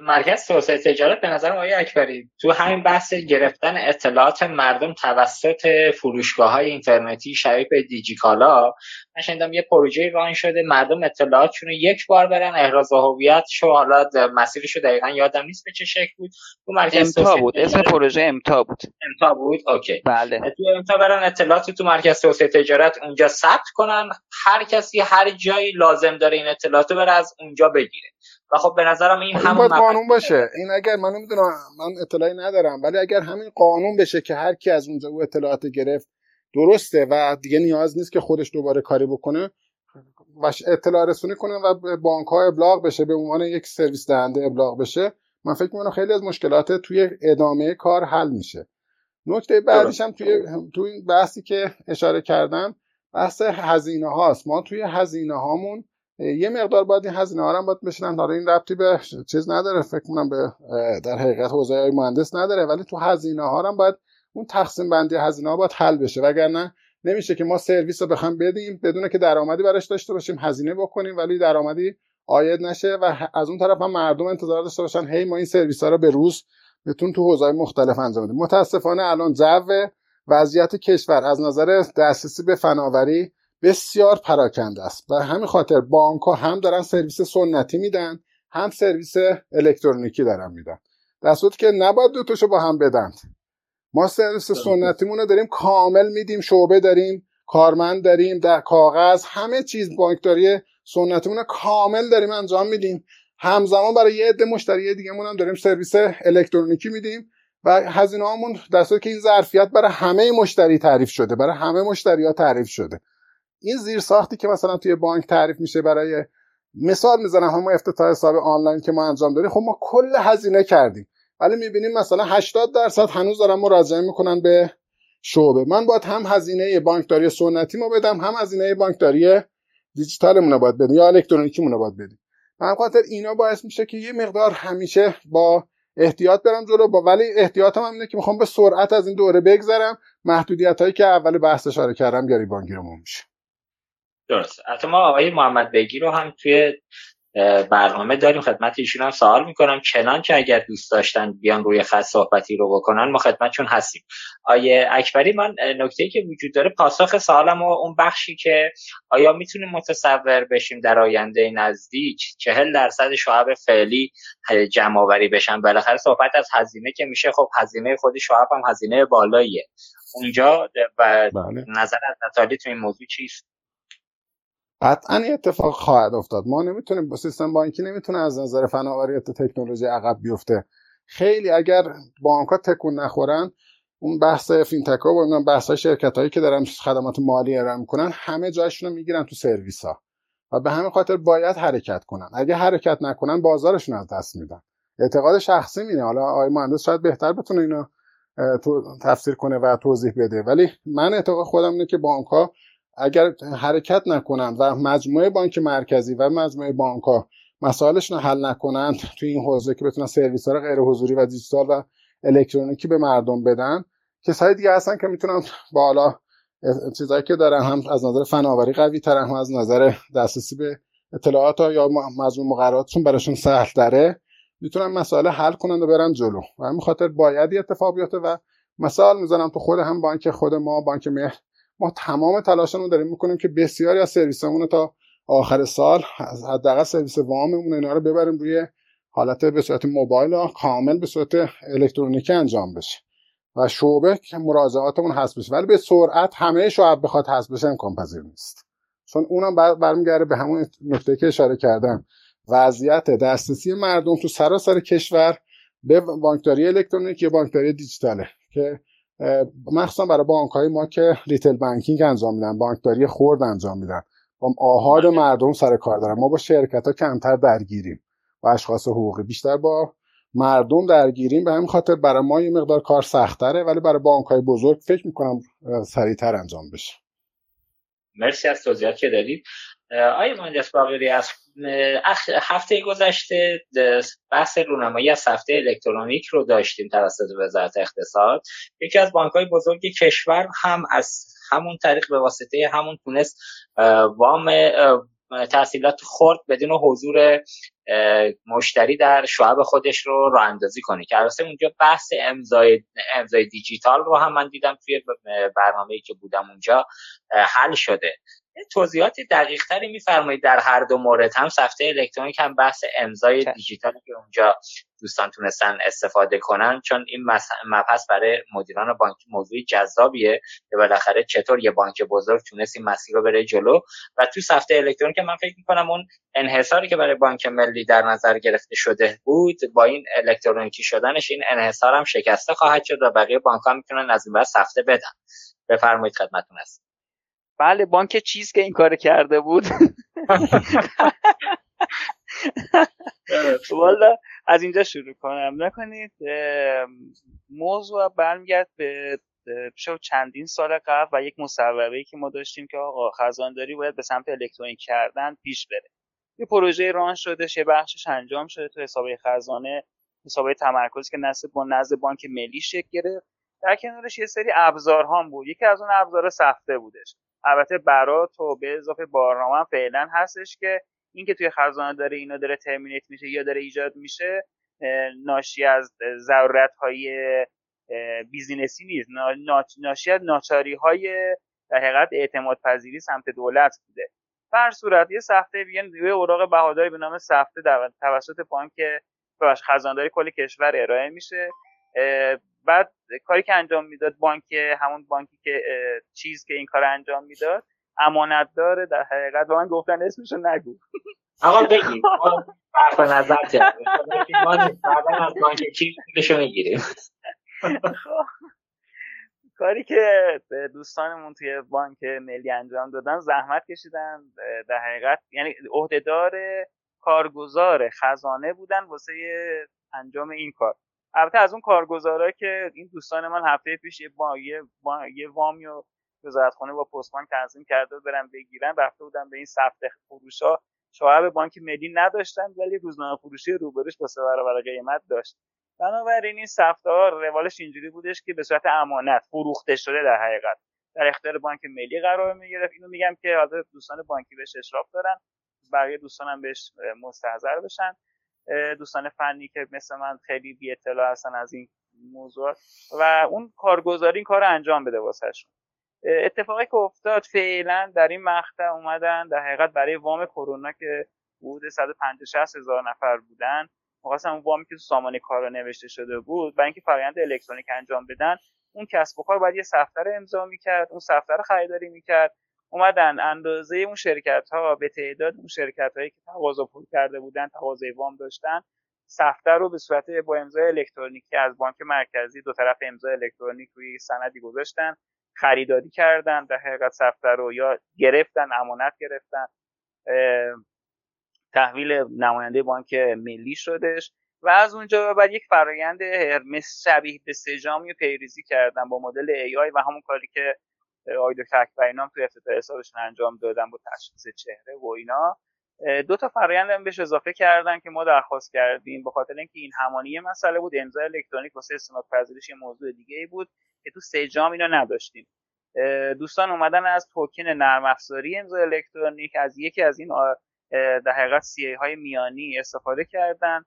مرکز توسعه تجارت به نظر آقای اکبری تو همین بحث گرفتن اطلاعات مردم توسط فروشگاه های اینترنتی شبیه به دیجیکالا من شنیدم یه پروژه ران شده مردم اطلاعاتشون یک بار برن احراز هویت شو حالا مسیرش رو دقیقا یادم نیست به چه شکل بود. تو مرکز امتا بود. اسم پروژه امتا بود. امتا بود؟ اوکی. بله. تو امتا برن اطلاعات تو مرکز توسعه تجارت اونجا ثبت کنن. هر کسی هر جایی لازم داره این اطلاعات رو بره از اونجا بگیره. و خب به نظرم این همون قانون باشه. این اگر من نمی‌دونم من اطلاعی ندارم ولی اگر همین قانون بشه که هر کی از اونجا او اطلاعات گرفت درسته و دیگه نیاز نیست که خودش دوباره کاری بکنه. و اطلاع رسونی کنه و به بانک ها ابلاغ بشه به عنوان یک سرویس دهنده ابلاغ بشه. من فکر می‌کنم خیلی از مشکلات توی ادامه کار حل میشه. نکته بعدیش هم توی توی این بحثی که اشاره کردم بحث هزینه هاست ما توی هزینه هامون یه مقدار باید این هزینه ها هم باید بشنن داره این ربطی به چیز نداره. فکر کنم به در حقیقت حوزه مهندس نداره. ولی تو هزینه ها هم باید اون تقسیم بندی هزینه ها باید حل بشه. وگرنه نمیشه که ما سرویس رو بخوام بدیم بدون که درآمدی براش داشته باشیم هزینه بکنیم ولی درآمدی آید نشه و از اون طرف هم مردم انتظار داشته باشن هی ما این سرویس ها رو به روز بتون تو حوزه مختلف انجام بدیم. متاسفانه الان جو وضعیت کشور از نظر دسترسی به فناوری بسیار پراکنده است. و همین خاطر بانک ها هم دارن سرویس سنتی میدن هم سرویس الکترونیکی دارن میدن. در که نباید دوتاشو با هم بدن. ما سرویس سنتیمون رو داریم کامل میدیم شعبه داریم کارمند داریم در کاغذ همه چیز بانکداری سنتیمون رو کامل داریم انجام میدیم. همزمان برای یه عده مشتری دیگه هم داریم سرویس الکترونیکی میدیم و هزینه هامون در که این ظرفیت برای همه مشتری تعریف شده برای همه مشتری ها تعریف شده. این زیر ساختی که مثلا توی بانک تعریف میشه برای مثال می‌زنم همون افتتاح حساب آنلاین که ما انجام داریم خب ما کل هزینه کردیم. ولی می‌بینیم مثلا 80 درصد هنوز دارن مراجعه می‌کنن به شعبه. من باید هم هزینه بانکداری سنتی ما بدم هم هزینه بانکداری دیجیتالمون رو باید بدیم یا الکترونیکی رو باید بدیم. هم خاطر اینا باعث میشه که یه مقدار همیشه با احتیاط برم جلو با ولی احتیاطم هم اینه که می‌خوام به سرعت از این دوره بگذرم. محدودیت هایی که اول بحث اشاره کردم گریبانگی رو میشه. درست حتی ما آقای محمد بگی رو هم توی برنامه داریم. خدمت ایشون هم سوال می‌کنم. چنانچه اگر دوست داشتن بیان روی خط صحبتی رو بکنن ما خدمتشون هستیم. آیه اکبری من نکته که وجود داره پاسخ سوالم و اون بخشی که آیا می‌تونیم متصور بشیم در آینده نزدیک چهل درصد شعب فعلی جمع آوری بشن؟ بالاخره صحبت از هزینه که میشه. خب هزینه خود شعب هم هزینه بالاییه. اونجا و بله. نظر از نتالی تو این موضوع چیست؟ قطعا اتفاق خواهد افتاد. ما نمی‌تونیم با سیستم بانکی نمی‌تونه از نظر فناوری تکنولوژی عقب بیفته. خیلی اگر بانک تکون نخورن اون بحث فینتک ها و اون بحث های شرکت هایی که دارن خدمات مالی ارائه می‌کنن همه جایشون رو می‌گیرن تو سرویس ها و به همین خاطر باید حرکت کنن. اگه حرکت نکنن بازارشون از دست میدن. اعتقاد شخصی مینه. حالا آقای مهندس شاید بهتر بتونه اینو تفسیر کنه و توضیح بده. ولی من اعتقاد خودم اینه که بانک اگر حرکت نکنند و مجموعه بانک مرکزی و مجموعه بانک ها مسائلشون رو حل نکنند توی این حوزه که بتونن سرویس ها غیر حضوری و دیجیتال و الکترونیکی به مردم بدن کسایی دیگه هستن که می‌تونن بالا چیزایی که دارن هم از نظر فناوری قوی تر هم از نظر دسترسی به اطلاعات یا مجموع مقرراتشون براشون سهل داره می‌تونن مسائل حل کنند و برن جلو. و همین خاطر باید اتفاق بیفته و مثال می‌زنم تو خود هم بانک خود ما بانک مهر. ما تمام تلاشمون داریم می‌کنیم که بسیاری از سرویسمون تا آخر سال حداقل سرویس واممون اینا رو ببریم روی حالت به صورت موبایل کامل به صورت الکترونیکی انجام بشه. و شعبه که مراجعاتمون هست بشه. ولی به سرعت همه شعب بخواد هست بشه امکان پذیر نیست. چون اونم برمیگرده به همون نکته که اشاره کردم. وضعیت دسترسی مردم تو سراسر کشور به بانکداری الکترونیکی یا بانکداری دیجیتاله. که مخصوصا برای بانک های ما که ریتل بانکینگ انجام میدن بانکداری خرد انجام میدن. با آهاد بله. مردم سر کار دارن. ما با شرکت ها کمتر درگیریم و اشخاص حقوقی. بیشتر با مردم درگیریم به همین خاطر برای ما یه مقدار کار سختره ولی برای بانک های بزرگ فکر می‌کنم سریعتر انجام بشه. مرسی از توضیحات که دارید آیا مهندس باقری از هفته گذشته بحث رونمایی از هفته الکترونیک رو داشتیم توسط وزارت اقتصاد. یکی از بانک های بزرگ کشور هم از همون طریق به واسطه همون تونست وام تحصیلات خورد بدون حضور مشتری در شعب خودش رو راه اندازی کنه. که البته اونجا بحث امضای امضای دیجیتال رو هم من دیدم توی برنامه‌ای که بودم اونجا حل شده. توضیحات دقیق تری میفرمایید در هر دو مورد. هم صفحه الکترونیک هم بحث امضای دیجیتالی که اونجا دوستان تونستن استفاده کنن. چون این مبحث برای مدیران بانک موضوعی جذابیه که بالاخره چطور یه بانک بزرگ تونست این مسیر رو بره جلو. و تو صفحه الکترونیک من فکر می‌کنم اون انحصاری که برای بانک ملی در نظر گرفته شده بود با این الکترونیکی شدنش این انحصار هم شکسته خواهد شد و بقیه بانک ها می‌تونن از این بعد صفحه بدن. بفرمایید خدمتتون هست بله بانک چیز که این کار کرده بود. والا از اینجا شروع کنم. نکنید موضوع برمیگرد به شو چندین سال قبل و یک مصوبه که ما داشتیم که آقا خزانداری باید به سمت الکترونیک کردن پیش بره. یه پروژه ران شده یه بخشش انجام شده تو حسابه خزانه حسابه تمرکزی که نصب با نزد بانک ملی شکل گرفت. در کنارش یه سری ابزار هم بود. یکی از اون ابزار سخته بودش. البته برات و به اضافه بارنامه فعلا هستش که اینکه توی خزانه داره اینا داره ترمینیت میشه یا داره ایجاد میشه ناشی از ضرورت های بیزینسی نیست. ناشی از ناچاری های در حقیقت اعتماد پذیری سمت دولت بوده. بر صورت یه سفته بیان یه اوراق بهاداری به نام سفته توسط بانک بخش خزانداری کل کشور ارائه میشه. بعد کاری که انجام می‌داد بانک همون بانکی که چیز که این کار انجام می‌داد امانت داره در حقیقت به من گفتن اسمشو نگو. آقا بگی به نظر ما از بانک چیز می‌گیریم. کاری که دوستانمون توی بانک ملی انجام دادن زحمت کشیدن. در حقیقت یعنی عهدهدار کارگزار خزانه بودن واسه انجام این کار. البته از اون کارگزارا که این دوستان من هفته پیش یه با یه, با... یه وامی و وزارتخانه با پستبانک تنظیم کرده برن بگیرن رفته بودن به این سفت فروش ها شعب بانک ملی نداشتن ولی روزنامه فروشی روبروش با سه برابر قیمت داشت. بنابراین این سفتار روالش اینجوری بودش که به صورت امانت فروخته شده در حقیقت. در اختیار بانک ملی قرار می‌گرفت. اینو میگم که حاضر دوستان بانکی بهش اشراف دارن. بقیه دوستانم بهش مستحضر بشن. دوستان فنی که مثل من خیلی بی اطلاع هستن از این موضوع. و اون کارگزاری این کار انجام بده واسهشون. اتفاقی که افتاد فعلا در این مقطع اومدن. در حقیقت برای وام کرونا که حدود 150 هزار نفر بودن. مخواستم اون وامی که تو سامانه کارا نوشته شده بود برای اینکه فرآیند الکترونیک انجام بدن اون کسب و کار باید یه سفتر امضا می‌کرد اون سفتر خریداری می‌کرد. اومدن اندازه اون شرکت ها به تعداد اون شرکت هایی که تقاضا پول کرده بودن تقاضا وام داشتن سفتر رو به صورت با امضای الکترونیکی از بانک مرکزی دو طرف امضای الکترونیک روی سندی گذاشتن خریداری کردن در حقیقت سفتر رو یا گرفتن امانت گرفتن. تحویل نماینده بانک ملی شدش و از اونجا بعد یک فرایند هرمس شبیه به سجامی پیریزی کردن با مدل ای آی و همون کاری که آقای دکتر اکبرینام توی افتتاح حسابشون انجام دادن با تشخیص چهره و اینا دو تا فرایند هم بهش اضافه کردن که ما درخواست کردیم. به خاطر اینکه این همانی مسئله بود امضای الکترونیک واسه استناد پذیرش یه موضوع دیگه ای بود که تو سجام اینا نداشتیم. دوستان اومدن از توکن نرم افزاری امضای الکترونیک از یکی از این در حقیقت سی های میانی استفاده کردن.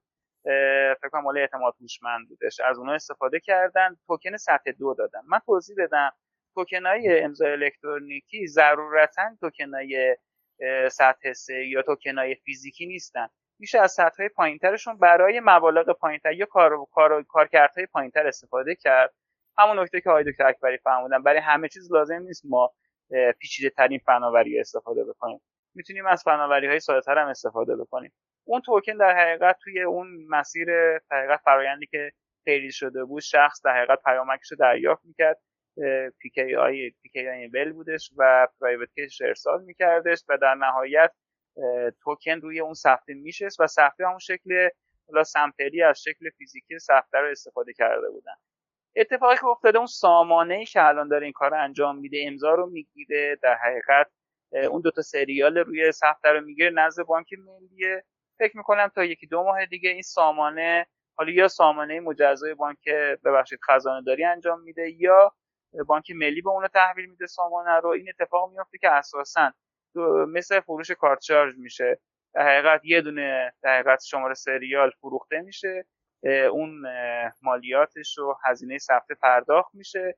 فکر کنم مال اعتماد هوشمند بودش. از اونها استفاده کردن. توکن سطح دو دادن. من توضیح بدم. توکن های امضای الکترونیکی ضرورتا توکن های سطح سه یا توکن های فیزیکی نیستن. میشه از سطح های پایینترشون برای مبالغ پایینتر یا کار کار کارکردهای پایینتر استفاده کرد. همون نکته که آقای دکتر اکبری فرمودن. برای همه چیز لازم نیست ما پیچیده ترین فناوری استفاده بکنیم. می‌تونیم از فناوری های ساده هم استفاده بکنیم. اون توکن در حقیقت توی اون مسیر حقیقت فرایندی که خیلی شده بود شخص در حقیقت پیامکش رو دریافت می‌کرد. PKI آی بل بودش و پرایوت کیش ارسال میکردش و در نهایت توکن روی اون صفحه میشست و صفحه همون شکل سمپلی از شکل فیزیکی صفحه رو استفاده کرده بودن. اتفاقی که افتاده اون سامانه ای که الان داره این کار انجام میده امضا رو می‌گیره در حقیقت اون دوتا سریال روی صفحه رو می‌گیره نزد بانک ملیه. فکر می‌کنم تا یکی دو ماه دیگه این سامانه حالا یا سامانه مجزای بانک ببخشید خزانه داری انجام میده یا بانک ملی به اون تحویل میده سامانه رو. این اتفاق میفته که اساسا مثل فروش کارت شارژ میشه. در حقیقت یه دونه در حقیقت شماره سریال فروخته میشه اون مالیاتش و هزینه ثبت پرداخت میشه.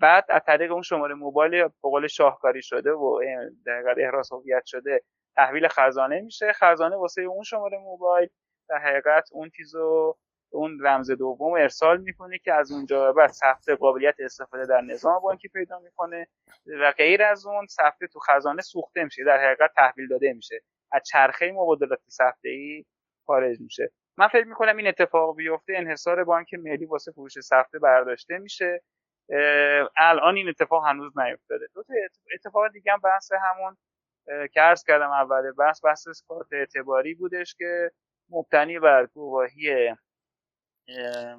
بعد از طریق اون شماره موبایل به قول شاهکاری شده و در احراز هویت شده تحویل خزانه میشه. خزانه واسه اون شماره موبایل در حقیقت اون چیزو اون رمز دوم ارسال می‌کنه که از اونجا بعد صفحه قابلیت استفاده در نظام بانکی پیدا می‌کنه و غیر از اون صفحه تو خزانه سوخته میشه. در حقیقت تحویل داده میشه. از چرخه مبادلات صفحه ای خارج میشه. من فکر می‌کنم این اتفاق بیفته انحصار بانک ملی واسه فروش صفحه برداشته میشه. الان این اتفاق هنوز نیفتاده. دو تا اتفاق دیگه هم بحث همون که عرض کردم اول بحث بحث کارت اعتباری بودش که مبتنی بر گواهی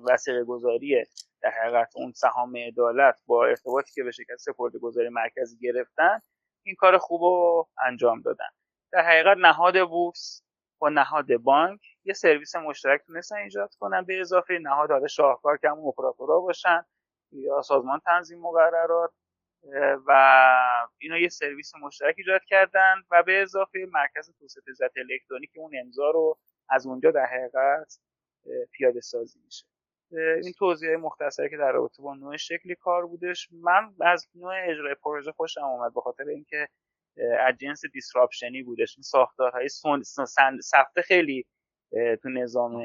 وسیله گذاری در حقیقت اون سهام عدالت با ارتباطی که به شکل سپرده گذاری مرکزی گرفتن این کار خوب رو انجام دادن. در حقیقت نهاد بورس با نهاد بانک یه سرویس مشترک تونستن ایجاد کنن به اضافه نهاد حالا شاهکار که همون اپراتورها باشن یا سازمان تنظیم مقررات و اینا یه سرویس مشترک ایجاد کردن و به اضافه مرکز توسعه تجارت الکترونیک اون امضا رو از اونجا در حقیقت پیاده سازی میشه. این توضیح مختصری که در رابطه با نوع شکلی کار بودش من از نوع اجرای پروژه خوشم اومد به خاطر اینکه از جنس دیسراپشنی بودش. این ساختارهای سفته خیلی تو نظام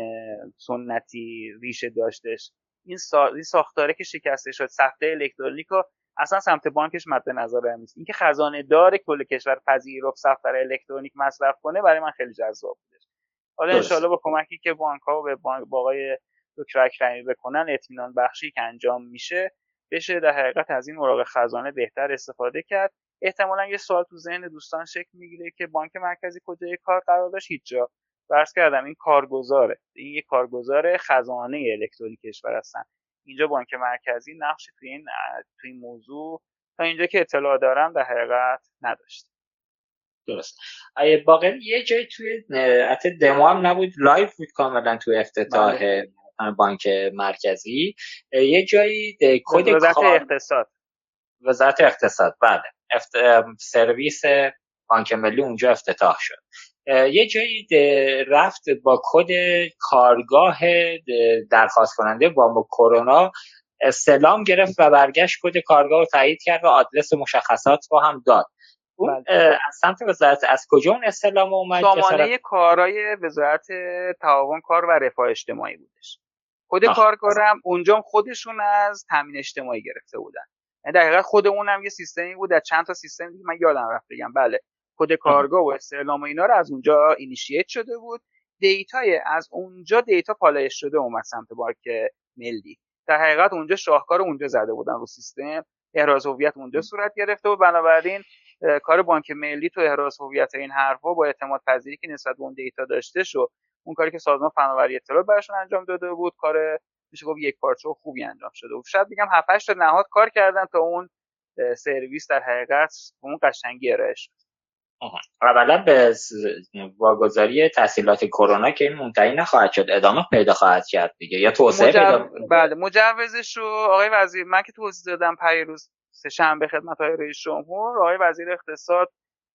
سنتی ریشه داشتش. این, این ساختاره که شکسته شد سفته الکترونیک رو اصلا سمت بانکش مد نظر نیست. اینکه خزانه دار کل کشور پذیرفت سفتر الکترونیک مصرف کنه برای من خیلی جذاب بودش. حالا انشالله با کمکی که بانک ها به با آقای دکتر اکرمی بکنن اطمینان بخشی که انجام میشه بشه در حقیقت از این اوراق خزانه بهتر استفاده کرد. احتمالا یه سوال تو ذهن دوستان شکل می‌گیره که بانک مرکزی کجای کار قرار داشت؟ هیچ جا. فرض کردم این کارگزاره. این یک کارگزار خزانه الکترونیک کشور هستن. اینجا بانک مرکزی نقشی توی این توی این موضوع تا اینجا که اطلاع دارم در حقیقت نداشت. درست. باقی یه جای توی حتی دمو هم نبود. live بود کاملا توی افتتاح بله. بانک مرکزی. یه جایی کد وزارت اقتصاد. وزارت اقتصاد. بله. افت... سرویس بانک ملی اونجا افتتاح شد. یه جایی رفت با کد کارگاه درخواست کننده با کرونا سلام گرفت و برگشت کد کارگاه رو تایید کرد و آدرس مشخصات رو هم داد. اون بله. از سمت وزارت از کجا اون استلام اومد؟ سامانه کارای وزارت تعاون کار و رفاه اجتماعی بودش. خود کارگارم اونجا خودشون از تامین اجتماعی گرفته بودن. یعنی در حقیقت خود اونم یه سیستمی بود در چند تا سیستم دیگه من یادم رفت بگم. بله. خود کارگاه و استعلام و اینا رو از اونجا initiate شده بود. data ی از اونجا data پالایش شده اومد سمت بانک ملی. در حقیقت اونجا شاهکار اونجا زده بودن رو سیستم. احراز هویت اونجا صورت گرفته و بنابراین کار بانک ملی تو احراز هویت این حرفا با اعتماد پذیری که نسبت به اون دیتا داشته شو اون کاری که سازمان فناوری اطلاعات براشون انجام داده بود کار میشه گفت یک پارچه و خوبی انجام شده بود. شاید بگم 7 تا نهاد کار کردن تا اون سرویس در حقیقت اون قشنگی ارائه شد. اولا به واگذاری تحصیلات کرونا که این منتهی نخواهد شد. ادامه پیدا خواهد کرد دیگه. یا توسعه مجو... پیدا بله مجوزش رو آقای وزیر من که توضیح دادم پیروز سه شنبه خدمت های رئیس جمهور آقای وزیر اقتصاد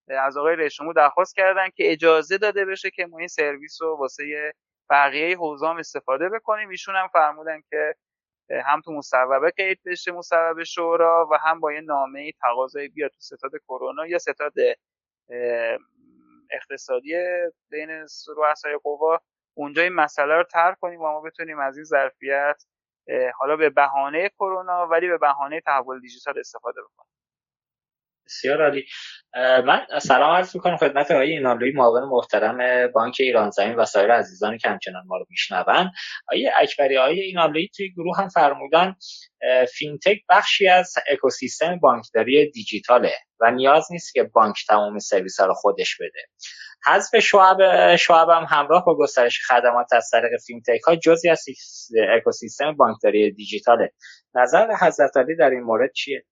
از آقای رئیس جمهور درخواست کردن که اجازه داده بشه که ما این سرویس رو واسه بقیه حوزام استفاده بکنیم. ایشون هم فرمودن که هم تو مصوبه قید بشه مصوبه شورا و هم با یه نامه تقاضای بیاد تو ستاد کرونا یا ستاد اقتصادی بین رؤسای قوا. اونجا این مسئله رو ترک کنیم و ما بتونیم از این ظرفیت حالا به بهانه کرونا ولی به بهانه تحول دیجیتال استفاده بکنیم. بسیار عالی. من سلام عرض می‌کنم خدمت آقای اینالوی معاون محترم بانک ایران زمین و سایر عزیزانی که همچنان ما رو میشنون. آقای اکبری آقای اینالوی توی گروه هم فرمودن fintech بخشی از اکوسیستم بانکداری دیجیتاله و نیاز نیست که بانک تمام سرویس ها رو خودش بده. حذف شعب شعب هم همراه با گسترش خدمات از طریق fintech ها جزی از اکوسیستم بانکداری دیجیتاله. نظر حضرت علی در این مورد چیه؟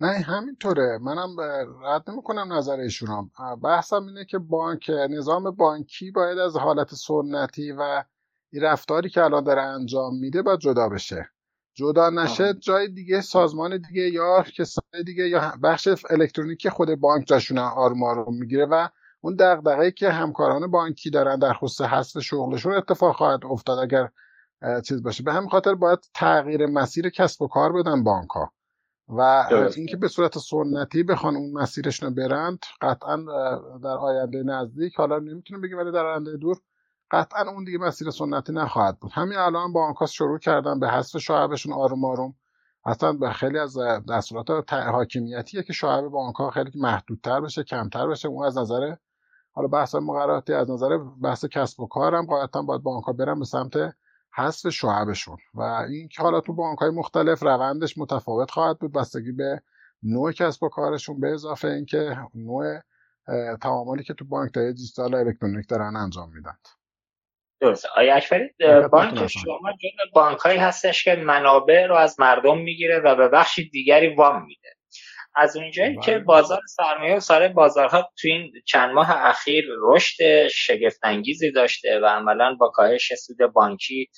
نه همینطوره. منم رد نمی‌کنم نظر ایشون بحثم اینه که بانک نظام بانکی باید از حالت سنتی و این رفتاری که الان داره انجام میده باید جدا بشه. جدا نشه جای دیگه سازمان دیگه یا کسای دیگه یا بخش الکترونیکی خود بانک جاشون آروم آروم می‌گیره و اون دغدغه‌ای که همکاران بانکی دارن در خصوص حذف شغلشون اتفاق خواهد افتاد اگر چیز باشه. به همین خاطر باید تغییر مسیر کسب و کار بدن بانک ها و اینکه به صورت سنتی بخوان اون مسیرش رو برند قطعا در آینده نزدیک. حالا نمی‌تونم بگم ولی در آینده دور قطعا اون دیگه مسیر سنتی نخواهد بود. همین الان بانک‌ها شروع کردن به حذف شعبشون آروم آروم. اصلا به خیلی از دستورات حاکمیتیه که شعب بانک خیلی محدودتر بشه کمتر بشه. اون از نظر حالا بحث مقرراتی از نظر بحث کسب و کارم قاعدتا باید بانک برن به سمت حذف شعبشون و این که حالا تو بانک های مختلف روندش متفاوت خواهد بود. بستگی به نوع کسب و کارشون. به اضافه اینکه نوع تعاملی که تو بانک های دیجیتال الکترونیک دارن انجام میدن. درسته. آیا اکبری بانک شما جز بانک هستش که منابع رو از مردم می‌گیره و به بخش دیگری وام میده. از اونجایی که بله. بازار سرمایه و سایر بازارها تو این چند ماه اخیر رشد شگفت انگیزی داشته و عملا با کاهش سود بانکی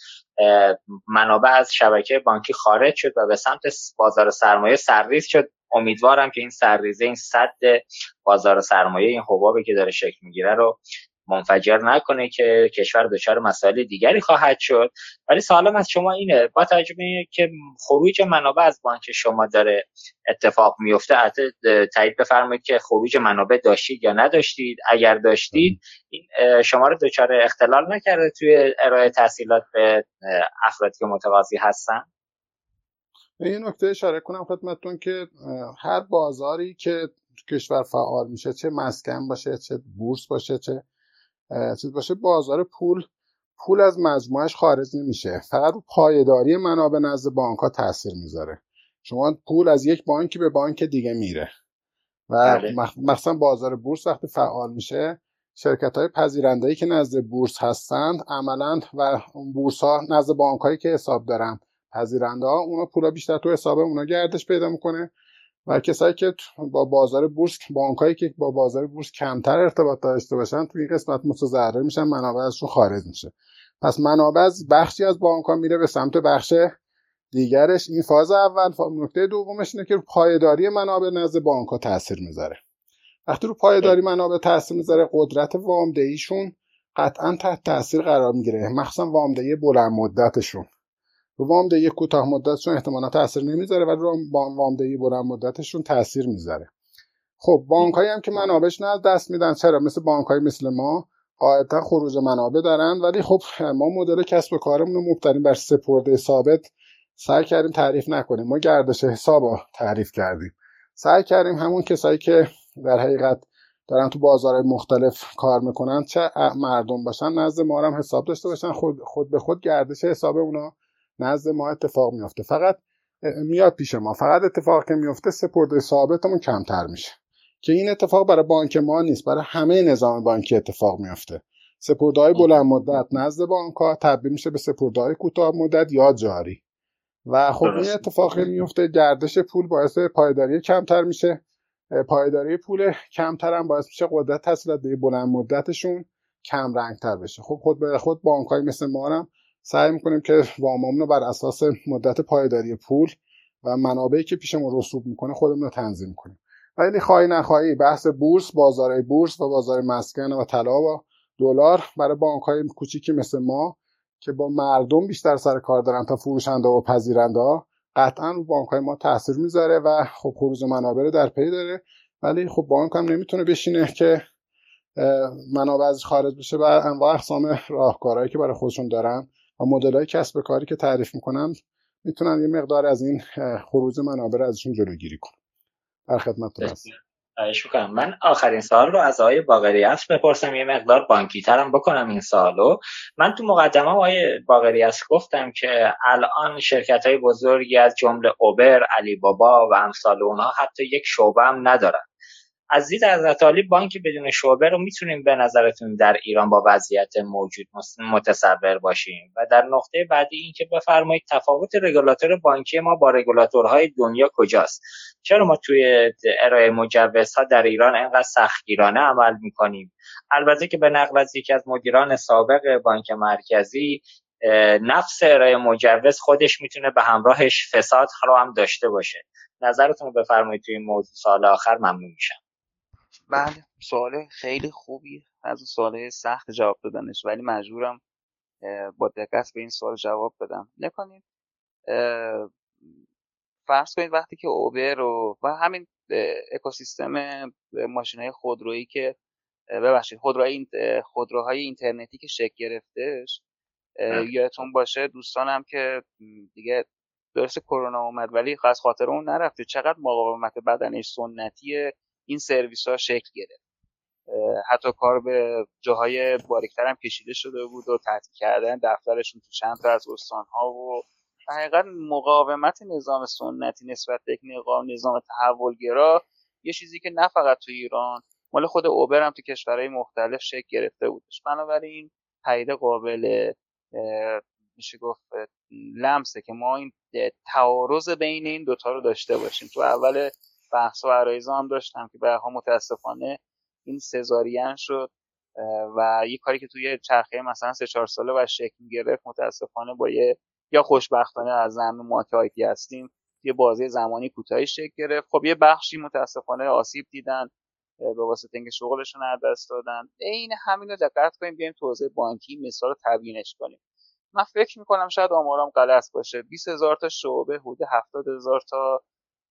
منابع از شبکه بانکی خارج شد و به سمت بازار سرمایه سرریز شد امیدوارم که این سرریزه این صد بازار سرمایه این حبابی که داره شکل می‌گیره رو منفجر نکنه که کشور دچار مسائل دیگری خواهد شد. ولی سوالم از شما اینه با تجربه که خروج منابع از بانک شما داره اتفاق میفته تایید بفرمایید که خروج منابع داشتید یا نداشتید. اگر داشتید این شما رو دچار اختلال نکرده توی ارائه تحصیلات به افرادی که متقاضی هستن؟ به این نکته اشاره کنم خدمتتون که هر بازاری که کشور فعال میشه چه مسکن باشه چه بورس باشه چه چیز باشه بازار پول پول از مجموعش خارج نمیشه. فقط رو پایداری منابع نزد بانک ها تاثیر می‌ذاره. شما پول از یک بانکی به بانک دیگه میره. و بله. مثلا بازار بورس وقتی فعال میشه شرکت های پذیرنده که نزد بورس هستند عملا و بورس ها نزد بانک هایی که حساب دارن پذیرنده ها اونا پولا بیشتر تو حساب اونا گردش پیدا می‌کنه. و کسایی که با بازار بورس بانکایی که با بازار بورس کمتر ارتباط داشته باشن توی این قسمت متضرر میشن منابع ازشون خارج میشه. پس منابع از بخشی از بانک ها میره به سمت بخش دیگرش. این فاز اول نکته دومش اینه که پایداری منابع نزد بانک ها تاثیر می‌ذاره. وقتی رو پایداری منابع تاثیر می‌ذاره قدرت وامدهیشون قطعا تحت تاثیر قرار می‌گیره. مخصوصا وامدهی بلند مدتشون. وامدهی کوتاه مدتشون احتمالا تاثیر نمی‌ذاره ولی وامدهی بلند مدتشون تاثیر می‌ذاره. خب بانک هم که منابعش نه دست میدن. چرا؟ مثل بانک مثل ما قاعدتا خروج منابع دارن ولی خب ما مدل کسب و کارمون رو مبتنی بر سپرده ثابت سعی کردیم تعریف نکنیم. ما گردش حساب رو تعریف کردیم. سعی کردیم همون کسایی که در حقیقت دارن تو بازار مختلف کار می‌کنن چه مردم باشن نزد ما هم حساب داشته باشن. خود, خود به خود گردش حساب اونا نزد ما اتفاق میافته. فقط میاد پیش ما. فقط اتفاق که میفته سپرده ثابتمون کمتر میشه. که این اتفاق برای بانک ما نیست برای همه نظام بانکی اتفاق میافته. سپردهای بلند مدت نزد بانک ها تبدیل میشه به سپردهای کوتاه مدت یا جاری. و خب این اتفاق میفته گردش پول باعث پایداری کمتر میشه. پایداری پول کمتر هم باعث میشه قدرت تسهیلات بلند مدتشون کم رنگتر بشه. خب خود به خود بانک های مثل ما هم سعی می‌کنیم که وامامون رو بر اساس مدت پایداری پول و منابعی که پیشمون رسوب می‌کنه خودمون رو تنظیم کنیم. ولی خواهی نخواهی بحث بورس بازار بورس و بازار مسکن و طلا و دلار برای بانک های کوچیکی مثل ما که با مردم بیشتر سر کار دارن تا فروشنده و پذیرنده قطعا رو بانک های ما تاثیر می‌ذاره و خب خروج منابع در پی داره. ولی خب بانک هم نمی‌تونه بشینه که منابع خارج بشه و انواع اقسام راهکارهایی که برای خودشون دارن و مدل های کسب کاری که تعریف می‌کنن می‌تونن یه مقدار از این خروج منابع ازشون جلوگیری کنن. در خدمت هستم. من آخرین سال رو از آقای باقری است بپرسم. یه مقدار بانکی ترم بکنم این سالو من تو مقدمه آقای باقری گفتم که الان شرکت های بزرگی از جمله اوبر علی بابا و امثال اونها حتی یک شعبه هم ندارن. از دید بانکی بدون شعبه رو می‌تونیم به نظرتون در ایران با وضعیت موجود متصور باشیم. و در نقطه بعدی اینکه بفرمایید تفاوت رگولاتور بانکی ما با رگولاتورهای دنیا کجاست؟ چرا ما توی ارائه مجوزها در ایران انقدر سختگیرانه عمل می‌کنیم؟ البته که به نقل از یکی از مدیران سابق بانک مرکزی نفس ارائه مجوز خودش می‌تونه به همراهش فساد رو هم داشته باشه. نظرتون رو بفرمایید توی این موضوع سال آخر ممنون میشم. بله سوال خیلی خوبی از سوال سخت جواب دادنش ولی مجبورم با دقت به این سوال جواب بدم. نکنید فرض کنید وقتی که اوبر و, و همین اکوسیستم ماشین های خودرویی که ببخشید خودروهای خودروهای اینترنتی که شکل گرفتهش یادتون باشه دوستانم که دیگه درست کرونا اومد ولی از خاطر اون نرفته. چقدر مقاومت بدنش سنتی این سرویس ها شکل گرفت. حتی کار به جاهای باریکتر هم کشیده شده بود و تعطیل کردن دفترشون تو چند تا از استان ها و حقیقت مقاومت نظام سنتی نسبت به نظام نظام تحولگرا یه چیزی که نه فقط تو ایران مال خود اوبر هم تو کشورهای مختلف شکل گرفته بودش. بنابراین تایید قابل میشه گفت لمسه که ما این تعارض بین این دوتا رو داشته باشیم. تو اول بحث و عرایزا هم داشتم که به متاسفانه این سزارین شد و یه کاری که توی چرخه مثلا سه چهار ساله و شکل گرفت متاسفانه با یه یا خوشبختانه از زمین ما که هستیم یه بازی زمانی کوتاهی شکل گرفت. خب یه بخشی متاسفانه آسیب دیدن به واسطه اینکه شغلشون از دست دادن. عین همین رو دقت کنیم بیایم تو حوزه بانکی مثال رو تبیینش کنیم. من فکر می‌کنم شاید آمارام غلط باشه. 20 هزار تا شعبه حدود 70 هزار تا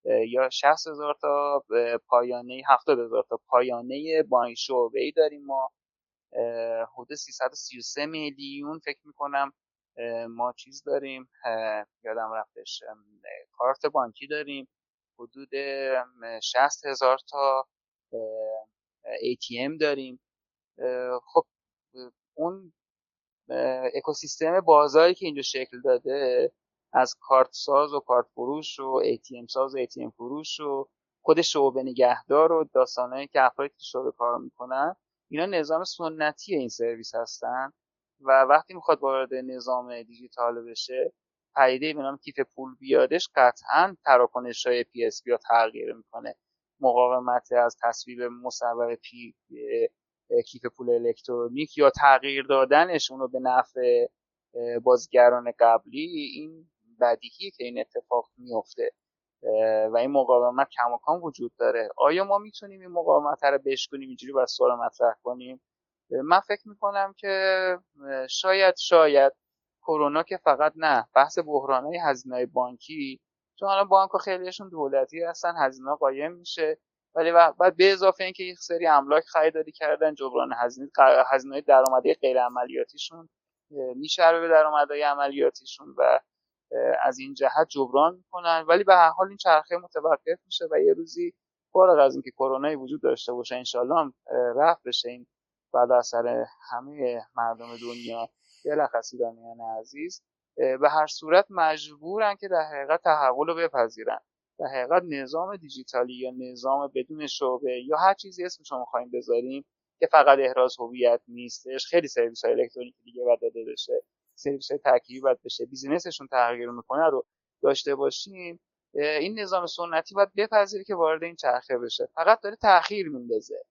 یا 60 هزار تا پایانه 70 هزار تا پایانه بانک شعبه ای داریم ما. حدود 333 میلیون فکر می‌کنم ما چیز داریم. یادم رفتش کارت بانکی داریم. حدود 60 هزار تا ATM داریم. خب اون اکوسیستم بازاری که اینجا شکل داده از کارت ساز و کارت فروش و ATM ساز و ATM فروش و خود شعبه نگهدار و داستانهایی که افرادی که شعبه کار می‌کنن. اینا نظام سنتی این سرویس هستن و وقتی می‌خواد وارد نظام دیجیتال بشه پدیده به نام کیف پول بیادش قطعا تراکنش های پی اس بی تغییر می‌کنه. مقاومت از تصویب مصور پی کیف پول الکترونیک یا تغییر دادنش اونو به نفع بازیگران قبلی این بدیهیه که این اتفاق میفته و این مقاومت کماکان وجود داره. آیا ما می‌تونیم این مقاومت رو بشکنیم؟ اینجوری بر سوال مطرح کنیم. من فکر می‌کنم که شاید شاید کرونا که فقط نه بحث بحران های هزینه بانکی. چون حالا بانک خیلیشون دولتی هستن هزینه قایم میشه. ولی بعد به اضافه اینکه یک سری املاک خریداری کردن جبران هزینه هزینه درآمدی غیر عملیاتیشون میشه به درآمدهای عملیاتیشون و از این جهت جبران می‌کنن. ولی به هر حال این چرخه متوقف میشه و یه روزی فارغ از اینکه کرونایی وجود داشته باشه انشالله رفت بشه این بعد اثر همه مردم دنیا. بلخص ایرانیان عزیز. به هر صورت مجبورن که در حقیقت تحول رو بپذیرن. در حقیقت نظام دیجیتالی یا نظام بدون شعبه یا هر چیزی اسمش رو می‌خوایم بذاریم که فقط احراز هویت نیستش. خیلی سرویس های الکترونیکی دیگه باید داده بشه. سرویس ترکیبی باید بشه. بیزینسشون تغییر می‌کنه رو داشته باشیم. این نظام سنتی باید بپذیره که وارد این چرخه بشه. فقط داره تاخیر میندازه.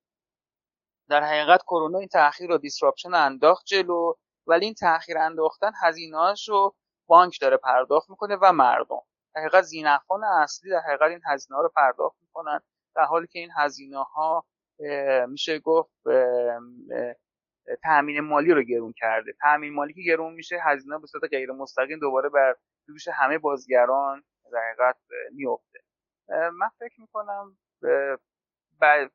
در حقیقت کرونا این تاخیر رو دیسراپشن انداخت جلو ولی این تاخیر انداختن هزینه‌هاش رو بانک داره پرداخت می‌کنه و مردم. در حقیقت زینفان اصلی در حقیقت این هزینه ها رو پرداخت می‌کنن. در حالی که این هزینه ها میشه گفت تامین مالی رو گرون کرده. تامین مالی که گرون میشه هزینه به صورت غیر مستقیم دوباره بر دوش همه بازیگران در حقیقت میفته من فکر می‌کنم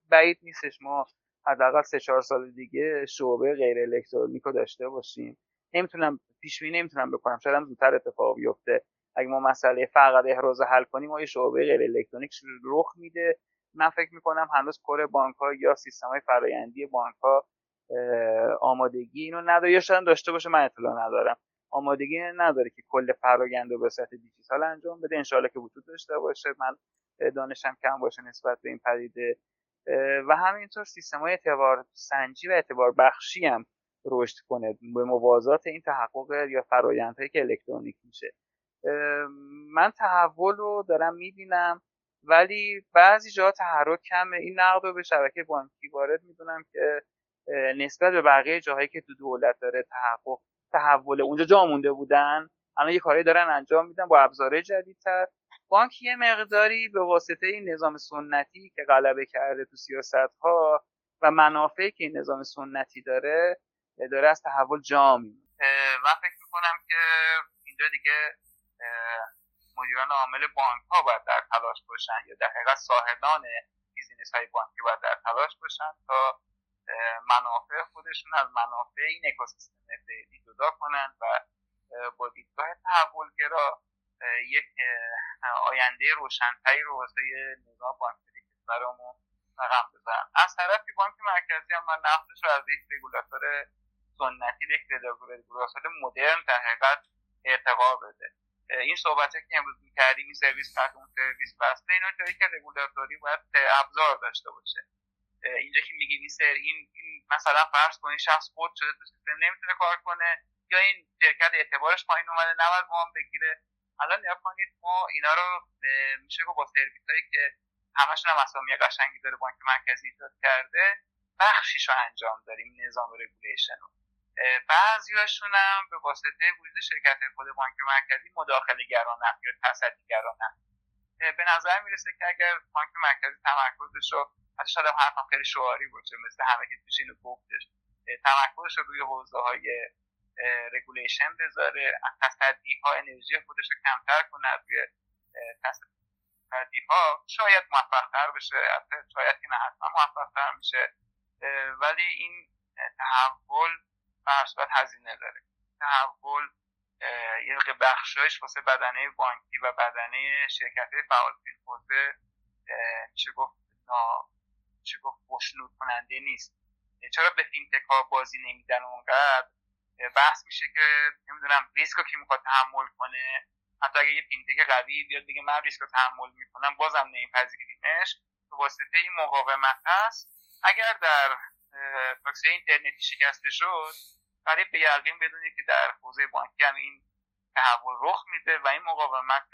بعید نیستش ما حداقل سه چهار سال دیگه شعبه غیر الکترونیک رو داشته باشیم. نمی‌تونم پیش بینی نمی‌تونم بکنم. شاید هم زودتر اتفاق بیفته. اگه ما مسئله فقط احراز حل کنیم ما یه شعبه غیر الکترونیک رخ میده؟ من فکر می‌کنم هنوز کور بانک ها یا سیستم های فرایندی بانک ها آمادگی اینو نداره. یا شاید داشته باشه من اطلاع ندارم. آمادگی نداره که کل فرایند رو به صورت دیجیتال انجام بده. انشالله که وجود داشته باشه. من دانشم کم باشه نسبت به این پدیده. و همینطور سیستم های اعتبار سنجی و اعتبار بخشی هم رشد کنه به موازات این تحقق یا فرایندهایی که الکترونیک میشه. من تحول رو دارم می‌بینم ولی بعضی جاها تحرک کمه. این نقد رو به شبکه بانکی وارد می‌دونم که نسبت به بقیه جاهایی که تو دولت داره تحقق تحول اونجا جا مونده بودن الان یه کاری دارن انجام میدن با ابزارهای جدیدتر. بانک یه مقداری به واسطه این نظام سنتی که غلبه کرده تو سیاست ها و منافعی که این نظام سنتی داره داره از تحول جا من فکر می‌کنم که اینجا دیگه مدیران عامل بانک ها باید در تلاش باشن یا در حقیقت صاحبان business های بانکی باید در تلاش باشن تا منافع خودشون از منافع این اکوسیستم فعلی جدا کنن و با دیدگاه تحولگرا یک آینده روشنتری رو واسه نظام بانکی کشورمون رقم بزنن. از طرفی بانک مرکزی هم من نقشش رو از یک رگولاتور سنتی یک رگولاتور مدرن در حقیقت ارتقا بده. این صحبت که امروز می‌کردیم این سرویس بعد اون سرویس بسته اینا جایی که رگولاتوری باید ابزار داشته باشه. اینجا که میگیم این این, مثلا فرض کنید شخص خود شده تو سیستم نمی‌تونه کار کنه. یا این شرکت اعتبارش پایین اومده نباید وام بگیره. الان نگاه کنید ما اینا رو میشه با سرویس هایی که همشون هم اسامی قشنگی داره بانک مرکزی ایجاد کرده بخشیش رو انجام داریم نظام regulation رو. بعضیاشون هم به واسطه وجود شرکت خود بانک مرکزی مداخله گرانن یا تصدی گرانن به نظر می‌رسه که اگر بانک مرکزی تمرکزش رو حتی شاید حرفم خیلی شعاری باشه مثل همه که میشه اینو گفتش. تمرکزش رو روی حوزه های رگولیشن بذاره تصدی ها انرژی خودش رو کمتر کنه روی تصدی ها شاید موفق تر بشه شاید که نه حتما موفق تر میشه ولی این تحول به هزینه داره. تحول یه بخشایش واسه بدنه بانکی و بدنه شرکت فعال حوزه میشه گفت؟ میشه گفت خوشنود کننده نیست. چرا به fintech ها بازی نمیدن اونقدر؟ بحث میشه که نمی‌دونم ریسک که می‌خواد تحمل کنه؟ حتی اگه یه fintech قوی بیاد دیگه من ریسک رو تحمل می‌کنم بازم نمیپذیریمش. به واسطه این مقاومت هست. اگر در تاکسی اینترنتی شکسته شد قریب به یقین بدونید که در حوزه بانکی هم این تحول رخ میده و این مقاومت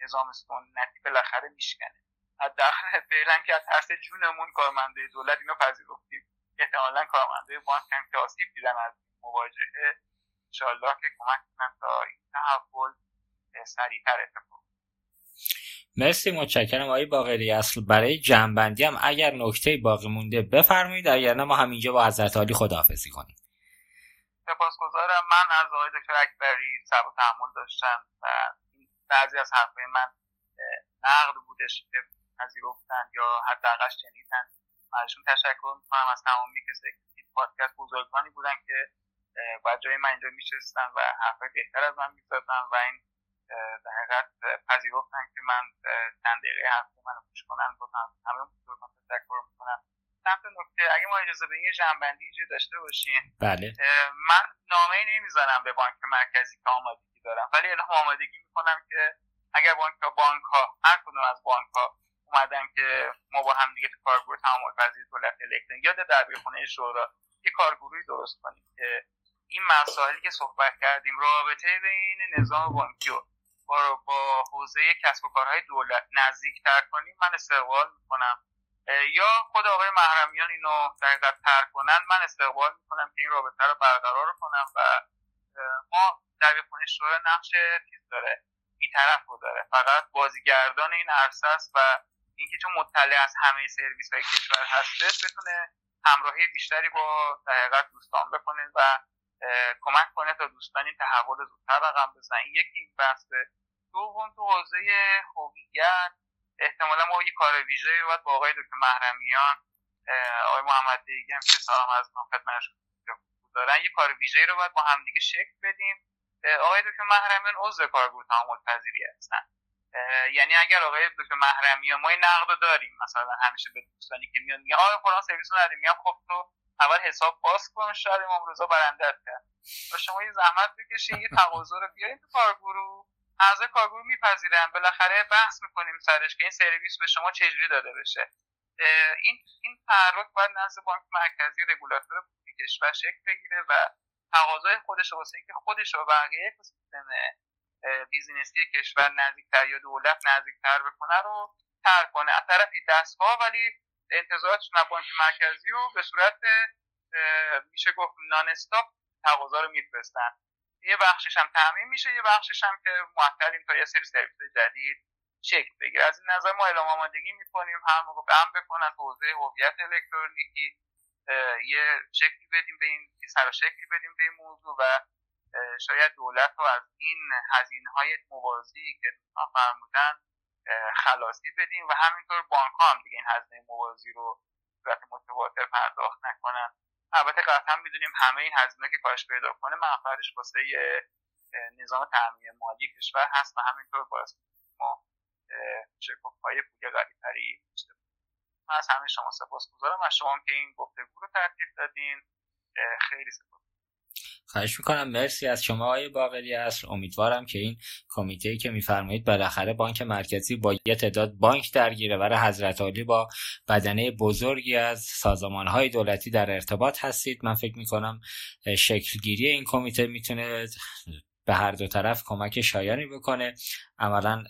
نظام سنتی بالاخره میشکنه. حداقل فعلا که از ترس جونمون کارمنده دولت اینو پذیرفتیم. احتمالا کارمنده بانک هم که آسیب دیدن از مواجهه انشاءالله که کمک کنن تا این تحول سریعتر اتفاق. مرسی متشکرم آقای باقری. اصل برای جنبندی هم اگر نکته باقی مونده بفرمایید اگر نه ما همینجا با حضرت عالی خداحافظی کنیم. سپاسگزارم. من از آقای دکتر اکبری صبر تحمل داشتم و بعضی از حرفهای من نقد بودش که پذیرفتن یا حداقل شنیدن. ازشون تشکر می‌کنم. از تمامی کسایی که این پادکست بزرگانی بودن که باید جای من اینجا میشستن و حرفای بهتر از من می‌زدن و این در حقیقت پذیرفتن که من چند دقیقه حرف من گوش کنن. بکنم همه بزرگان تشکر می‌کنم. سمت نکته اگه ما اجازه به یه جنبندی اینجا داشته باشیم بله. من نامه ای نمی‌زنم به بانک مرکزی که آمادگی دارم. ولی الان آمادگی می‌کنم که اگر بانک ها بانک ها هر کدوم از بانک ها اومدن که ما با هم دیگه تو کارگروه تعامل پذیر دولت الکترونیک یاد در خونه شورا یه کارگروهی درست کنیم که این مسائلی که صحبت کردیم رابطه بین نظام بانکی و با, با حوزه کسب و کارهای دولت نزدیکتر کنیم من استقبال می‌کنم. یا خود آقای محرمیان اینو دقیقت تر کنن من استقبال می‌کنم که این رابطه رو برقرار کنم و ما در خونه شورا نقش چیز داره بیطرف رو داره. فقط بازیگردان این عرصه است و اینکه چون مطلع از همه سرویس های کشور هستش بتونه همراهی بیشتری با در دوستان بکنه و کمک کنه تا دوستان این تحول زودتر رقم بزنن. یکی این بحثه دوم تو حوزه هویت احتمالا ما یه کار ویژه باید با آقای دکتر محرمیان آقای محمد دیگه هم که سلام از من خدمتشون دارن. یه کار ویژه رو باید با همدیگه شکل بدیم. آقای دکتر محرمیان عضو کارگروه تعامل پذیری هستن. یعنی اگر آقای دکتر محرمیان ما این نقد داریم مثلا همیشه به دوستانی که میان میگن آقا فلان سرویس رو ندیم میگم خب تو اول حساب باز کن شاید امام رضا برندت کرد و شما یه زحمت بکشین یه تقاضا رو بیارین تو کارگروه. اعضای کارگروه میپذیرن. بالاخره بحث می‌کنیم سرش که این سرویس به شما چجوری داده بشه. این این تحرک باید نزد بانک مرکزی رگولاتور کشور شکل بگیره و تقاضای خودش واسه اینکه خودش و بقیه اکوسیستم business ی کشور نزدیکتر یا دولت نزدیکتر بکنه رو تر کنه. از طرفی دستگاه ولی انتظاراتشون از بانک مرکزی رو به صورت میشه گفت non-stop تقاضا رو میفرستن. یه بخشش هم تعمین میشه یه بخشش هم که معطلیم تا یه سری سرویس جدید شکل بگیره. از این نظر ما اعلام آمادگی می‌کنیم هر موقع بم بکنن حوزه هویت الکترونیکی یه شکلی بدیم به این سر شکلی بدیم به این موضوع و شاید دولت رو از این هزینه های موازی که دوستان فرمودن خلاصی بدیم و همینطور بانک ها هم دیگه این هزینه موازی رو صورت متواتر پرداخت نکنن. البته قطعا می‌دونیم همه این هزینه که کاش پیدا کنه منفعتش واسه نظام تامین مالی کشور هست و همینطور باعث ما شکوف های پول غریبتری من از همه شما سپاس گذارم از شما که این گفتگو رو ترتیب دادین. خیلی سپاس خواهش می‌کنم. مرسی از شما آقای باقری اصل امیدوارم که این کمیته که میفرمایید بالاخره بانک مرکزی با یه تعداد بانک درگیره و حضرت عالی با بدنه بزرگی از سازمان های دولتی در ارتباط هستید. من فکر می‌کنم شکلگیری این کمیته می‌تونه به هر دو طرف کمک شایانی بکنه. عملا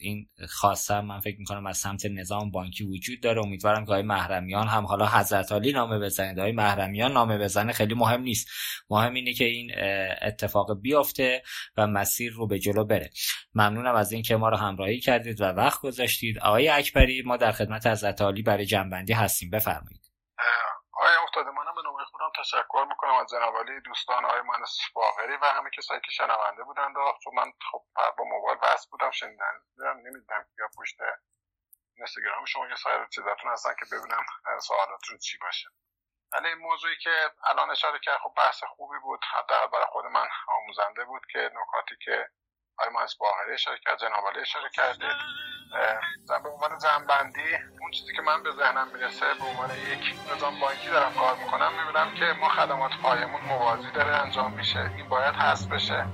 این خاصه من فکر می‌کنم از سمت نظام بانکی وجود داره. امیدوارم که های محرمیان هم حالا حضرت علی نامه بزنید های محرمیان نامه بزنه خیلی مهم نیست. مهم اینه که این اتفاق بیفته و مسیر رو به جلو بره. ممنونم از اینکه ما رو همراهی کردید و وقت گذاشتید. آقای اکبری ما در خدمت حضرت علی برای جنبندی هستیم. بفرمایید. آیا افتاده منم تشکر می‌کنم از جناب دوستان آقای مهندس باقری و همه کسایی که شنونده بودند. چون من خب با موبایل وصل بودم شنیدن نمی‌دونم یا پشت اینستاگرام شما یه سایر چیزاتون هستن که ببینم سوالاتون چی باشه. ولی این موضوعی که الان اشاره کرد خب بحث خوبی بود. حداقل برای خود من آموزنده بود که نکاتی که آقای مهندس باقری اشاره کرد جناب اشاره کردید به عنوان جنبندی اون چیزی که من به ذهنم می‌رسه به عنوان یک نظام بانکی دارم کار می‌کنم می‌بینم که ما خدمات پایمون موازی داره انجام میشه. این باید هست بشه.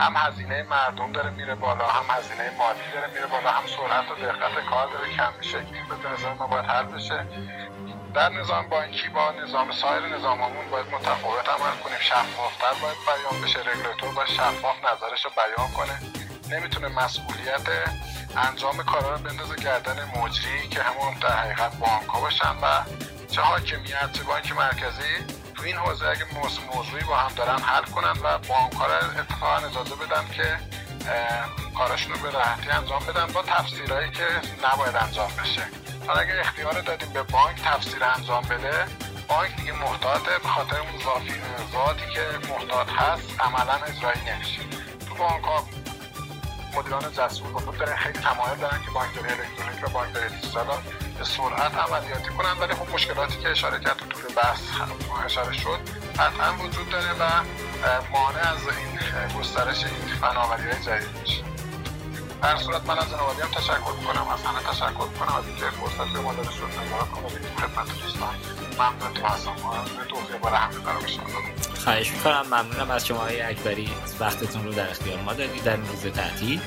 هم هزینه مردم داره میره بالا هم هزینه مالی داره میره بالا هم سرعت و دقت کار داره کم میشه. این به نظر ما باید حل بشه. در نظام بانکی با نظام سایر نظاممون باید متفاوت عمل کنیم. شفافتر باید بیان بشه رگولاتور باید شفاف نظرش رو بیان کنه. نمی‌تونه مسئولیت انجام کارا رو بندازه گردن مجری که همون در حقیقت بانک ها باشن و چه حاکمیت چه بانک مرکزی تو این حوزه اگه موضوعی با هم دارن حل کنن و بانک ها رو اتفاقا اجازه بدن که کارشون رو به راحتی انجام بدن با تفسیرهایی که نباید انجام بشه. حالا اگه اختیار دادیم به بانک تفسیر انجام بده بانک دیگه محتاطه به خاطر اون ذاتی که محتاط هست عملا اجرایی نمیشه. تو بانک ها مدیران جسور خود دارن خیلی تمایل دارن که بانکداری الکترونیک و بانکداری دیجیتال به سرعت عملیاتی کنن ولی خب مشکلاتی که اشاره کرد تو طول بحث اشاره شد قطعا وجود داره و مانع از این گسترش این فناوری های جدید میشه. در صورت من از هم تشکر می‌کنم. از همه تشکر می‌کنم. از اینکه فرصت به ما داده شد نظارت کنم خدمت دوستان. ممنون تو هستم توضیح باره همه برای خواهش می‌کنم. ممنونم از شما های اکبری. وقتتون رو در اختیار ما دادید. در روز تعطیل.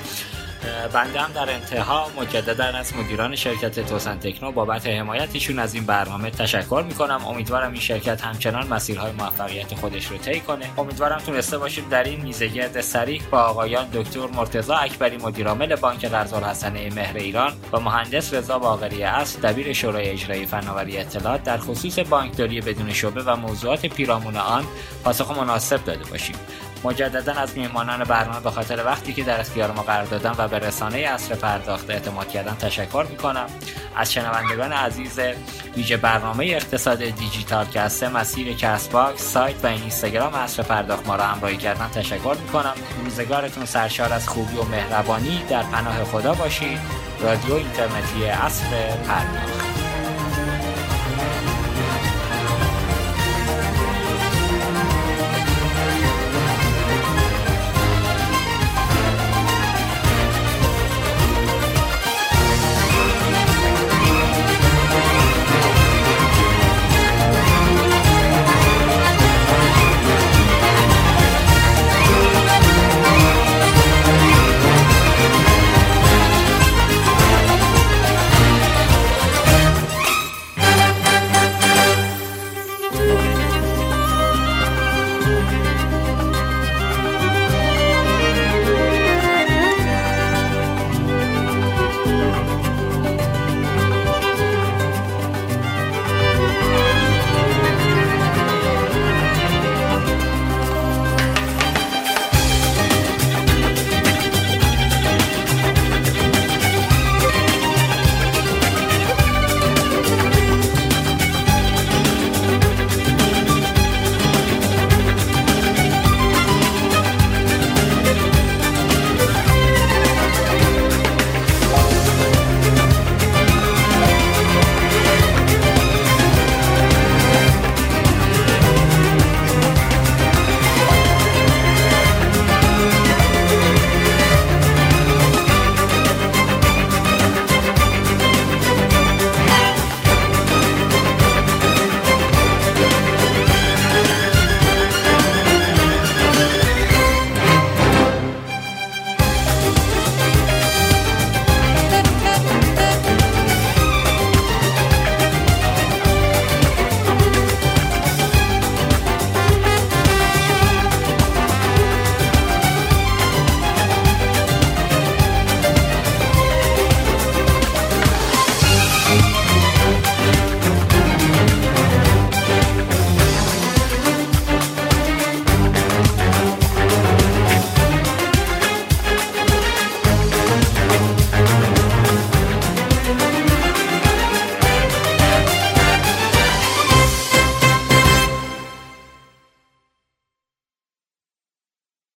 بنده هم در انتها مجددا از مدیران شرکت توسن تکنو بابت حمایتشون از این برنامه تشکر می‌کنم. امیدوارم این شرکت همچنان مسیرهای موفقیت خودش رو طی کنه. امیدوارم تونسته باشیم در این میزگرد سریح با آقایان دکتر مرتضی اکبری مدیرعامل بانک قرض الحسنه مهر ایران و مهندس رضا باقری اصل دبیر شورای اجرایی فناوری اطلاعات در خصوص بانکداری بدون شعبه و موضوعات پیرامون آن پاسخ مناسب داده باشیم. مجددا از میهمانان برنامه به خاطر وقتی که در اختیار ما قرار دادن و به رسانه عصر پرداخت اعتماد کردن تشکر می‌کنم. از شنوندگان عزیز ویژه برنامه اقتصاد دیجیتال که از سه مسیر Castbox سایت و اینستاگرام عصر پرداخت ما را همراهی کردن تشکر می‌کنم. روزگارتون سرشار از خوبی و مهربانی. در پناه خدا باشید. رادیو اینترنتی عصر پرداخت.